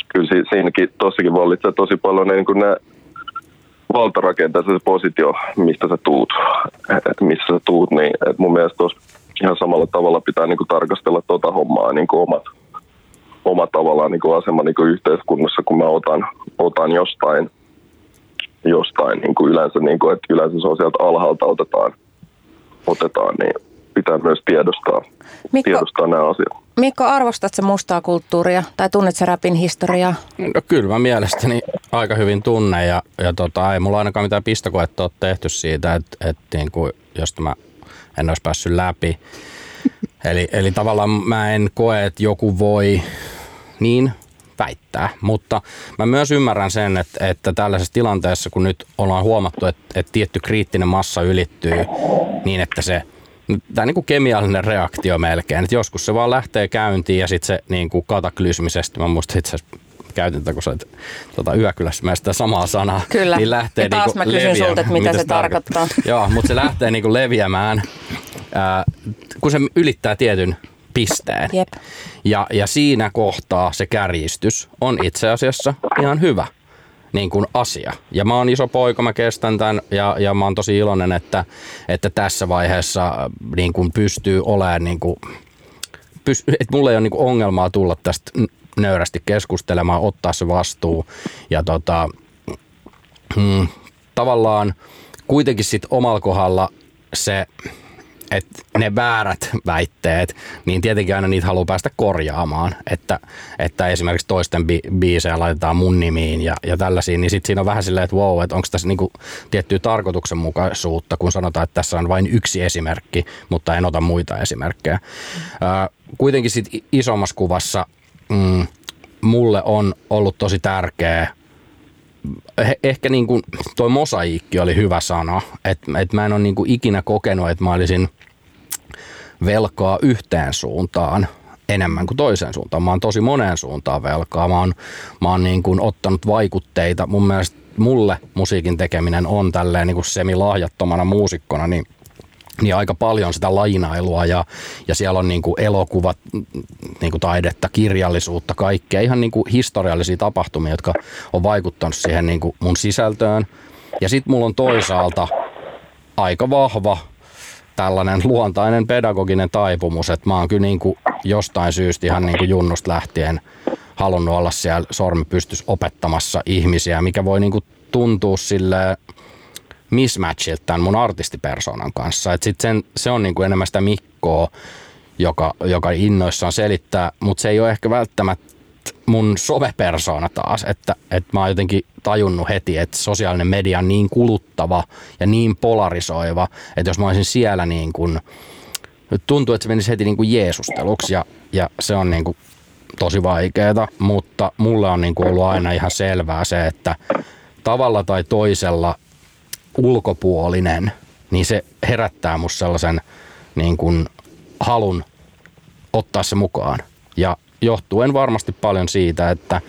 kyllä siinäkin tossakin vallitsee tosi paljon niin kuin ne valtarakenteessa se positio, mistä sä tuut, että missä sä tuut, niin et mun mielestä tuossa ihan samalla tavalla pitää niin kuin tarkastella tota hommaa niin kuin omat oma tavallaan niin kuin asema niin kuin yhteiskunnassa, kun mä otan, otan jostain, jostain niin kuin yleensä, niin kuin, että yleensä se on sieltä alhaalta otetaan, otetaan niin pitää myös tiedostaa, Mikko, tiedostaa nämä asiat. Mikko, arvostatko mustaa kulttuuria tai tunnet sä rapin historiaa? No kyllä mä mielestäni aika hyvin tunne ja, ja tota, ei mulla ainakaan mitään pistokoetta ole tehty siitä, että, että niin kuin, jos mä en olisi päässyt läpi. Eli, eli tavallaan mä en koe, että joku voi niin väittää. Mutta mä myös ymmärrän sen, että, että tällaisessa tilanteessa, kun nyt ollaan huomattu, että, että tietty kriittinen massa ylittyy niin, että se tämä niin kuin kemiallinen reaktio melkein, että joskus se vaan lähtee käyntiin ja sitten se niin kuin kataklysmisesti, mä muistan itse asiassa käytin kun sä olet tuota, yökylässä mä sitä samaa sanaa, Kyllä. niin lähtee ja taas niin mä kysyn sulta, että mitä, mitä se tarkoittaa. tarkoittaa. Joo, mutta se lähtee niin kuin leviämään, ää, kun se ylittää tietyn pisteen. Jep. Ja, ja siinä kohtaa se kärjistys on itse asiassa ihan hyvä. niin kuin asia. Ja mä oon iso poika, mä kestän tämän ja, ja mä oon tosi iloinen, että, että tässä vaiheessa niin kuin pystyy olemaan, niin kuin, että mulla ei ole niin kuin ongelmaa tulla tästä nöyrästi keskustelemaan, ottaa se vastuu ja tota, hmm, tavallaan kuitenkin sitten omalla kohdalla se että ne väärät väitteet, niin tietenkin aina niitä haluaa päästä korjaamaan. Että, että esimerkiksi toisten bi- biisejä laitetaan mun nimiin ja, ja tällaisiin, niin sitten siinä on vähän silleen, että wow, että onko tässä niinku tiettyä tarkoituksenmukaisuutta, kun sanotaan, että tässä on vain yksi esimerkki, mutta en ota muita esimerkkejä. Ää, kuitenkin sitten isommassa kuvassa mm, mulle on ollut tosi tärkeä ehkä niin kuin toi mosaiikki oli hyvä sana, että et mä en ole niin kuin ikinä kokenut, että mä olisin velkaa yhteen suuntaan enemmän kuin toiseen suuntaan. Mä oon tosi moneen suuntaan velkaa. Mä oon, mä oon niin kuin ottanut vaikutteita. Mun mielestä mulle musiikin tekeminen on tälleen niin kuin semilahjattomana muusikkona, niin niin aika paljon sitä lainailua ja, ja siellä on niin kuin elokuvat, niin kuin taidetta, kirjallisuutta, kaikkea, ihan niin kuin historiallisia tapahtumia, jotka on vaikuttanut siihen niin kuin mun sisältöön. Ja sitten mulla on toisaalta aika vahva tällainen luontainen pedagoginen taipumus, että mä oon kyllä niin kuin jostain syystä ihan niin kuin junnusta lähtien halunnut olla siellä sormi pystys opettamassa ihmisiä, mikä voi niin kuin tuntua sille mismatchilta tämän mun artistipersonan kanssa. Et sit sen, se on niin kuin enemmän sitä Mikkoa, joka, joka innoissaan selittää, mutta se ei ole ehkä välttämättä mun sovepersona taas, että, että mä oon jotenkin tajunnut heti, että sosiaalinen media on niin kuluttava ja niin polarisoiva, että jos mä olisin siellä niin kuin, tuntuu, että se menisi heti niin kuin Jeesusteluksi ja, ja se on niin kuin tosi vaikeaa, mutta mulle on niin kuin ollut aina ihan selvää se, että tavalla tai toisella ulkopuolinen, niin se herättää musta sellaisen niin kuin halun ottaa se mukaan. Ja johtuen varmasti paljon siitä, että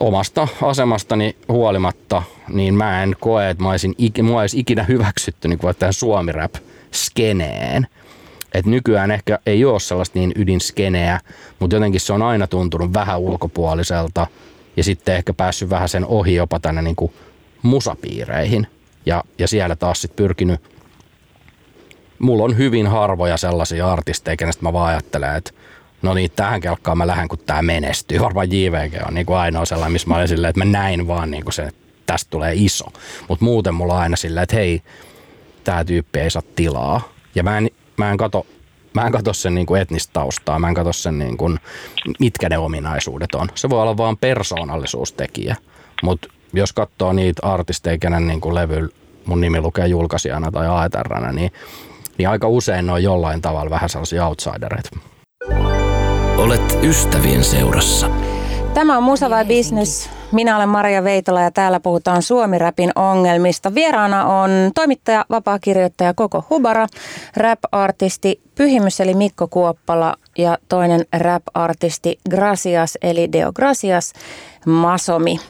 omasta asemastani huolimatta, niin mä en koe, että mä olisin, mua olisi ikinä hyväksytty niin tähän suomi rap skeneen. Et nykyään ehkä ei ole sellaista niin ydinskeneä, mutta jotenkin se on aina tuntunut vähän ulkopuoliselta ja sitten ehkä päässyt vähän sen ohi jopa tänne niin kuin musapiireihin. Ja, ja siellä taas sitten pyrkinyt, mulla on hyvin harvoja sellaisia artisteja, kenestä mä vaan ajattelen, että no niin, tähän kelkkaan mä lähden, kun tämä menestyy. Varmaan JVG on niin kuin ainoa sellainen, missä mä olin silleen, että mä näin vaan niin kuin se, että tästä tulee iso. Mutta muuten mulla on aina silleen, että hei, tämä tyyppi ei saa tilaa. Ja mä en, mä en kato Mä en katso sen niin kuin etnistä taustaa, mä en katso sen niin kuin, mitkä ne ominaisuudet on. Se voi olla vaan persoonallisuustekijä, mutta jos katsoo niitä artisteja, kenen niin kuin levy, mun nimi lukee julkaisijana tai AETRnä, niin, niin aika usein ne on jollain tavalla vähän sellaisia outsidereita. Olet ystävien seurassa. Tämä on Musa vai Business. Minä olen Maria Veitola ja täällä puhutaan Suomi-räpin ongelmista. Vieraana on toimittaja, vapaakirjoittaja Koko Hubara, rap-artisti Pyhimys eli Mikko Kuoppala ja toinen rap-artisti Gracias eli Deo Gracias Masomi.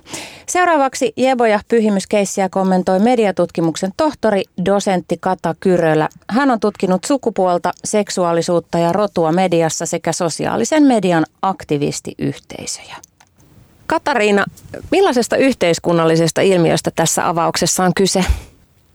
Seuraavaksi Jeboja pyhimyskeissiä kommentoi mediatutkimuksen tohtori, dosentti Kata Kyrölä. Hän on tutkinut sukupuolta, seksuaalisuutta ja rotua mediassa sekä sosiaalisen median aktivistiyhteisöjä. Katariina, millaisesta yhteiskunnallisesta ilmiöstä tässä avauksessa on kyse?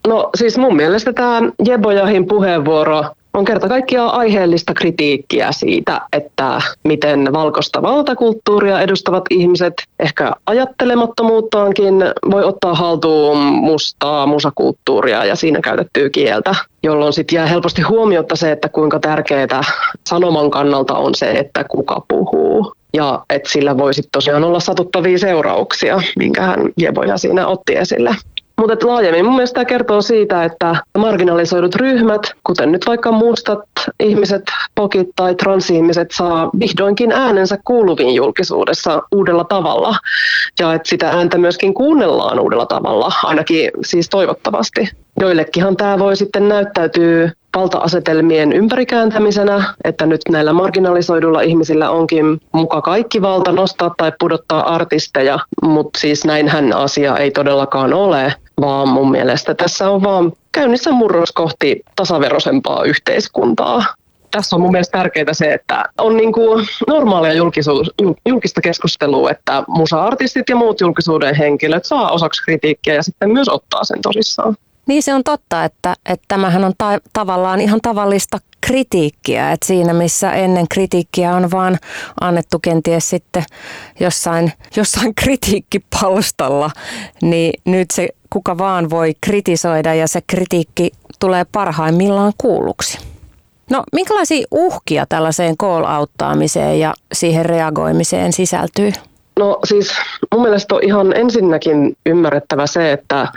No siis mun mielestä tämä Jebojahin puheenvuoro on kerta kaikkiaan aiheellista kritiikkiä siitä, että miten valkoista valtakulttuuria edustavat ihmiset ehkä ajattelemattomuuttaankin voi ottaa haltuun mustaa musakulttuuria ja siinä käytettyä kieltä, jolloin sitten jää helposti huomiota se, että kuinka tärkeää sanoman kannalta on se, että kuka puhuu. Ja että sillä voisi tosiaan olla satuttavia seurauksia, minkä hän Jeboja siinä otti esille. Mutta laajemmin mun mielestä tämä kertoo siitä, että marginalisoidut ryhmät, kuten nyt vaikka mustat ihmiset, pokit tai transihmiset, saa vihdoinkin äänensä kuuluviin julkisuudessa uudella tavalla. Ja että sitä ääntä myöskin kuunnellaan uudella tavalla, ainakin siis toivottavasti. Joillekinhan tämä voi sitten näyttäytyä valta-asetelmien ympärikääntämisenä, että nyt näillä marginalisoiduilla ihmisillä onkin muka kaikki valta nostaa tai pudottaa artisteja, mutta siis näinhän asia ei todellakaan ole, vaan mun mielestä tässä on vaan käynnissä murros kohti tasaveroisempaa yhteiskuntaa. tässä on mun mielestä tärkeää se, että on niin kuin normaalia julkisuus, julkista keskustelua, että musa-artistit ja muut julkisuuden henkilöt saa osaksi kritiikkiä ja sitten myös ottaa sen tosissaan. Niin se on totta, että, että tämähän on ta- tavallaan ihan tavallista kritiikkiä, että siinä missä ennen kritiikkiä on vaan annettu kenties sitten jossain, jossain kritiikkipalstalla, niin nyt se kuka vaan voi kritisoida ja se kritiikki tulee parhaimmillaan kuulluksi. No minkälaisia uhkia tällaiseen call-auttaamiseen ja siihen reagoimiseen sisältyy? No siis mun mielestä on ihan ensinnäkin ymmärrettävä se, että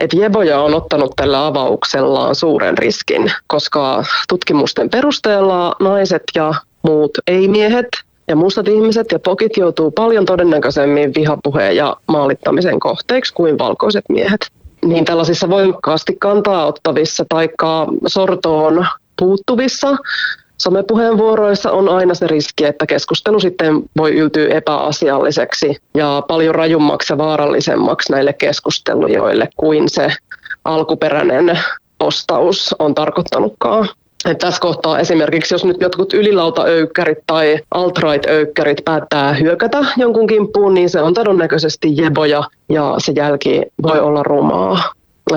että Jeboja on ottanut tällä avauksellaan suuren riskin, koska tutkimusten perusteella naiset ja muut ei-miehet ja mustat ihmiset ja pokit joutuu paljon todennäköisemmin vihapuheen ja maalittamisen kohteeksi kuin valkoiset miehet. Niin tällaisissa voimakkaasti kantaa ottavissa tai sortoon puuttuvissa somepuheenvuoroissa on aina se riski, että keskustelu sitten voi yltyä epäasialliseksi ja paljon rajummaksi ja vaarallisemmaksi näille keskustelujoille kuin se alkuperäinen postaus on tarkoittanutkaan. Et tässä kohtaa esimerkiksi, jos nyt jotkut ylilautaöykkärit tai alt-right-öykkärit päättää hyökätä jonkun kimppuun, niin se on todennäköisesti jeboja ja se jälki voi olla rumaa.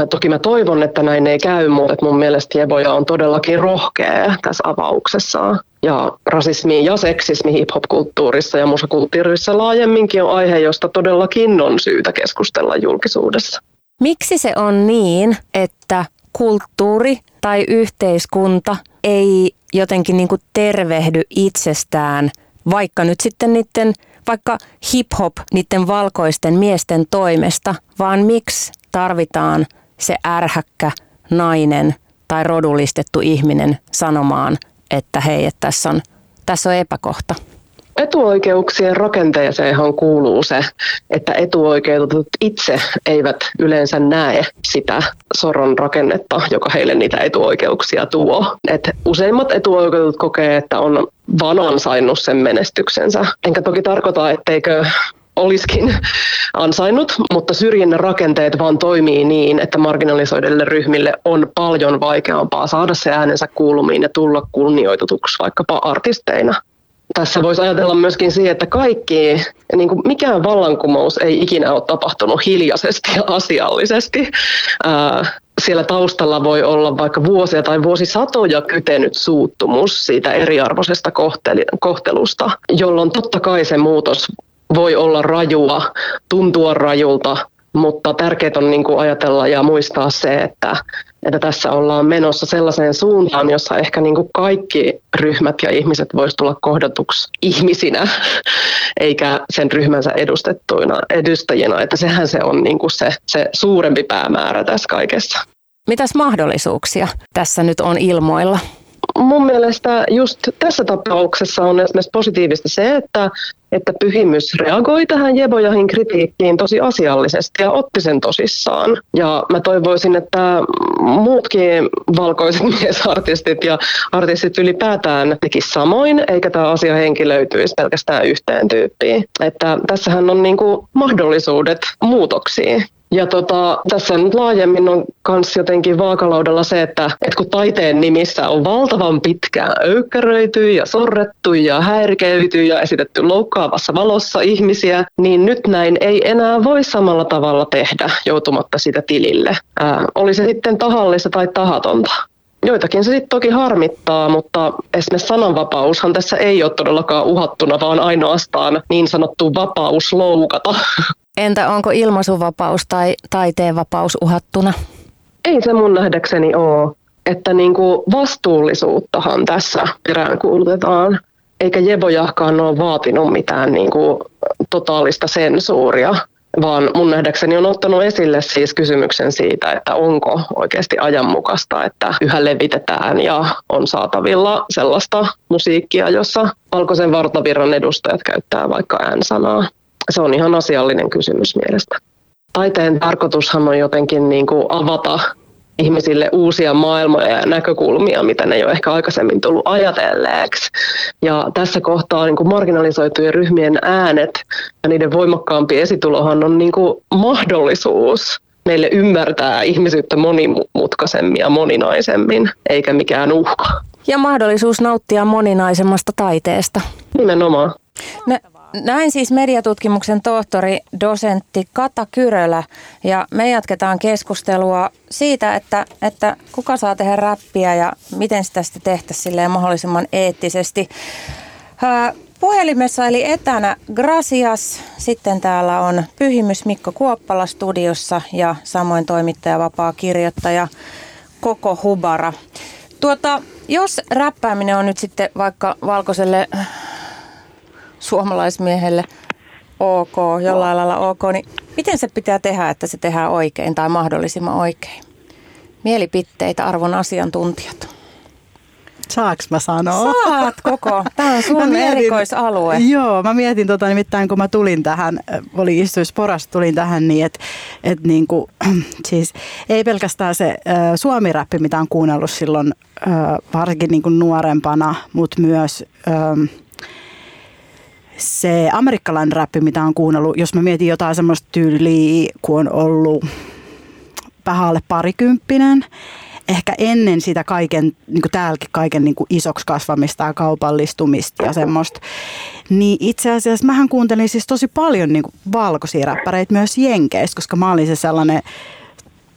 Toki mä toivon, että näin ei käy, mutta mun mielestä Jeboja on todellakin rohkea tässä avauksessaan. Ja rasismi ja seksismi hip-hop-kulttuurissa ja musakulttuurissa laajemminkin on aihe, josta todellakin on syytä keskustella julkisuudessa. Miksi se on niin, että kulttuuri tai yhteiskunta ei jotenkin niin kuin tervehdy itsestään, vaikka nyt sitten niiden, vaikka hip-hop niiden valkoisten miesten toimesta, vaan miksi tarvitaan se ärhäkkä nainen tai rodullistettu ihminen sanomaan, että hei, että tässä on, tässä on epäkohta? Etuoikeuksien rakenteeseenhan kuuluu se, että etuoikeutetut itse eivät yleensä näe sitä soron rakennetta, joka heille niitä etuoikeuksia tuo. Et useimmat etuoikeutetut kokee, että on vaan ansainnut sen menestyksensä. Enkä toki tarkoita, etteikö olisikin ansainnut, mutta syrjinnän rakenteet vaan toimii niin, että marginalisoidille ryhmille on paljon vaikeampaa saada se äänensä kuulumiin ja tulla kunnioitetuksi vaikkapa artisteina. Tässä voisi ajatella myöskin siihen, että kaikki, niin kuin mikään vallankumous ei ikinä ole tapahtunut hiljaisesti ja asiallisesti. Ää, siellä taustalla voi olla vaikka vuosia tai vuosisatoja kytenyt suuttumus siitä eriarvoisesta kohtelusta, jolloin totta kai se muutos voi olla rajua, tuntua rajulta, mutta tärkeää on niin kuin ajatella ja muistaa se, että, että tässä ollaan menossa sellaiseen suuntaan, jossa ehkä niin kuin kaikki ryhmät ja ihmiset voisivat tulla kohdatuksi ihmisinä, eikä sen ryhmänsä edustettuina edustajina. Että sehän se on niin kuin se, se suurempi päämäärä tässä kaikessa. Mitäs mahdollisuuksia tässä nyt on ilmoilla? Mun mielestä just tässä tapauksessa on esimerkiksi positiivista se, että, että pyhimys reagoi tähän Jebojahin kritiikkiin tosi asiallisesti ja otti sen tosissaan. Ja mä toivoisin, että muutkin valkoiset miesartistit ja artistit ylipäätään tekis samoin, eikä tämä asia henkilöityisi pelkästään yhteen tyyppiin. Että tässähän on niinku mahdollisuudet muutoksiin. Ja tota, tässä nyt laajemmin on myös jotenkin vaakalaudalla se, että, että kun taiteen nimissä on valtavan pitkään öykkäröity ja sorrettu ja häiriköity ja esitetty loukkaavassa valossa ihmisiä, niin nyt näin ei enää voi samalla tavalla tehdä joutumatta sitä tilille. Ää, oli se sitten tahallista tai tahatonta. Joitakin se sitten toki harmittaa, mutta esimerkiksi sananvapaushan tässä ei ole todellakaan uhattuna, vaan ainoastaan niin sanottu vapaus loukata. Entä onko ilmaisuvapaus tai taiteenvapaus uhattuna? Ei se mun nähdäkseni ole. Että niin kuin vastuullisuuttahan tässä peräänkuulutetaan. Eikä Jebojahkaan ole vaatinut mitään niin kuin totaalista sensuuria, vaan mun nähdäkseni on ottanut esille siis kysymyksen siitä, että onko oikeasti ajanmukaista, että yhä levitetään ja on saatavilla sellaista musiikkia, jossa valkoisen vartavirran edustajat käyttää vaikka äänsanaa se on ihan asiallinen kysymys mielestä. Taiteen tarkoitushan on jotenkin niin kuin avata ihmisille uusia maailmoja ja näkökulmia, mitä ne ei ole ehkä aikaisemmin tullut ajatelleeksi. Ja tässä kohtaa niin kuin marginalisoitujen ryhmien äänet ja niiden voimakkaampi esitulohan on niin kuin mahdollisuus meille ymmärtää ihmisyyttä monimutkaisemmin ja moninaisemmin, eikä mikään uhka. Ja mahdollisuus nauttia moninaisemmasta taiteesta. Nimenomaan. No, näin siis mediatutkimuksen tohtori, dosentti Kata Kyrölä ja me jatketaan keskustelua siitä, että, että kuka saa tehdä räppiä ja miten sitä sitten tehtäisiin mahdollisimman eettisesti. Puhelimessa eli etänä Gracias. Sitten täällä on pyhimys Mikko Kuoppala studiossa ja samoin toimittaja, vapaa kirjoittaja Koko Hubara. Tuota, jos räppääminen on nyt sitten vaikka valkoiselle suomalaismiehelle ok, jollain lailla ok, niin miten se pitää tehdä, että se tehdään oikein tai mahdollisimman oikein? Mielipitteitä arvon asiantuntijat. Saaks mä sanoa? Saat koko. Tämä on sun mietin, erikoisalue. Joo, mä mietin tota, nimittäin kun mä tulin tähän, oli istuisporas, tulin tähän niin, että et niinku, siis ei pelkästään se äh, suomiräppi, mitä on kuunnellut silloin äh, varsinkin niinku nuorempana, mutta myös äh, se amerikkalainen räppi, mitä on kuunnellut, jos mä mietin jotain semmoista tyyliä, kun on ollut vähän alle parikymppinen, ehkä ennen sitä kaiken, niin kuin täälläkin kaiken niin kuin isoksi kasvamista ja kaupallistumista ja semmoista. Niin itse asiassa mähän kuuntelin siis tosi paljon niin kuin valkoisia räppäreitä myös Jenkeistä, koska mä olin se sellainen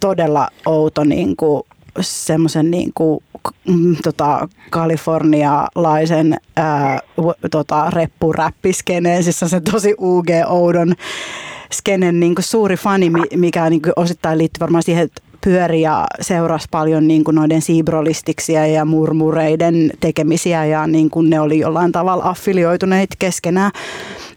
todella outo niin kuin, semmoisen niin mm, tota, kalifornialaisen tota, reppuräppiskeneen, siis se tosi UG-oudon skenen niin suuri fani, mikä niin osittain liittyy varmaan siihen, että pyöri ja seurasi paljon niin kuin noiden siibrolistiksia ja murmureiden tekemisiä ja niin kuin ne oli jollain tavalla affilioituneet keskenään.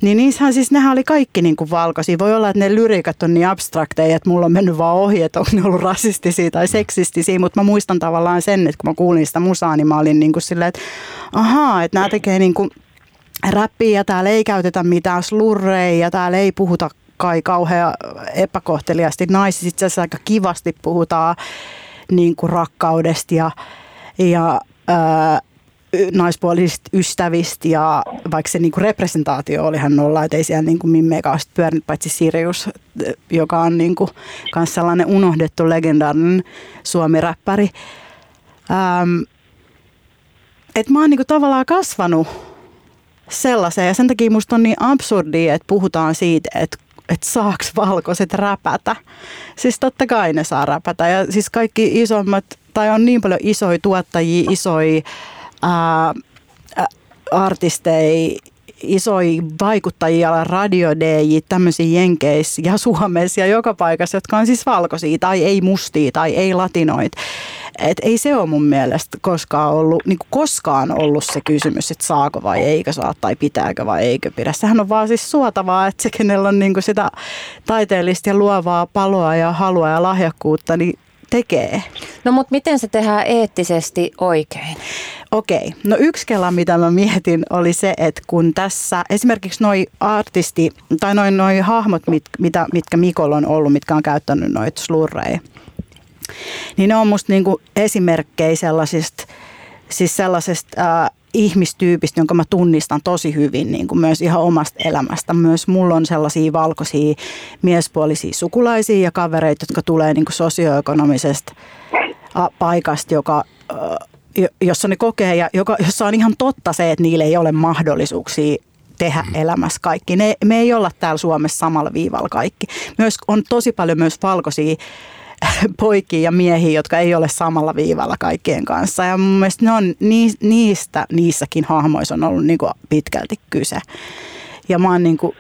Niin niissähän siis nehän oli kaikki niin kuin valkoisia. Voi olla, että ne lyriikat on niin abstrakteja, että mulla on mennyt vaan ohi, että on ne ollut rasistisia tai seksistisiä, mutta mä muistan tavallaan sen, että kun mä kuulin sitä musaa, niin mä olin niin kuin silleen, että ahaa, että nämä tekee niin kuin räppiä ja täällä ei käytetä mitään slurreja ja täällä ei puhuta kai kauhean epäkohteliasti naisista. Itse asiassa aika kivasti puhutaan niin kuin rakkaudesta ja, ja ää, naispuolisista ystävistä ja vaikka se niin kuin representaatio oli hän nolla, että ei siellä niin kuin mimmekaan pyörinyt paitsi Sirius, joka on niin kuin kans sellainen unohdettu legendaarinen suomiräppäri. Ähm, että mä oon niin kuin tavallaan kasvanut sellaiseen ja sen takia musta on niin absurdia, että puhutaan siitä, että että saaks valkoiset räpätä. Siis totta kai ne saa räpätä ja siis kaikki isommat, tai on niin paljon isoja tuottajia, isoja ää, artisteja, isoja vaikuttajia, radio tämmöisiä Jenkeissä ja Suomessa ja joka paikassa, jotka on siis valkoisia tai ei mustia tai ei latinoit. Et ei se ole mun mielestä koskaan ollut, niin koskaan ollut se kysymys, että saako vai eikö saa tai pitääkö vai eikö pidä. Sehän on vaan siis suotavaa, että se kenellä on niin sitä taiteellista ja luovaa paloa ja halua ja lahjakkuutta, niin tekee. No mutta miten se tehdään eettisesti oikein? Okei, no yksi kela, mitä mä mietin, oli se, että kun tässä esimerkiksi noi artisti, tai noin noi hahmot, mit, mitä, mitkä Mikolla on ollut, mitkä on käyttänyt noita slurreja, niin ne on musta niinku esimerkkejä sellaisista, siis sellaisesta äh, ihmistyypistä, jonka mä tunnistan tosi hyvin niin kuin myös ihan omasta elämästä. Myös mulla on sellaisia valkoisia miespuolisia sukulaisia ja kavereita, jotka tulee niin kuin sosioekonomisesta paikasta, joka, jossa ne kokee ja joka, jossa on ihan totta se, että niille ei ole mahdollisuuksia tehdä elämässä kaikki. Ne, me ei olla täällä Suomessa samalla viivalla kaikki. Myös on tosi paljon myös valkoisia poikia ja miehiä, jotka ei ole samalla viivalla kaikkien kanssa. Ja mun mielestä ne on, niistä niissäkin hahmoissa on ollut niin kuin pitkälti kyse. Ja mä oon niin kuin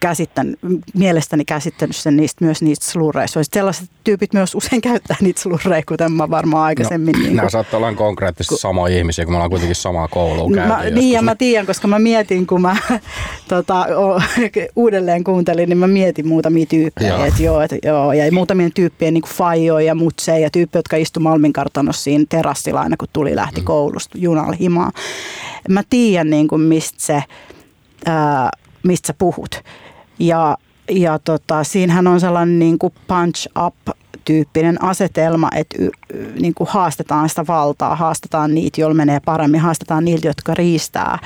käsittänyt, mielestäni käsittänyt sen niistä, myös niistä slurreista. Sellaiset tyypit myös usein käyttää niitä slurreja, kuten mä varmaan aikaisemmin. No, niin nämä saattaa olla konkreettisesti kun, samoja ihmisiä, kun me ollaan kuitenkin samaa koulua käyty. Mä, niin, ja mä tiedän, koska mä mietin, kun mä tota, o, uudelleen kuuntelin, niin mä mietin muutamia tyyppejä. Joo. Et joo, et, joo, ja muutamien tyyppien niin fajoja ja mutseja ja tyyppejä, jotka istu Malmin kartanossa siinä terassilla aina, kun tuli lähti mm. koulusta junalla himaan. Mä tiedän, niin kuin, mistä se... Ää, mistä sä puhut. Ja, ja tota, siinähän on sellainen niin kuin punch up tyyppinen asetelma, että niin kuin haastetaan sitä valtaa, haastetaan niitä, joilla menee paremmin, haastetaan niiltä, jotka riistää.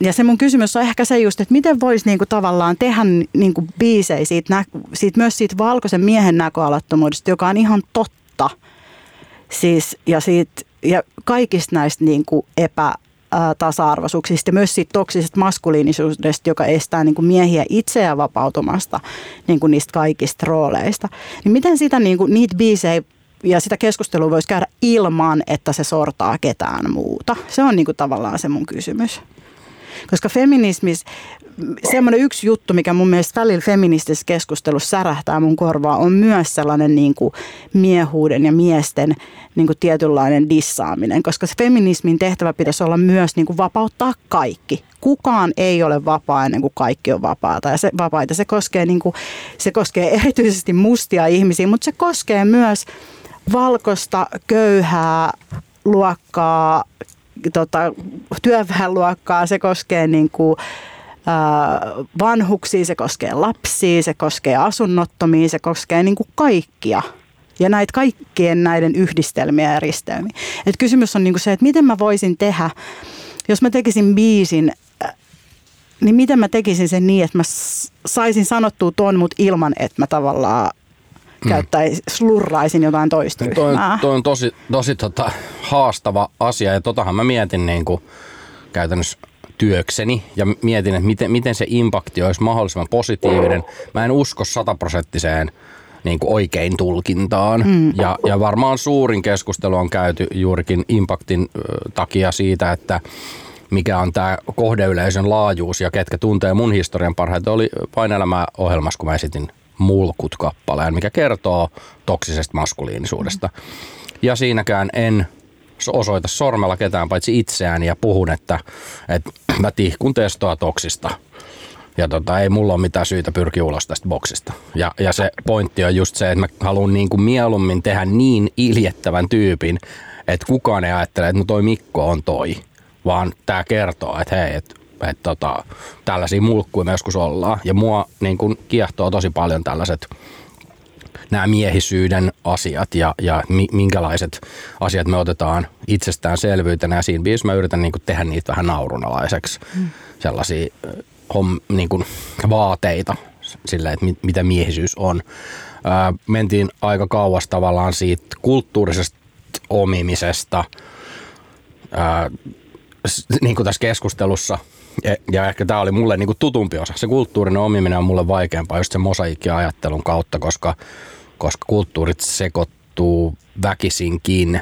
Ja se mun kysymys on ehkä se just, että miten voisi niinku tavallaan tehdä niinku biisejä siitä, siitä, myös siitä valkoisen miehen näköalattomuudesta, joka on ihan totta. Siis, ja siitä ja kaikista näistä niin kuin epä, tasa-arvoisuuksista ja myös siitä toksisesta maskuliinisuudesta, joka estää niin kuin miehiä itseään vapautumasta niin kuin niistä kaikista rooleista. Niin miten sitä, niin kuin, niitä biisejä ja sitä keskustelua voisi käydä ilman, että se sortaa ketään muuta? Se on niin kuin tavallaan se mun kysymys. Koska feminismis, semmoinen yksi juttu, mikä mun mielestä välillä feministisessä keskustelussa särähtää mun korvaa, on myös sellainen niin kuin miehuuden ja miesten niin kuin tietynlainen dissaaminen. Koska se feminismin tehtävä pitäisi olla myös niin kuin vapauttaa kaikki. Kukaan ei ole vapaa ennen kuin kaikki on vapaata. Ja se, vapaita. Se, koskee, niin kuin, se koskee erityisesti mustia ihmisiä, mutta se koskee myös valkoista, köyhää luokkaa, tota, työväenluokkaa, se koskee niin kuin, vanhuksia, se koskee lapsia, se koskee asunnottomia, se koskee niin kuin kaikkia. Ja näitä kaikkien näiden yhdistelmiä ja risteymiä. Et kysymys on niin kuin se, että miten mä voisin tehdä, jos mä tekisin biisin, niin miten mä tekisin sen niin, että mä saisin sanottua ton, mutta ilman, että mä tavallaan mm. käyttäisin, slurraisin jotain toista no toi, toi on tosi, tosi tota, haastava asia ja totahan mä mietin niin kuin käytännössä työkseni ja mietin, että miten, miten se impakti olisi mahdollisimman positiivinen. Mä en usko sataprosenttiseen niin kuin oikein tulkintaan. Mm. Ja, ja varmaan suurin keskustelu on käyty juurikin impaktin takia siitä, että mikä on tämä kohdeyleisön laajuus ja ketkä tuntee mun historian parhaiten, oli painelämää ohjelmassa, kun mä esitin Mulkut kappaleen, mikä kertoo toksisesta maskuliinisuudesta. Ja siinäkään en osoita sormella ketään paitsi itseään ja puhun, että, että mä tihkun testoa toksista. Ja tota, ei mulla ole mitään syytä pyrkiä ulos tästä boksista. Ja, ja se pointti on just se, että mä haluan niin kuin mieluummin tehdä niin iljettävän tyypin, että kukaan ei ajattele, että no toi Mikko on toi. Vaan tämä kertoo, että hei, että että tota, tällaisia mulkkuja me joskus ollaan. Ja mua niin kuin kiehtoo tosi paljon tällaiset nämä miehisyyden asiat ja, ja minkälaiset asiat me otetaan itsestäänselvyytenä. Ja siinä biisissä mä yritän niin kuin tehdä niitä vähän naurunalaiseksi. Mm. Sellaisia homm, niin kuin vaateita sille, että mit, mitä miehisyys on. Ää, mentiin aika kauas tavallaan siitä kulttuurisesta omimisesta, ää, niin kuin tässä keskustelussa – ja ehkä tämä oli mulle niin kuin tutumpi osa. Se kulttuurinen omiminen on mulle vaikeampaa just se mosaikkiajattelun kautta, koska, koska kulttuurit sekoittuu väkisinkin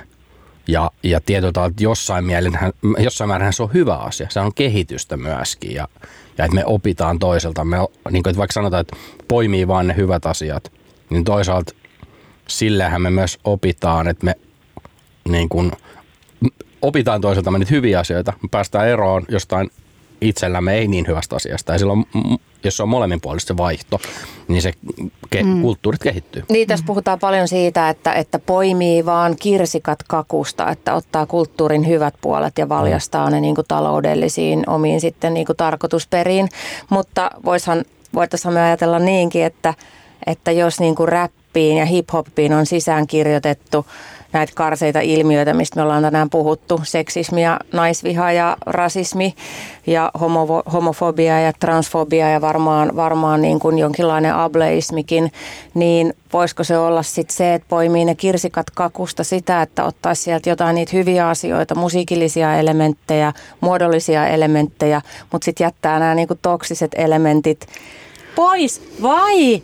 ja, ja tietyllä jossain, mielin, jossain määrin se on hyvä asia. Se on kehitystä myöskin ja, ja että me opitaan toiselta. Me, niin kuin, että vaikka sanotaan, että poimii vaan ne hyvät asiat, niin toisaalta sillähän me myös opitaan, että me niin kuin, opitaan toiselta me niitä hyviä asioita. Me päästään eroon jostain itsellämme ei niin hyvästä asiasta. Ja silloin, jos se on molemminpuolista se vaihto, niin se ke- mm. kulttuurit kehittyy. Niin, tässä puhutaan paljon siitä, että, että poimii vaan kirsikat kakusta, että ottaa kulttuurin hyvät puolet ja valjastaa mm. ne niin kuin taloudellisiin omiin sitten niin kuin tarkoitusperiin. Mutta voishan, voitaisiin ajatella niinkin, että, että jos niin kuin räppiin ja hiphoppiin on sisään kirjoitettu – näitä karseita ilmiöitä, mistä me ollaan tänään puhuttu, seksismi ja naisviha ja rasismi ja homo, homofobia ja transfobia ja varmaan, varmaan niin kuin jonkinlainen ableismikin, niin voisiko se olla sitten se, että poimii ne kirsikat kakusta sitä, että ottaisi sieltä jotain niitä hyviä asioita, musiikillisia elementtejä, muodollisia elementtejä, mutta sitten jättää nämä niin kuin toksiset elementit pois, vai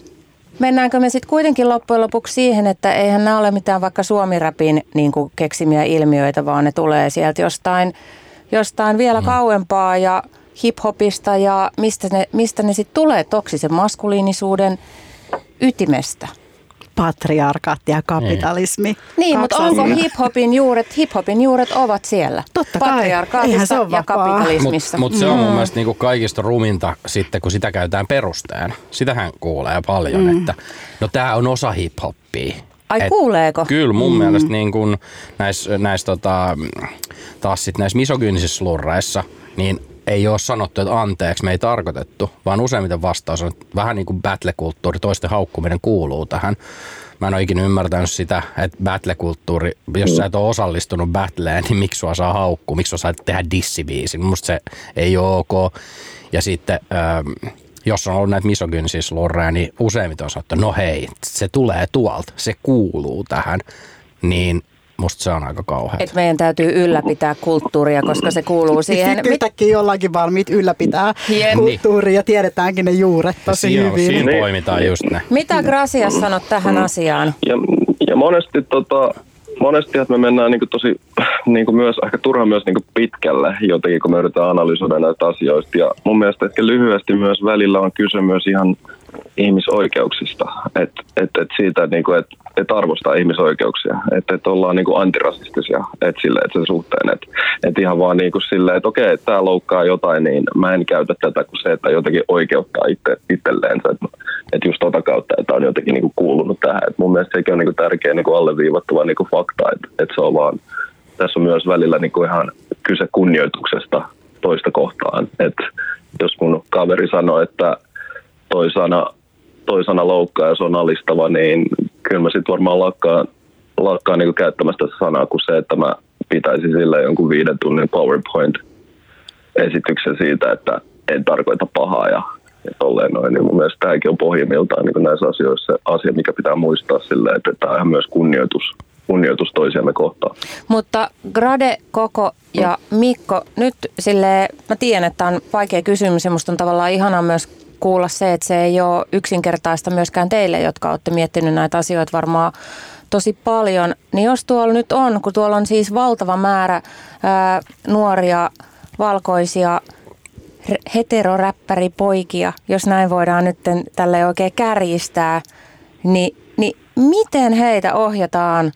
Mennäänkö me sitten kuitenkin loppujen lopuksi siihen, että eihän nämä ole mitään vaikka suomirapin niin kuin keksimiä ilmiöitä, vaan ne tulee sieltä jostain, jostain vielä mm. kauempaa ja hiphopista ja mistä ne, mistä ne sitten tulee toksisen maskuliinisuuden ytimestä patriarkaatti ja kapitalismi. Niin, niin mutta onko hiphopin juuret, hiphopin juuret ovat siellä? Totta kai, se ja kapitalismissa. Mutta mut se on mun mm. mielestä niinku kaikista ruminta sitten, kun sitä käytetään perusteen. Sitähän kuulee paljon, mm. että no tämä on osa hiphoppia. Ai Et, kuuleeko? Kyllä mun mm. mielestä niin kun näissä näis, tota, taas sit näissä misogyynisissä slurreissa, niin ei ole sanottu, että anteeksi, me ei tarkoitettu, vaan useimmiten vastaus on, että vähän niin kuin battle-kulttuuri, toisten haukkuminen kuuluu tähän. Mä en ole ikinä ymmärtänyt sitä, että battle-kulttuuri, jos sä et ole osallistunut battleen, niin miksi sua saa haukkua, miksi sä saat tehdä dissibiisin. Musta se ei ole ok. Ja sitten, ähm, jos on ollut näitä misogyynisiä slurreja, niin useimmiten on sanottu, no hei, se tulee tuolta, se kuuluu tähän. Niin musta se on aika kauhea. Että meidän täytyy ylläpitää kulttuuria, koska se kuuluu siihen. Sitten yhtäkkiä ollaankin valmiit ylläpitää kulttuuria ja tiedetäänkin ne juuret tosi siinä, hyvin. Siinä Niin. poimitaan just ne. Mitä Gracias sanot tähän asiaan? Ja, ja monesti, tota, monesti että me mennään niin tosi niin myös ehkä turhaan myös niin pitkälle jotenkin, kun me yritetään analysoida näitä asioista. Ja mun mielestä ehkä lyhyesti myös välillä on kyse myös ihan ihmisoikeuksista. Että et, et siitä, että niinku, et, et arvostaa ihmisoikeuksia. Että et ollaan niinku antirasistisia et sille, et sen suhteen. Että et ihan vaan niinku silleen, että okei, että tämä loukkaa jotain, niin mä en käytä tätä kuin se, että jotenkin oikeuttaa itse, itselleensä. Että et just tota kautta, että on jotenkin niinku kuulunut tähän. Et mun mielestä sekin on niinku tärkeä niinku alleviivattava niinku fakta, että et se on vaan, tässä on myös välillä niinku ihan kyse kunnioituksesta toista kohtaan. Että jos mun kaveri sanoi, että toi sana, toi sana loukkaa ja se on alistava, niin kyllä mä sitten varmaan lakkaan, lakkaan niinku käyttämästä sitä sanaa kuin se, että mä pitäisin sille jonkun viiden tunnin PowerPoint-esityksen siitä, että en tarkoita pahaa ja, ja tolleen noin. Niin mun mielestä tämäkin on pohjimmiltaan niin näissä asioissa se asia, mikä pitää muistaa silleen, että tämä on myös kunnioitus, kunnioitus toisiamme kohtaan. Mutta Grade, Koko ja Mikko, nyt sille mä tiedän, että tämä on vaikea kysymys ja musta on tavallaan ihanaa myös kuulla se, että se ei ole yksinkertaista myöskään teille, jotka olette miettinyt näitä asioita varmaan tosi paljon. Niin jos tuolla nyt on, kun tuolla on siis valtava määrä ää, nuoria, valkoisia heteroräppäripoikia, jos näin voidaan nyt tälle oikein kärjistää, niin, niin miten heitä ohjataan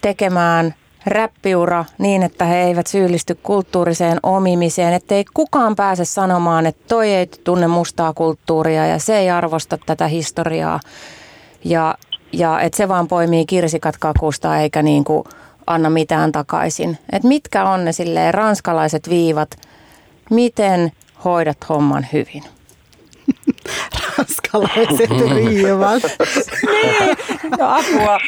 tekemään räppiura niin, että he eivät syyllisty kulttuuriseen omimiseen, ettei kukaan pääse sanomaan, että toi ei tunne mustaa kulttuuria ja se ei arvosta tätä historiaa ja, ja että se vaan poimii kirsikat kakusta eikä niin kuin anna mitään takaisin. Et mitkä on ne ranskalaiset viivat, miten hoidat homman hyvin? Ranskalaiset riivat. No apua.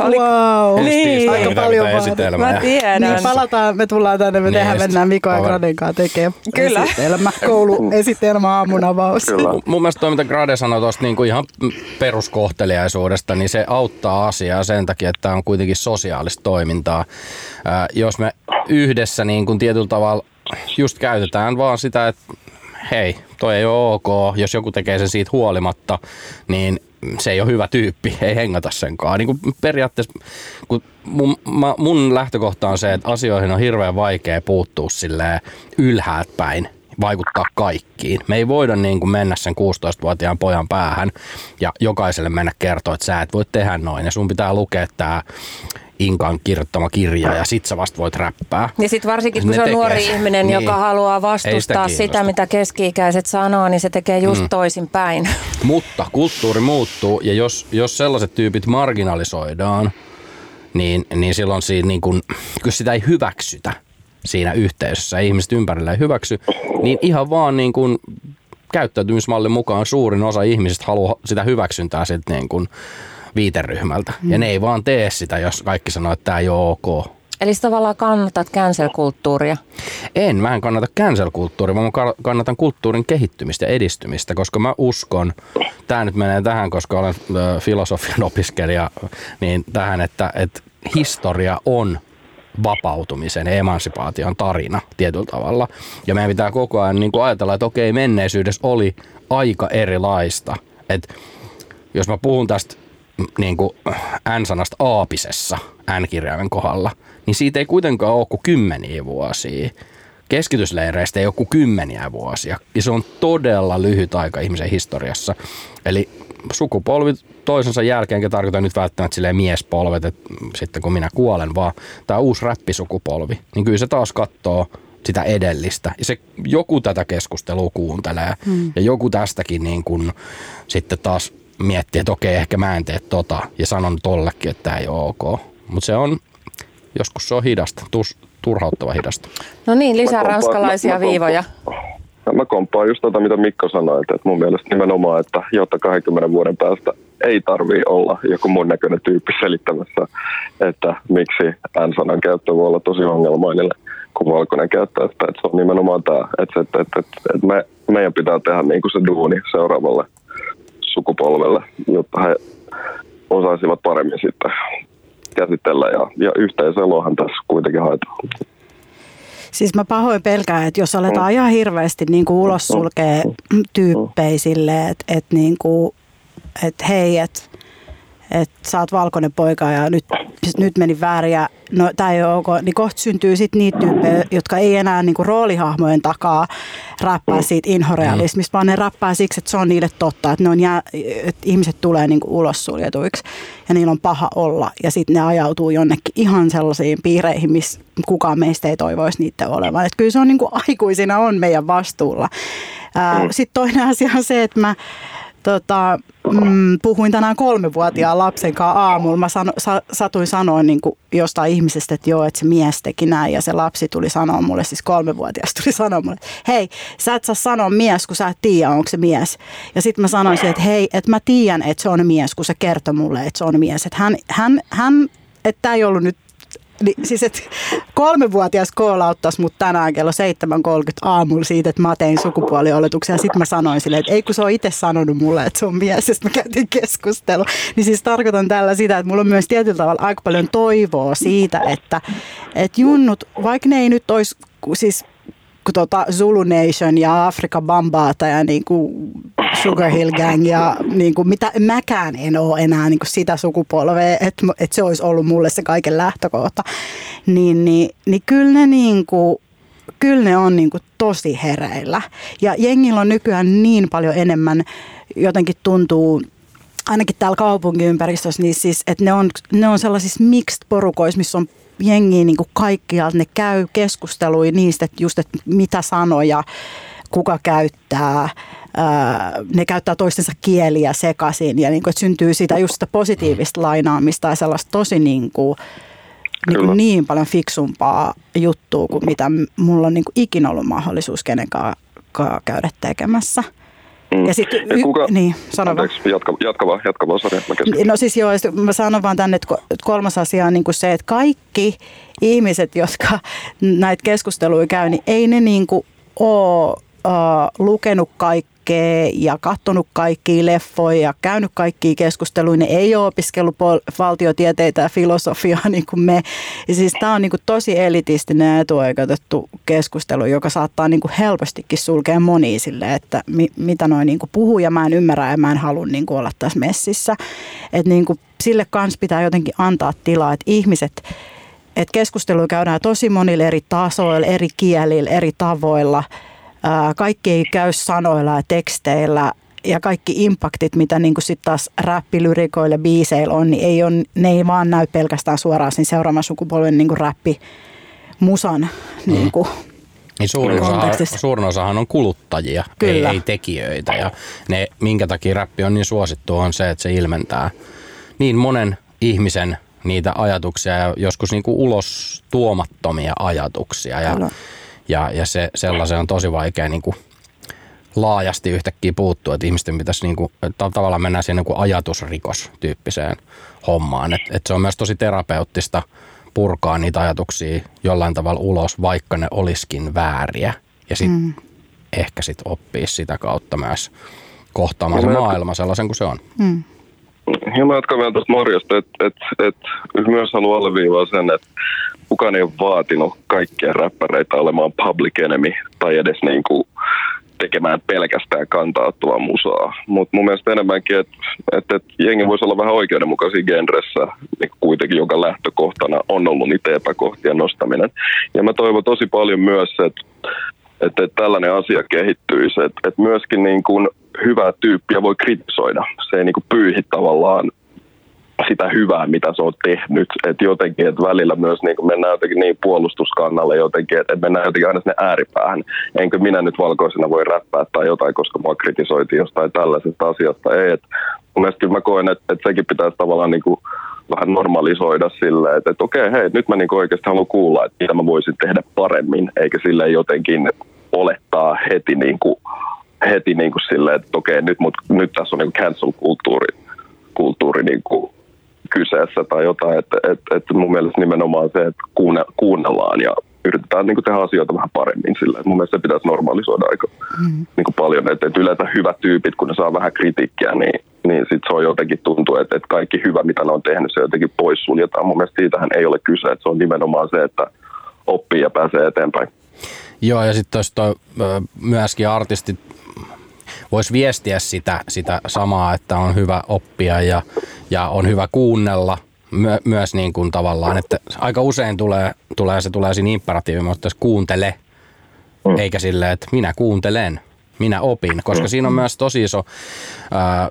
Oli, Wow. Niin. Aika paljon esitelmää. mä tiedän. Niin palataan, me tullaan tänne, me Niin, tehdään, just. mennään Mikon ja. Graden kanssa tekemään Kyllä. esitelmä, kouluesitelmä aamunavaus. Kyllä. Mun mielestä toi, mitä Grade sanoi tuosta niin kuin ihan peruskohteliaisuudesta, niin se auttaa asiaa sen takia, että tämä on kuitenkin sosiaalista toimintaa. Ää, jos me yhdessä niin kuin tietyllä tavalla just käytetään vaan sitä, että hei, toi ei ole ok, jos joku tekee sen siitä huolimatta, niin se ei ole hyvä tyyppi, ei hengata senkaan. Niin kuin periaatteessa, kun mun, mä, mun lähtökohta on se, että asioihin on hirveän vaikea puuttua silleen ylhäältä päin vaikuttaa kaikkiin. Me ei voida niin kuin mennä sen 16-vuotiaan pojan päähän ja jokaiselle mennä kertoa, että sä et voi tehdä noin ja sun pitää lukea tämä Inkan kirjoittama kirja ja sit sä vasta voit räppää. Ja sitten varsinkin, kun Ne se on tekee nuori ihminen, Niin. joka haluaa sitä vastustaa sitä, kiinnosta. mitä keski-ikäiset sanoo, niin se tekee just mm. toisin päin. Mutta kulttuuri muuttuu ja jos, jos sellaiset tyypit marginalisoidaan, niin, niin silloin siinä niin kun, kun sitä ei hyväksytä siinä yhteisössä, ihmiset ympärillä ei hyväksy, niin ihan vaan niin kun käyttäytymismallin mukaan suurin osa ihmisistä haluaa sitä hyväksyntää siltä niin kun viiteryhmältä. Mm. Ja ne ei vaan tee sitä, jos kaikki sanoo, että tämä ei ole ok. Eli sä tavallaan kannatat cancel-kulttuuria. En, mä en kannata cancel-kulttuuria, vaan mä ka- kannatan kulttuurin kehittymistä ja edistymistä, koska mä uskon, tämä nyt menee tähän, koska olen filosofian opiskelija, niin tähän, että, että historia on vapautumisen ja emansipaation tarina tietyllä tavalla. Ja meidän pitää koko ajan niin kuin ajatella, että okei, menneisyydessä oli aika erilaista. Et jos mä puhun tästä niin kuin N-sanasta aapisessa N-kirjaimen kohdalla, niin siitä ei kuitenkaan ole kuin kymmeniä vuosia. Keskitysleireistä ei ole kuin kymmeniä vuosia. Ja se on todella lyhyt aika ihmisen historiassa. Eli sukupolvi toisensa jälkeen, enkä tarkoita nyt välttämättä silleen miespolvet, että sitten kun minä kuolen, vaan tämä uusi räppisukupolvi, niin kyllä se taas katsoo sitä edellistä. Ja se, joku tätä keskustelua kuuntelee hmm. ja joku tästäkin niin kun, sitten taas miettii, että okei, ehkä mä en tee tota ja sanon tollekin, että tämä ei ole ok. Mutta se on, joskus se on hidasta, tus, turhauttava hidasta. No niin, lisää Mä komppaan- ranskalaisia mä viivoja. Mä komppaan just tota, mitä Mikko sanoi, että, että mun mielestä nimenomaan, että jotta 20 vuoden päästä ei tarvii olla joku mun näköinen tyyppi selittämässä, että miksi N-sanan käyttö voi olla tosi ongelmainen, kun valkoinen käyttää sitä. Että se on nimenomaan tämä, että, että, että, että, että me, meidän pitää tehdä niin kuin se duuni seuraavalle sukupolvelle, jotta he osaisivat paremmin sitten käsitellä ja, ja yhteiselohan tässä kuitenkin haetaan. Siis mä pahoin pelkään, että jos aletaan ihan hirveästi niin kuin ulos sulkee tyyppejä silleen, että, että, niin kuin, että hei, että, että sä oot valkoinen poika ja nyt, nyt meni väärin ja no tää ei ole ok, niin kohta syntyy sitten niitä tyyppejä, jotka ei enää niinku roolihahmojen takaa räppää siitä inhorealismista, vaan ne räppää siksi, että se on niille totta, että, ne on jää, että ihmiset tulee niinku ulos suljetuiksi ja niillä on paha olla ja sitten ne ajautuu jonnekin ihan sellaisiin piireihin, missä kukaan meistä ei toivoisi niitä olevan. Että kyllä se on niinku aikuisina on meidän vastuulla. Sitten toinen asia on se, että mä tota, mm, puhuin tänään kolmevuotiaan lapsen kanssa aamulla. Mä sano, sa, satuin sanoa niin jostain ihmisestä, että joo, että se mies teki näin. Ja se lapsi tuli sanoa mulle, siis kolmevuotias tuli sanoa mulle, hei, sä et saa sanoa mies, kun sä et tiedä, onko se mies. Ja sitten mä sanoisin, että hei, että mä tiedän, että se on mies, kun se kertoi mulle, että se on mies. Että hän, hän, hän että tämä ei ollut nyt niin, siis et kolmevuotias koolauttaisi mut tänään kello 7.30 aamulla siitä, että mä tein sukupuolioletuksia. Ja sitten mä sanoin silleen, että ei kun se on itse sanonut mulle, että se on mies. Ja sitten me käytiin keskustelu. Niin siis tarkoitan tällä sitä, että mulla on myös tietyllä tavalla aika paljon toivoa siitä, että, että junnut, vaikka ne ei nyt olisi siis tota Zulu Nation ja Afrika Bambaata ja niin kuin Sugar Hill Gang ja niin kuin mitä mäkään en ole enää niin kuin sitä sukupolvea, että, että se olisi ollut mulle se kaiken lähtökohta, niin, niin, niin kyllä ne niin kuin, kyllä ne on niin kuin tosi hereillä. Ja jengillä on nykyään niin paljon enemmän, jotenkin tuntuu, ainakin täällä kaupunkiympäristössä, niin siis, että ne on, ne on sellaisissa mixed porukoissa, missä on jengiä niin kaikkialta, ne käy keskusteluja niistä, että just, että mitä sanoja kuka käyttää, ne käyttää toistensa kieliä sekaisin ja niin kuin, että syntyy sitä just sitä positiivista lainaamista ja sellaista tosi niin kuin, niin, kuin niin paljon fiksumpaa juttua kuin mitä mulla on niin kuin ikinä ollut mahdollisuus kenenkaan käydä tekemässä. Mm. Ja sit, y- kuka, niin, sano anteeksi, jatka, jatka vaan, jatka vaan, sorry, mä No siis joo, mä sanon vaan tänne, että kolmas asia on niin kuin se, että kaikki ihmiset, jotka näitä keskusteluja käy, niin ei ne niin kuin ole uh, lukenut kaikkea ja katsonut kaikkia leffoja ja käynyt kaikkia keskusteluja. Ne ei ole opiskellut valtiotieteitä ja filosofiaa niin kuin me. Ja siis tämä on niin kuin tosi elitistinen ja etuoikeutettu keskustelu, joka saattaa niin kuin helpostikin sulkea moni sille, että mi, mitä noin niin puhuu ja mä en ymmärrä ja mä en halua niin olla tässä messissä. Että niin kuin sille kanssa pitää jotenkin antaa tilaa, että ihmiset että keskustelua käydään tosi monilla eri tasoilla, eri kielillä, eri tavoilla – kaikki ei käy sanoilla ja teksteillä ja kaikki impaktit, mitä niin sitten taas räppilyrikoille, biiseillä on, niin ei on, ne ei vaan näy pelkästään suoraan siinä seuraavan sukupolven niin räppi musan mm. niin kuin, niin suurin, osahan, suurin osahan on kuluttajia, ei, ei tekijöitä. Ja ne, minkä takia räppi on niin suosittu, on se, että se ilmentää niin monen ihmisen niitä ajatuksia ja joskus niin kuin ulos tuomattomia ajatuksia. Ja, ja, ja se, sellaisen on tosi vaikea niin kuin laajasti yhtäkkiä puuttua, että ihmisten pitäisi niin kuin, että tavallaan mennä siihen niin ajatusrikostyyppiseen hommaan. Et, et se on myös tosi terapeuttista purkaa niitä ajatuksia jollain tavalla ulos, vaikka ne olisikin vääriä. Ja sitten mm. ehkä sitten oppii sitä kautta myös kohtaamaan se maailma sellaisen kuin se on. Mm. Ja mä jatkan vielä tuosta Morjasta, että et, et, myös haluan alleviivaa sen, että kukaan ei ole vaatinut kaikkia räppäreitä olemaan public enemy tai edes niin kuin tekemään pelkästään kantauttuvaa musaa. Mutta mun mielestä enemmänkin, että et, et jengi voisi olla vähän oikeudenmukaisia genressä, niin kuitenkin joka lähtökohtana on ollut niitä epäkohtien nostaminen. Ja mä toivon tosi paljon myös, että että, että tällainen asia kehittyisi, että, että myöskin niin kuin hyvää tyyppiä voi kritisoida. Se ei niin kuin pyyhi tavallaan sitä hyvää, mitä se on tehnyt. Että jotenkin, että välillä myös niin kuin mennään jotenkin niin puolustuskannalle jotenkin, että mennään jotenkin aina sinne ääripäähän. Enkö minä nyt valkoisena voi räppää tai jotain, koska mua kritisoitiin jostain tällaisesta asiasta. Ei, että mun mielestä kyllä mä koen, että, että sekin pitäisi tavallaan niin kuin vähän normalisoida silleen, että, että okei, hei, nyt mä niin oikeasti haluan kuulla, että mitä mä voisin tehdä paremmin, eikä silleen jotenkin olettaa heti niin kuin, heti niin kuin silleen, että okei, nyt, mut, nyt tässä on niin cancel-kulttuuri kulttuuri niin kuin kyseessä tai jotain, että, että, että mun mielestä nimenomaan se, että kuunne, kuunnellaan ja, yritetään niin kuin tehdä asioita vähän paremmin sillä. Mun mielestä se pitäisi normalisoida aika mm. niin kuin paljon, että, että yleensä hyvät tyypit, kun ne saa vähän kritiikkiä, niin, niin sit se on jotenkin tuntuu, että, että kaikki hyvä, mitä ne on tehnyt, se jotenkin poissuljetaan. Mun mielestä siitähän ei ole kyse, että se on nimenomaan se, että oppii ja pääsee eteenpäin. Joo, ja sitten myöskin artistit voisi viestiä sitä, sitä samaa, että on hyvä oppia ja, ja on hyvä kuunnella my, myös niin kuin tavallaan, että aika usein tulee, tulee se tulee siinä imperatiivi, mutta kuuntele, mm. eikä silleen, että minä kuuntelen, minä opin, koska mm. siinä on myös tosi iso ää,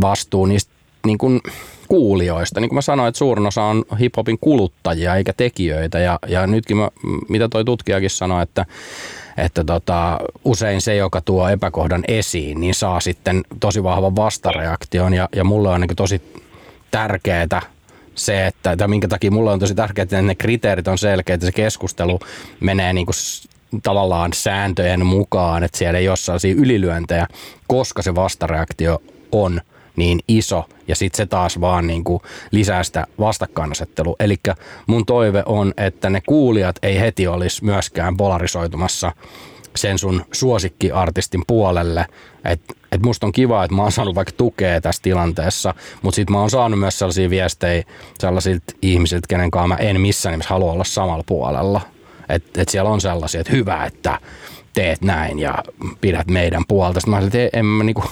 vastuu niistä niin kuin kuulijoista. Niin kuin mä sanoin, että suurin osa on hiphopin kuluttajia eikä tekijöitä ja, ja nytkin mä, mitä toi tutkijakin sanoi, että että tota, usein se, joka tuo epäkohdan esiin, niin saa sitten tosi vahvan vastareaktion. Ja, ja mulle on niin tosi tärkeää se, että, että minkä takia mulle on tosi tärkeää, että ne kriteerit on selkeät, että se keskustelu menee niin kuin tavallaan sääntöjen mukaan, että siellä ei ole sellaisia ylilyöntejä, koska se vastareaktio on niin iso ja sitten se taas vaan niin kuin lisää sitä vastakkainasettelua. Eli mun toive on, että ne kuulijat ei heti olisi myöskään polarisoitumassa sen sun suosikkiartistin puolelle. Että et musta on kiva, että mä oon saanut vaikka tukea tässä tilanteessa, mutta sitten mä oon saanut myös sellaisia viestejä sellaisilta ihmisiltä, kenen kanssa mä en missään nimessä halua olla samalla puolella. Että et siellä on sellaisia, että hyvä, että teet näin ja pidät meidän puolta. Sitten mä olin, että en mä niinku,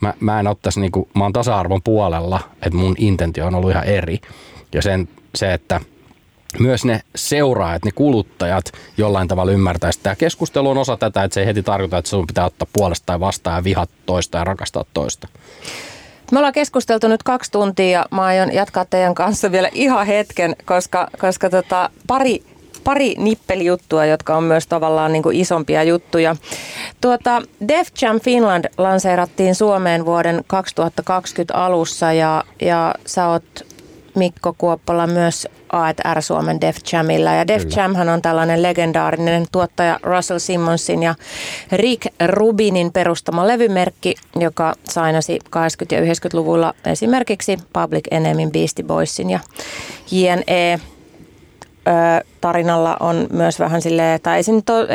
mä, mä en ottaisi, niinku, mä oon tasa-arvon puolella, että mun intentio on ollut ihan eri. Ja sen, se, että myös ne seuraajat, ne kuluttajat jollain tavalla ymmärtäisi, tämä keskustelu on osa tätä, että se ei heti tarkoita, että sun pitää ottaa puolesta tai vastaan ja vihat toista ja rakastaa toista. Me ollaan keskusteltu nyt kaksi tuntia ja mä aion jatkaa teidän kanssa vielä ihan hetken, koska, koska tota, pari, pari nippelijuttua, jotka on myös tavallaan niin kuin isompia juttuja. Tuota, Def Jam Finland lanseerattiin Suomeen vuoden 2020 alussa ja, ja sä oot Mikko Kuoppola myös A&R Suomen Def Jamilla. Ja Def Jamhan on tällainen legendaarinen tuottaja Russell Simmonsin ja Rick Rubinin perustama levymerkki, joka sainasi 80- ja 90-luvulla esimerkiksi Public Enemyn Beastie Boysin ja JNE tarinalla on myös vähän silleen, tai ei nyt ole,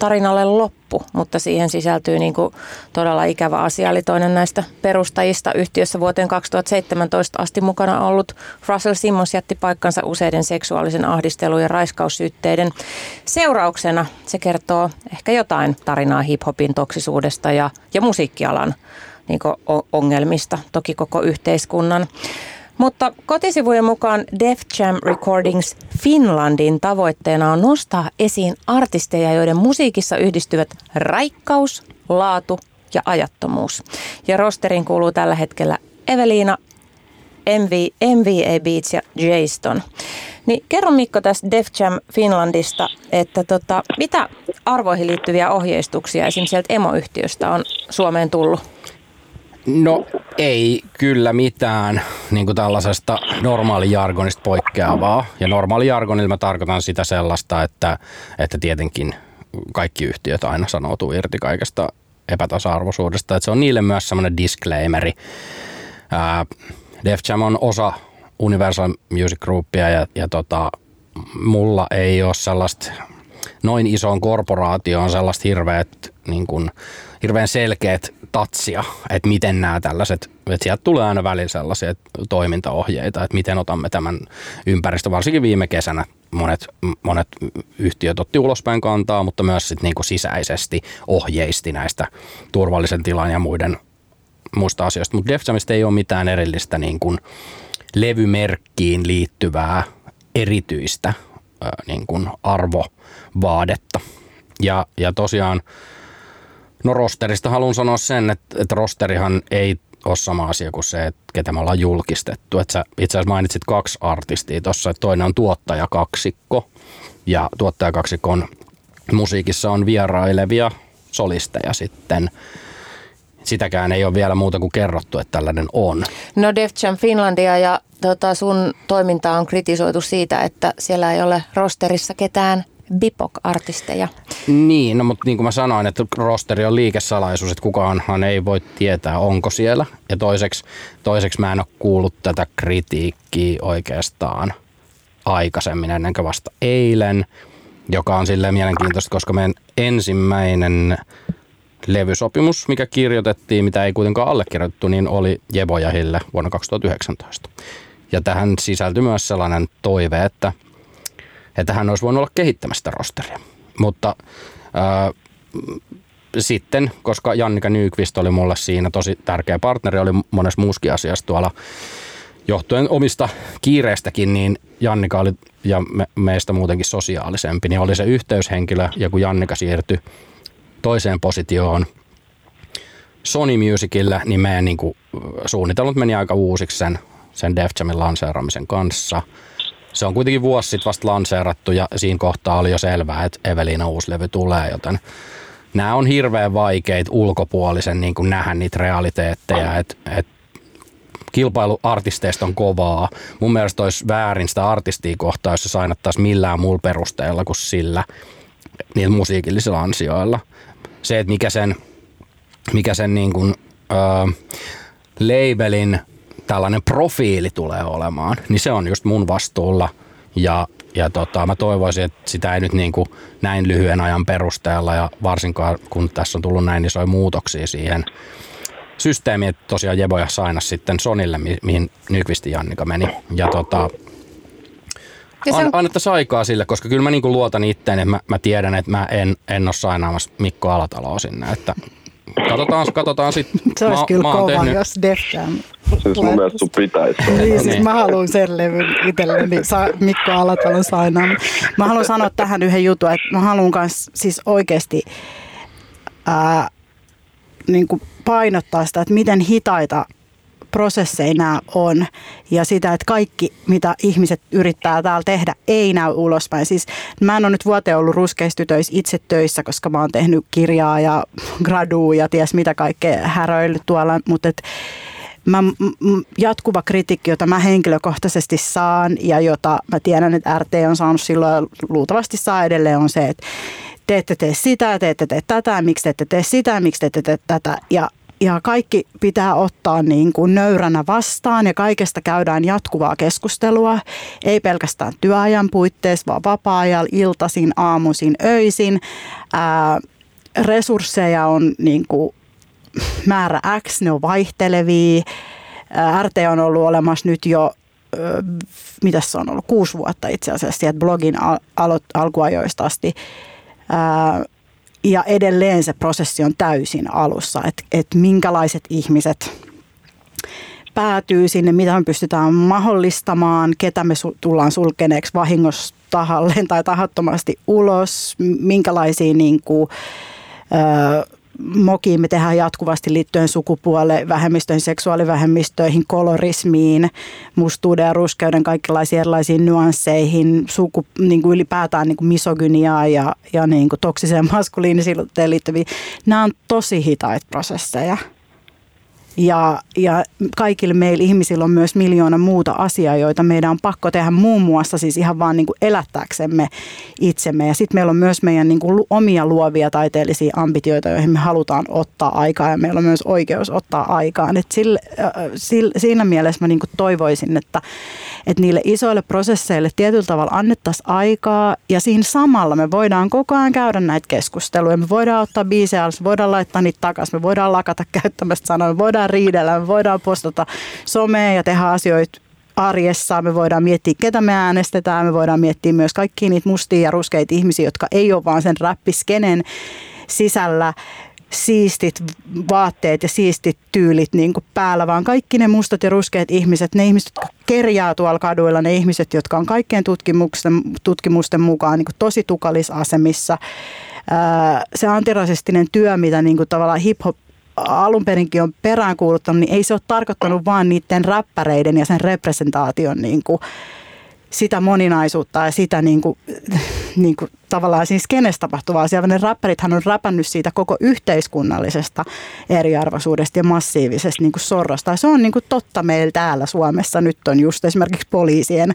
tarinalle loppu, mutta siihen sisältyy niin kuin todella ikävä asia. Eli toinen näistä perustajista yhtiössä vuoteen 2017 asti mukana ollut Russell Simmons jätti paikkansa useiden seksuaalisen ahdistelun ja raiskaussyytteiden seurauksena. Se kertoo ehkä jotain tarinaa hiphopin toksisuudesta ja, ja musiikkialan niin ongelmista, toki koko yhteiskunnan. Mutta kotisivujen mukaan Def Jam Recordings Finlandin tavoitteena on nostaa esiin artisteja, joiden musiikissa yhdistyvät raikkaus, laatu ja ajattomuus. Ja rosterin kuuluu tällä hetkellä Evelina, MV, MVA Beats ja Jayston. Niin kerro Mikko tästä Def Jam Finlandista, että tota, mitä arvoihin liittyviä ohjeistuksia esimerkiksi sieltä emoyhtiöstä on Suomeen tullut? No ei kyllä mitään niin kuin tällaisesta normaalijargonista poikkeavaa. Ja normaalijargonilla mä tarkoitan sitä sellaista, että, että tietenkin kaikki yhtiöt aina sanoutuu irti kaikesta epätasa-arvoisuudesta. Että se on niille myös semmoinen disclaimeri. Ää, Def Jam on osa Universal Music Groupia ja, ja tota, mulla ei ole sellaista noin isoon korporaatioon sellaista hirveät, niin kuin, hirveän selkeät tatsia, että miten nämä tällaiset, että sieltä tulee aina välillä sellaisia toimintaohjeita, että miten otamme tämän ympäristö, varsinkin viime kesänä monet, monet yhtiöt otti ulospäin kantaa, mutta myös sit niinku sisäisesti ohjeisti näistä turvallisen tilan ja muiden muista asioista. Mutta Def Jamista ei ole mitään erillistä niin kuin levymerkkiin liittyvää erityistä niin kuin arvovaadetta. Ja, ja tosiaan No rosterista haluan sanoa sen, että, että rosterihan ei ole sama asia kuin se, että ketä me ollaan julkistettu. Että sä itse asiassa mainitsit kaksi artistia tuossa, että toinen on tuottajakaksikko ja tuottajakaksikon musiikissa on vierailevia solisteja sitten. Sitäkään ei ole vielä muuta kuin kerrottu, että tällainen on. No Def Jam Finlandia ja tota, sun toiminta on kritisoitu siitä, että siellä ei ole rosterissa ketään BIPOC-artisteja. Niin, no mutta niin kuin mä sanoin, että rosteri on liikesalaisuus, että kukaanhan ei voi tietää, onko siellä. Ja toiseksi, toiseksi mä en ole kuullut tätä kritiikkiä oikeastaan aikaisemmin ennen kuin vasta eilen. joka on silleen mielenkiintoista, koska meidän ensimmäinen levysopimus, mikä kirjoitettiin, mitä ei kuitenkaan allekirjoitettu, niin oli Jebojahille vuonna 2019. Ja tähän sisältyi myös sellainen toive, että, että hän olisi voinut olla kehittämästä rosteria. Mutta ää, sitten, koska Jannika Nykvist oli mulle siinä tosi tärkeä partneri, oli monessa muuskin asiassa tuolla johtuen omista kiireistäkin, niin Jannika oli ja me, meistä muutenkin sosiaalisempi, niin oli se yhteyshenkilö ja kun Jannika siirtyi toiseen positioon Sony Musicille, niin meidän niin kuin, suunnitelmat meni aika uusiksi sen, sen Def Jamin lanseeraamisen kanssa. Se on kuitenkin vuosi sitten vasta lanseerattu ja siinä kohtaa oli jo selvää, että Evelina uusi levy tulee, joten nämä on hirveän vaikeita ulkopuolisen niin kuin nähdä niitä realiteetteja, että et kilpailu artisteista on kovaa. Mun mielestä olisi väärin sitä artistia kohtaa, jos se sainattaisiin millään muulla perusteella kuin sillä niillä musiikillisilla ansioilla. Se, että mikä sen, mikä sen niin kuin, äh, labelin tällainen profiili tulee olemaan, niin se on just mun vastuulla. Ja, ja tota, mä toivoisin, että sitä ei nyt niin kuin näin lyhyen ajan perusteella ja varsinkaan kun tässä on tullut näin isoja muutoksia siihen systeemi, että tosiaan Jeboja sainas sitten Sonille, mi- mihin Nykvisti Jannika meni. Ja tota, Ja se an, on- annettaisiin aikaa sille, koska kyllä mä niinku luotan itteen, että mä, mä tiedän, että mä en, en ole sainaamassa Mikko Alataloa sinne. Että katsotaan, katsotaan sitten. Se olisi mä, kyllä mä kova, tehnyt, jos Def Jam Siis mun mielestä sun pitäisi olla. Niin, siis Niin. mä haluan sen levyn itselleni, saa Mikko Alatalon sainaa. Mä haluan sanoa tähän yhden jutun, että mä haluan kans siis oikeasti ää, niin kuin painottaa sitä, että miten hitaita prosesseja nämä on ja sitä, että kaikki, mitä ihmiset yrittää täällä tehdä, ei näy ulospäin. Siis mä en ole nyt vuoteen ollut ruskeistytöissä itse töissä, koska mä oon tehnyt kirjaa ja gradua ja ties mitä kaikkea häröillyt tuolla, mutta et mä, jatkuva kritiikki, jota mä henkilökohtaisesti saan ja jota mä tiedän, että RT on saanut silloin luultavasti saa edelleen, on se, että te ette tee sitä, te ette tee tätä, miksi te ette tee sitä, miksi te ette tee tätä. Ja, ja kaikki pitää ottaa niin kuin nöyränä vastaan ja kaikesta käydään jatkuvaa keskustelua. Ei pelkästään työajan puitteissa, vaan vapaa-ajalla, iltaisin, aamuisin, öisin. Ää, resursseja on niin kuin määrä X, ne on vaihtelevia. Ää, RT on ollut olemassa nyt jo, mitä se on ollut, kuusi vuotta itse asiassa, sieltä blogin al- alo- alkuajoista asti. Ää, ja edelleen se prosessi on täysin alussa, että et minkälaiset ihmiset päätyy sinne, mitä me pystytään mahdollistamaan, ketä me su- tullaan sulkeneeksi vahingossa tahalleen tai tahattomasti ulos, minkälaisia niin kuin, mokiin me tehdään jatkuvasti liittyen sukupuoleen, vähemmistöihin, seksuaalivähemmistöihin, kolorismiin, mustuuden ja ruskeuden kaikenlaisiin erilaisiin nyansseihin, suku, niin kuin ylipäätään niin kuin misogyniaa ja, ja niin kuin toksiseen maskuliinisuuteen liittyviä. Nämä on tosi hitaita prosesseja. Ja, ja kaikille meillä ihmisillä on myös miljoona muuta asiaa, joita meidän on pakko tehdä muun muassa siis ihan vaan niin kuin elättääksemme itsemme. Ja sitten meillä on myös meidän niin kuin omia luovia taiteellisia ambitioita, joihin me halutaan ottaa aikaa ja meillä on myös oikeus ottaa aikaan. Et sille, äh, sille, siinä mielessä mä niin kuin toivoisin, että, että niille isoille prosesseille tietyllä tavalla annettaisiin aikaa ja siinä samalla me voidaan koko ajan käydä näitä keskusteluja. Me voidaan ottaa biisejä me voidaan laittaa niitä takaisin, me voidaan lakata käyttämästä sanoja, me voidaan riidellä, me voidaan postata somea ja tehdä asioita arjessa. Me voidaan miettiä, ketä me äänestetään. Me voidaan miettiä myös kaikkia niitä mustia ja ruskeita ihmisiä, jotka ei ole vaan sen räppiskenen sisällä siistit vaatteet ja siistit tyylit niin kuin päällä, vaan kaikki ne mustat ja ruskeat ihmiset, ne ihmiset, jotka kerjää tuolla kaduilla, ne ihmiset, jotka on kaikkien tutkimusten, tutkimusten mukaan niin kuin tosi tukalisasemissa. Se antirasistinen työ, mitä niin kuin tavallaan hip-hop alun perinkin on peräänkuuluttanut, niin ei se ole tarkoittanut vaan niiden räppäreiden ja sen representaation niin kuin sitä moninaisuutta ja sitä niin kuin, niin kuin tavallaan siis kenestä tapahtuvaa asiaa. Ne räppärithän on räpännyt siitä koko yhteiskunnallisesta eriarvoisuudesta ja massiivisesta niin kuin sorrosta. Ja se on niin kuin totta meillä täällä Suomessa. Nyt on just esimerkiksi poliisien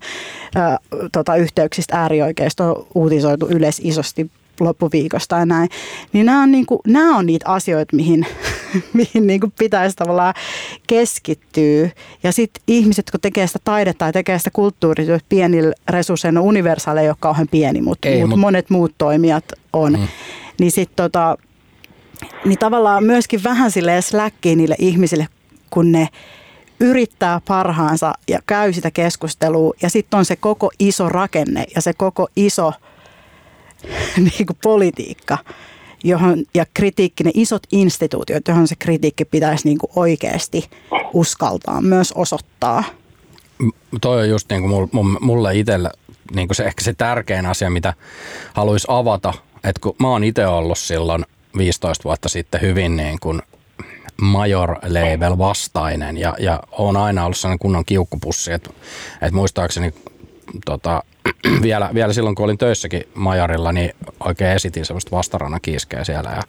ää, tota, yhteyksistä äärioikeisto uutisoitu yleis isosti loppuviikosta ja näin. Niin nämä on, niin kuin, nämä on niitä asioita, mihin, mihin niin kuin pitäisi tavallaan keskittyä. Ja sitten ihmiset, kun tekee sitä taidetta tai tekee sitä kulttuurityötä pienillä resursseilla, no ei ole kauhean pieni, mutta Ei, mut mut- monet muut toimijat on. Mm. Niin sitten tota, niin tavallaan myöskin vähän silleen släkkiä niille ihmisille, kun ne yrittää parhaansa ja käy sitä keskustelua ja sitten on se koko iso rakenne ja se koko iso niin kuin politiikka johon, ja kritiikki, ne isot instituutiot, johon se kritiikki pitäisi niin kuin oikeasti uskaltaa myös osoittaa. toi on just niin kuin mulle itselle niin kuin se, ehkä se tärkein asia, mitä haluaisi avata, että kun mä oon itse ollut silloin 15 vuotta sitten hyvin niin kuin major label vastainen ja, ja on aina ollut sellainen kunnon kiukkupussi, että, että muistaakseni tota, vielä, vielä silloin kun olin töissäkin majorilla, niin oikein esitin semmoista vastarannan kiiskeä siellä ja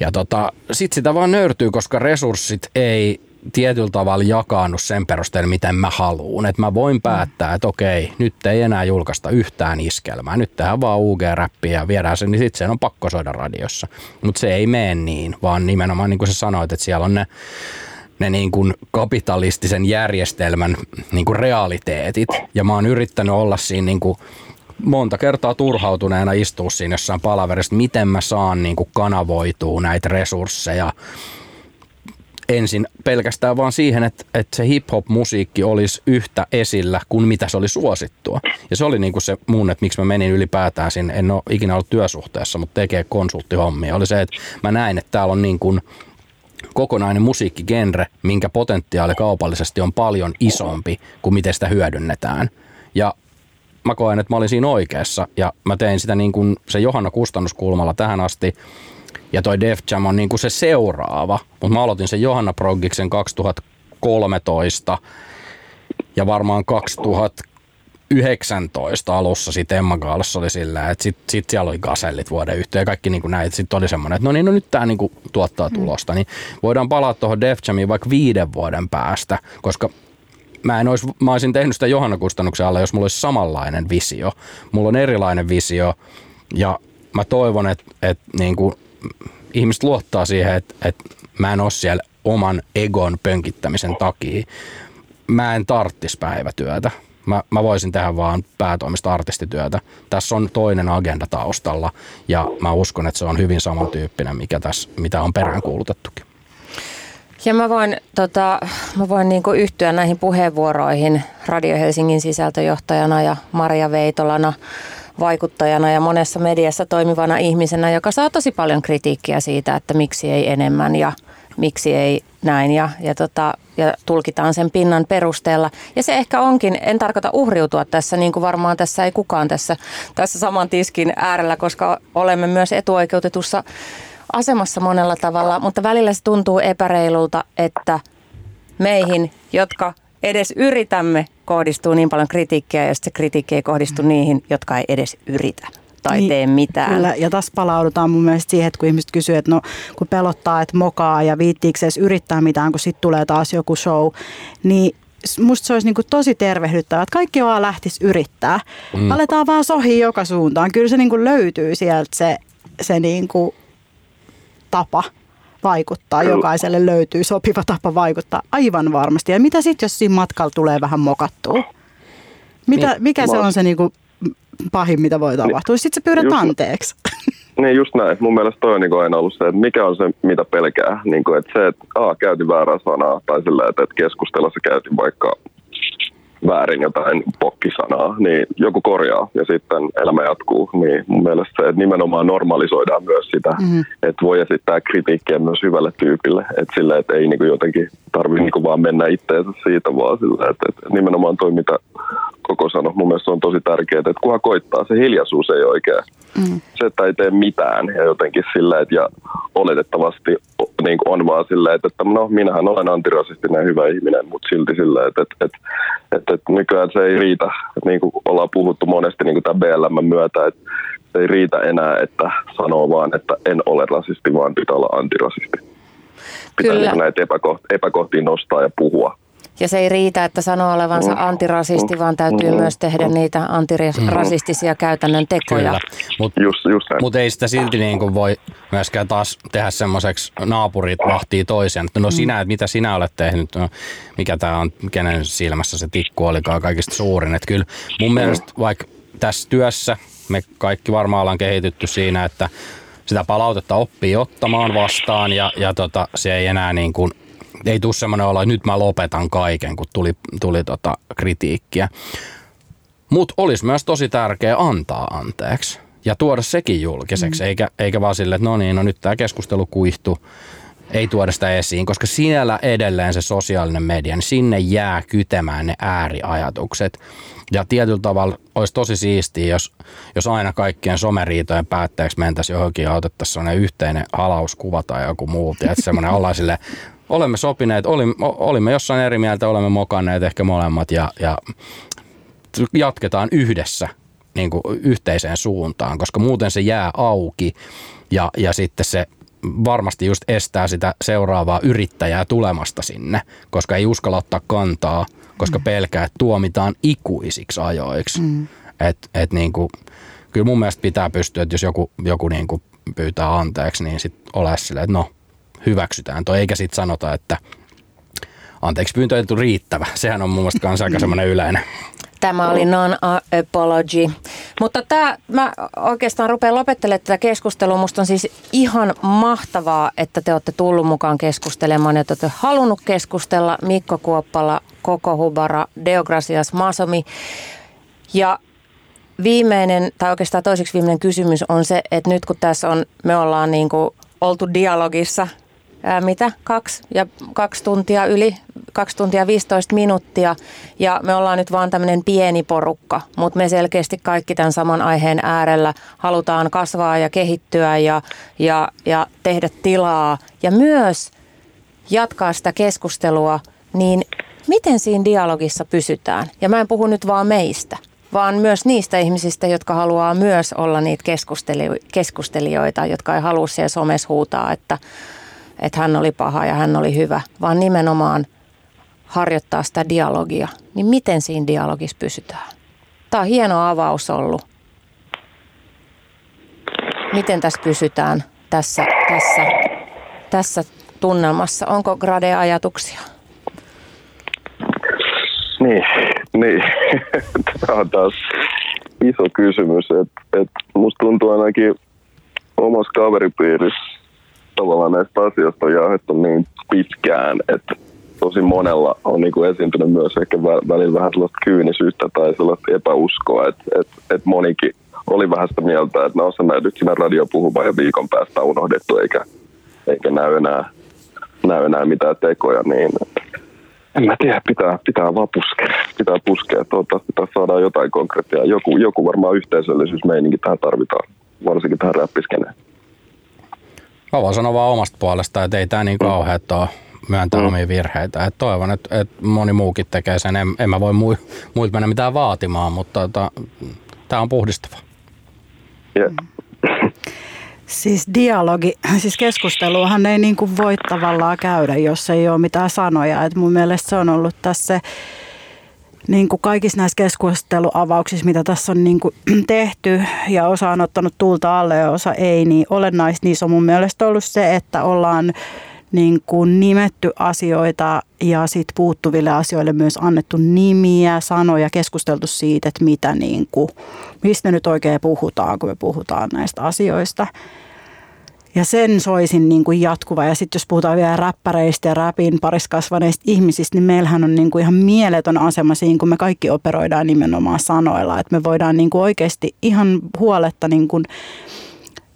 ja tota, sit sitä vaan nöyrtyy, koska resurssit ei tietyllä tavalla jakaannu sen perusteella, miten mä haluan. Että mä voin päättää, että okei, nyt ei enää julkaista yhtään iskelmää. Nyt tehdään vaan UG-räppiä ja viedään sen, niin sitten sen on pakko soida radiossa. Mutta se ei mene niin, vaan nimenomaan niin kuin sä sanoit, että siellä on ne ne niin kuin kapitalistisen järjestelmän niin kuin realiteetit. Ja mä oon yrittänyt olla siinä niin kuin monta kertaa turhautuneena istua siinä jossain palaverissa, miten mä saan niin kuin kanavoitua näitä resursseja ensin pelkästään vaan siihen, että, että se hip-hop-musiikki olisi yhtä esillä kuin mitä se oli suosittua. Ja se oli niin kuin se mun, että miksi mä menin ylipäätään sinne, en ole ikinä ollut työsuhteessa, mutta tekee konsulttihommia, oli se, että mä näin, että täällä on niin kuin kokonainen musiikkigenre, minkä potentiaali kaupallisesti on paljon isompi kuin miten sitä hyödynnetään. Ja mä koen, että mä olin siinä oikeassa ja mä tein sitä niin kuin se Johanna kustannuskulmalla tähän asti. Ja toi Def Jam on niin kuin se seuraava, mutta mä aloitin sen Johanna Proggiksen 2013 ja varmaan 2019 alussa sitten Emma Gaalassa oli sillä, että sitten sit siellä oli gasellit vuoden yhteen ja kaikki niin kuin näin. Sitten oli semmoinen, että no niin, no nyt tämä niin kuin tuottaa tulosta. Niin voidaan palata tuohon Def Jamiin vaikka viiden vuoden päästä, koska mä, en olisi, mä olisin tehnyt sitä Johanna kustannuksen alla, jos mulla olisi samanlainen visio. Mulla on erilainen visio ja mä toivon, että, että niin kuin ihmiset luottaa siihen, että, että mä en ole siellä oman egon pönkittämisen takia. Mä en tarttis päivätyötä. Mä, mä voisin tehdä vaan päätoimista artistityötä. Tässä on toinen agenda taustalla ja mä uskon, että se on hyvin samantyyppinen, mikä tässä, mitä on peräänkuulutettukin. Ja mä voin, tota, mä voin niinku yhtyä näihin puheenvuoroihin Radio Helsingin sisältöjohtajana ja Maria Veitolana vaikuttajana ja monessa mediassa toimivana ihmisenä, joka saa tosi paljon kritiikkiä siitä, että miksi ei enemmän ja miksi ei näin. Ja, ja, tota, ja tulkitaan sen pinnan perusteella. Ja se ehkä onkin, en tarkoita uhriutua tässä, niin kuin varmaan tässä ei kukaan tässä, tässä saman tiskin äärellä, koska olemme myös etuoikeutetussa asemassa monella tavalla, mutta välillä se tuntuu epäreilulta, että meihin, jotka edes yritämme, kohdistuu niin paljon kritiikkiä ja se kritiikki ei kohdistu niihin, jotka ei edes yritä tai niin, tee mitään. Kyllä, ja tässä palaudutaan mun mielestä siihen, että kun ihmiset kysyy, että no kun pelottaa, että mokaa ja viittiikö se edes yrittää mitään, kun sitten tulee taas joku show, niin musta se olisi niin tosi tervehdyttävää, että kaikki vaan lähtisi yrittää. Mm. Aletaan vaan sohi joka suuntaan. Kyllä se niin löytyy sieltä se, se niin tapa vaikuttaa. Jokaiselle löytyy sopiva tapa vaikuttaa aivan varmasti. Ja mitä sitten, jos siinä matkalla tulee vähän mokattua? Mitä, Niin, mikä se on se niinku pahin, mitä voi tapahtua? Sitten sä pyydät Just- anteeksi. Niin just näin. Mun mielestä toi on niin aina ollut se, että mikä on se, mitä pelkää. Niin kuin, että se, että A, käytin väärää sanaa tai sillä, että, että keskustelussa käytin vaikka väärin jotain pokkisanaa, niin joku korjaa ja sitten elämä jatkuu. Niin mun mielestä se, että nimenomaan normalisoidaan myös sitä, mm-hmm. että voi esittää kritiikkiä myös hyvälle tyypille. Että sillä, että ei niin kuin jotenkin tarvitse niin vaan mennä itteensä siitä, vaan sillä, että, että nimenomaan toi, mitä koko sano, mun mielestä se on tosi tärkeää, että kunhan koittaa, se hiljaisuus ei oikein. Mm. Se, että ei tee mitään ja jotenkin sillä, että ja oletettavasti niin kuin on vaan silleen, että, että no minähän olen antirasistinen hyvä ihminen, mutta silti sillä, että, että, että, että, että nykyään se ei riitä, että niin kuin ollaan puhuttu monesti niin kuin tämän BLM myötä, että se ei riitä enää, että sanoo vaan, että en ole rasisti, vaan pitää olla antirasisti. Pitää Kyllä. niin näitä epäkoht- epäkohtia nostaa ja puhua. Ja se ei riitä, että sanoo olevansa Mm. antirasisti, vaan täytyy Mm. myös tehdä niitä antirasistisia käytännön tekoja. Kyllä, mutta Just, just näin. Mutta ei sitä silti niin kuin voi myöskään taas tehdä semmoiseksi naapurit vahtii toisen. Että no sinä, että mitä sinä olet tehnyt, no, mikä tämä on, kenen silmässä se tikku olikaan kaikista suurin. Että kyllä mun mielestä vaikka tässä työssä me kaikki varmaan ollaan kehitytty siinä, että sitä palautetta oppii ottamaan vastaan ja, ja tota, se ei enää niin kuin, ei tule semmoinen olo, että nyt mä lopetan kaiken, kun tuli, tuli tota kritiikkiä. Mutta olisi myös tosi tärkeää antaa anteeksi ja tuoda sekin julkiseksi, mm. eikä, eikä vaan sille, että no niin, no nyt tämä keskustelu kuihtuu, ei tuoda sitä esiin, koska siellä edelleen se sosiaalinen media, niin sinne jää kytemään ne ääriajatukset. Ja tietyllä tavalla olisi tosi siistiä, jos, jos aina kaikkien someriitojen päätteeksi mentäisiin johonkin ja otettaisiin sellainen yhteinen halauskuva tai joku muu. Että semmoinen ollaan sille, olemme sopineet, olimme, olimme jossain eri mieltä, olemme mokanneet ehkä molemmat ja, ja jatketaan yhdessä niin kuin yhteiseen suuntaan, koska muuten se jää auki ja, ja sitten se varmasti just estää sitä seuraavaa yrittäjää tulemasta sinne, koska ei uskalla ottaa kantaa, koska pelkää, että tuomitaan ikuisiksi ajoiksi. Mm. Et, et niin kuin, kyllä mun mielestä pitää pystyä, että jos joku, joku niin kuin pyytää anteeksi, niin sitten ole silleen, että no hyväksytään toi, eikä sitten sanota, että anteeksi pyyntö ei riittävä. Sehän on mun mielestä kanssa aika semmoinen yleinen. Tämä oli non-apology. Mutta tämä, mä oikeastaan rupean lopettelemaan tätä keskustelua. Musta on siis ihan mahtavaa, että te olette tullut mukaan keskustelemaan ja te olette halunnut keskustella Mikko Kuoppala, Koko Hubara, Deograsias Masomi. Ja viimeinen, tai oikeastaan toiseksi viimeinen kysymys on se, että nyt kun tässä on, me ollaan niin kuin oltu dialogissa ää, mitä, kaksi ja kaksi tuntia yli, kaksi tuntia 15 minuuttia. Ja me ollaan nyt vaan tämmöinen pieni porukka, mutta me selkeästi kaikki tämän saman aiheen äärellä halutaan kasvaa ja kehittyä ja, ja, ja tehdä tilaa. Ja myös jatkaa sitä keskustelua, niin miten siinä dialogissa pysytään? Ja mä en puhu nyt vaan meistä, vaan myös niistä ihmisistä, jotka haluaa myös olla niitä keskusteli- keskustelijoita, jotka ei halua siellä somessa huutaa, että, että hän oli paha ja hän oli hyvä, vaan nimenomaan harjoittaa sitä dialogia. Niin miten siinä dialogissa pysytään? Tämä on hieno avaus ollut. Miten tässä pysytään tässä, tässä, tässä tunnelmassa? Onko grade-ajatuksia? Niin, niin. Tämä on taas iso kysymys. Et, et musta tuntuu ainakin omassa kaveripiirissä tavallaan näistä asioista on jaettu niin pitkään, että tosi monella on niin kuin esiintynyt myös ehkä vä- välillä vähän sellaista kyynisyyttä tai sellaista epäuskoa, että et, et monikin oli vähän sitä mieltä, että no se nyt siinä radio puhumaan ja viikon päästä unohdettu eikä, eikä näy enää, näy enää mitään tekoja, niin en mä tiedä, pitää, pitää vaan puskea. Pitää puskea, toivottavasti pitää saada jotain konkreettia. Joku, joku varmaan yhteisöllisyysmeininki tähän tarvitaan, varsinkin tähän räppiskeneen. Mä voin sanoa vaan omasta puolesta, että ei tämä niin kauheat ole myöntää mm. omia virheitä. Et toivon, että, että moni muukin tekee sen. En, en mä voi mui, muilta mennä mitään vaatimaan, mutta tota, tämä on puhdistava. Yeah. Siis dialogi, siis keskusteluahan ei niin kuin voi tavallaan käydä, jos ei ole mitään sanoja. Et mun mielestä se on ollut tässä niin kuin kaikissa näissä keskusteluavauksissa, mitä tässä on niin kuin tehty ja osa on ottanut tulta alle ja osa ei, niin olennaista niissä on mun mielestä ollut se, että ollaan niin kuin nimetty asioita ja sitten puuttuville asioille myös annettu nimiä, sanoja, keskusteltu siitä, että mitä niin kuin, mistä nyt oikein puhutaan, kun me puhutaan näistä asioista. Ja sen soisin niin kuin jatkuva. Ja sitten jos puhutaan vielä räppäreistä ja räpin parissa kasvaneista ihmisistä, niin meillähän on niin kuin ihan mieletön asema siinä, kun me kaikki operoidaan nimenomaan sanoilla. Että me voidaan niin kuin oikeasti ihan huoletta niin kuin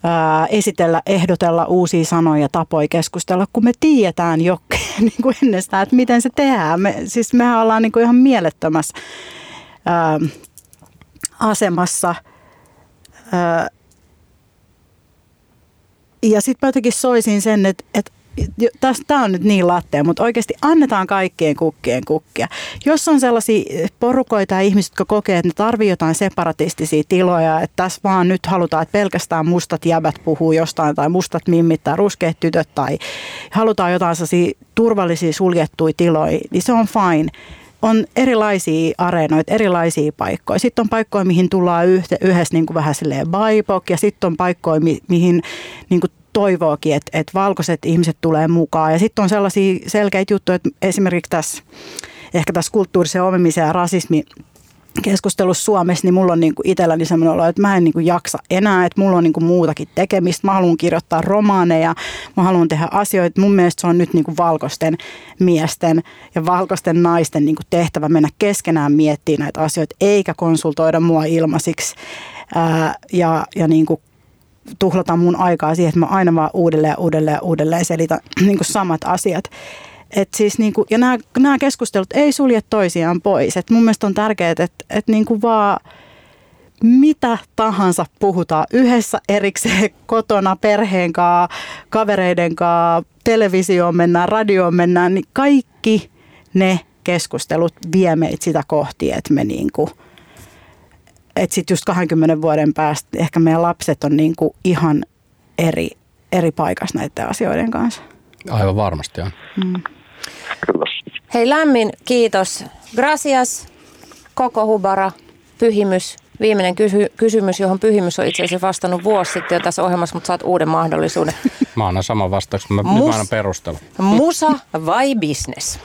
ää, esitellä, ehdotella uusia sanoja, tapoja keskustella, kun me tiedetään jo niin kuin ennestään, että miten se tehdään. Me, siis mehän ollaan niin kuin ihan mielettömässä ää, asemassa. Ää, ja sitten mä jotenkin soisin sen, että, että tämä on nyt niin lattea, mutta oikeasti annetaan kaikkien kukkien kukkia. Jos on sellaisia porukoita ja ihmiset, jotka kokee, että ne tarvii jotain separatistisia tiloja, että tässä vaan nyt halutaan, että pelkästään mustat jäbät puhuu jostain tai mustat mimmit tai ruskeat tytöt tai halutaan jotain sellaisia turvallisia suljettuja tiloja, niin se on fine on erilaisia areenoita, erilaisia paikkoja. Sitten on paikkoja, mihin tullaan yhdessä niin kuin vähän silleen baipok, ja sitten on paikkoja, mi- mihin niin kuin toivookin, että, että valkoiset ihmiset tulee mukaan. Ja sitten on sellaisia selkeitä juttuja, että esimerkiksi tässä, ehkä tässä kulttuurisen omimisen ja rasismi keskustelussa Suomessa, niin mulla on niinku itselläni semmoinen olo, että mä en niinku jaksa enää, että mulla on niinku muutakin tekemistä. Mä haluan kirjoittaa romaaneja, mä haluan tehdä asioita. Mun mielestä se on nyt niinku valkoisten miesten ja valkoisten naisten niinku tehtävä mennä keskenään miettimään näitä asioita, eikä konsultoida mua ilmaisiksi. Ää, ja, ja niinku tuhlata mun aikaa siihen, että mä aina vaan uudelleen uudelleen uudelleen selitän niinku samat asiat. Et siis niinku, ja nämä, nämä keskustelut ei sulje toisiaan pois. Et mun mielestä on tärkeää, että et niinku vaan mitä tahansa puhutaan yhdessä erikseen kotona, perheen kanssa, kavereiden kanssa, televisioon mennään, radioon mennään, niin kaikki ne keskustelut vie meitä sitä kohti, että me niinku, että sitten just 20 vuoden päästä ehkä meidän lapset on niinku ihan eri, eri paikassa näiden asioiden kanssa. Aivan varmasti on. Mm. Kyllä. Hei lämmin kiitos. Gracias, koko Hubara, pyhimys. Viimeinen kysy- kysymys, johon pyhimys on itse asiassa vastannut vuosi sitten jo tässä ohjelmassa, mutta saat uuden mahdollisuuden. Mä annan saman vastauksen, mä, Mus- mä annan perustelu. Musa vai business?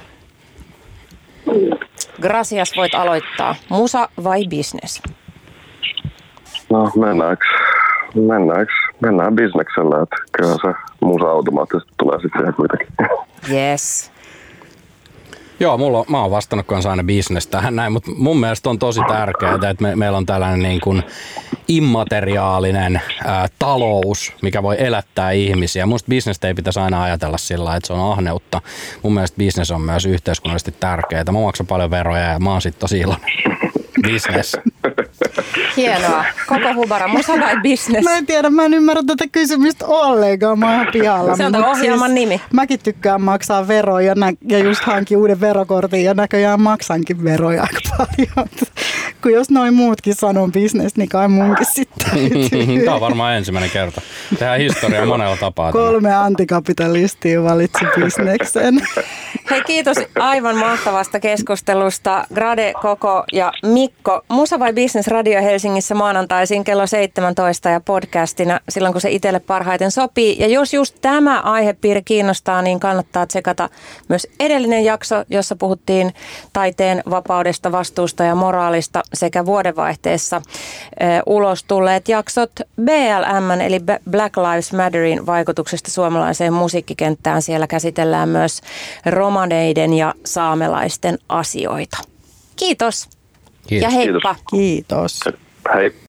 Gracias, voit aloittaa. Musa vai business? No mennäänkö, mennäänkö, mennään bisneksellä, että kyllä se musa automaattisesti tulee sitten kuitenkin. Yes. Joo, mulla, mä oon vastannut kanssa aina business tähän näin, mutta mun mielestä on tosi tärkeää, että me, meillä on tällainen niin kuin immateriaalinen ää, talous, mikä voi elättää ihmisiä. Musta business ei pitäisi aina ajatella sillä että se on ahneutta. Mun mielestä business on myös yhteiskunnallisesti tärkeää. Mä maksan paljon veroja ja mä oon sit tosi iloinen. Business. Hienoa. Koko hubara, musa vai business? Mä en tiedä, mä en ymmärrä tätä kysymystä ollenkaan. Mä oon pihalla. Se on tämän ohjelman siis nimi. Mäkin tykkään maksaa veroja ja, nä- ja just hankin uuden verokortin ja näköjään maksankin veroja aika paljon. Kun jos noin muutkin sanoo business, niin kai munkin sitten. Tämä on varmaan ensimmäinen kerta. Tehdään historiaa monella tapaa. Kolme antikapitalistia valitsi bisneksen. Hei kiitos aivan mahtavasta keskustelusta Grade, Koko ja Mikko. Musa vai Business Radio Helsingissä maanantaisin kello 17 ja podcastina silloin kun se itselle parhaiten sopii. Ja jos just tämä aihepiiri kiinnostaa, niin kannattaa tsekata myös edellinen jakso, jossa puhuttiin taiteen vapaudesta, vastuusta ja moraalista sekä vuodenvaihteessa ulos tulleet jaksot BLM eli Black Lives Matterin vaikutuksesta suomalaiseen musiikkikenttään. Siellä käsitellään myös romaneiden ja saamelaisten asioita. Kiitos. Kiitos. Ja heippa. Kiitos. Hei.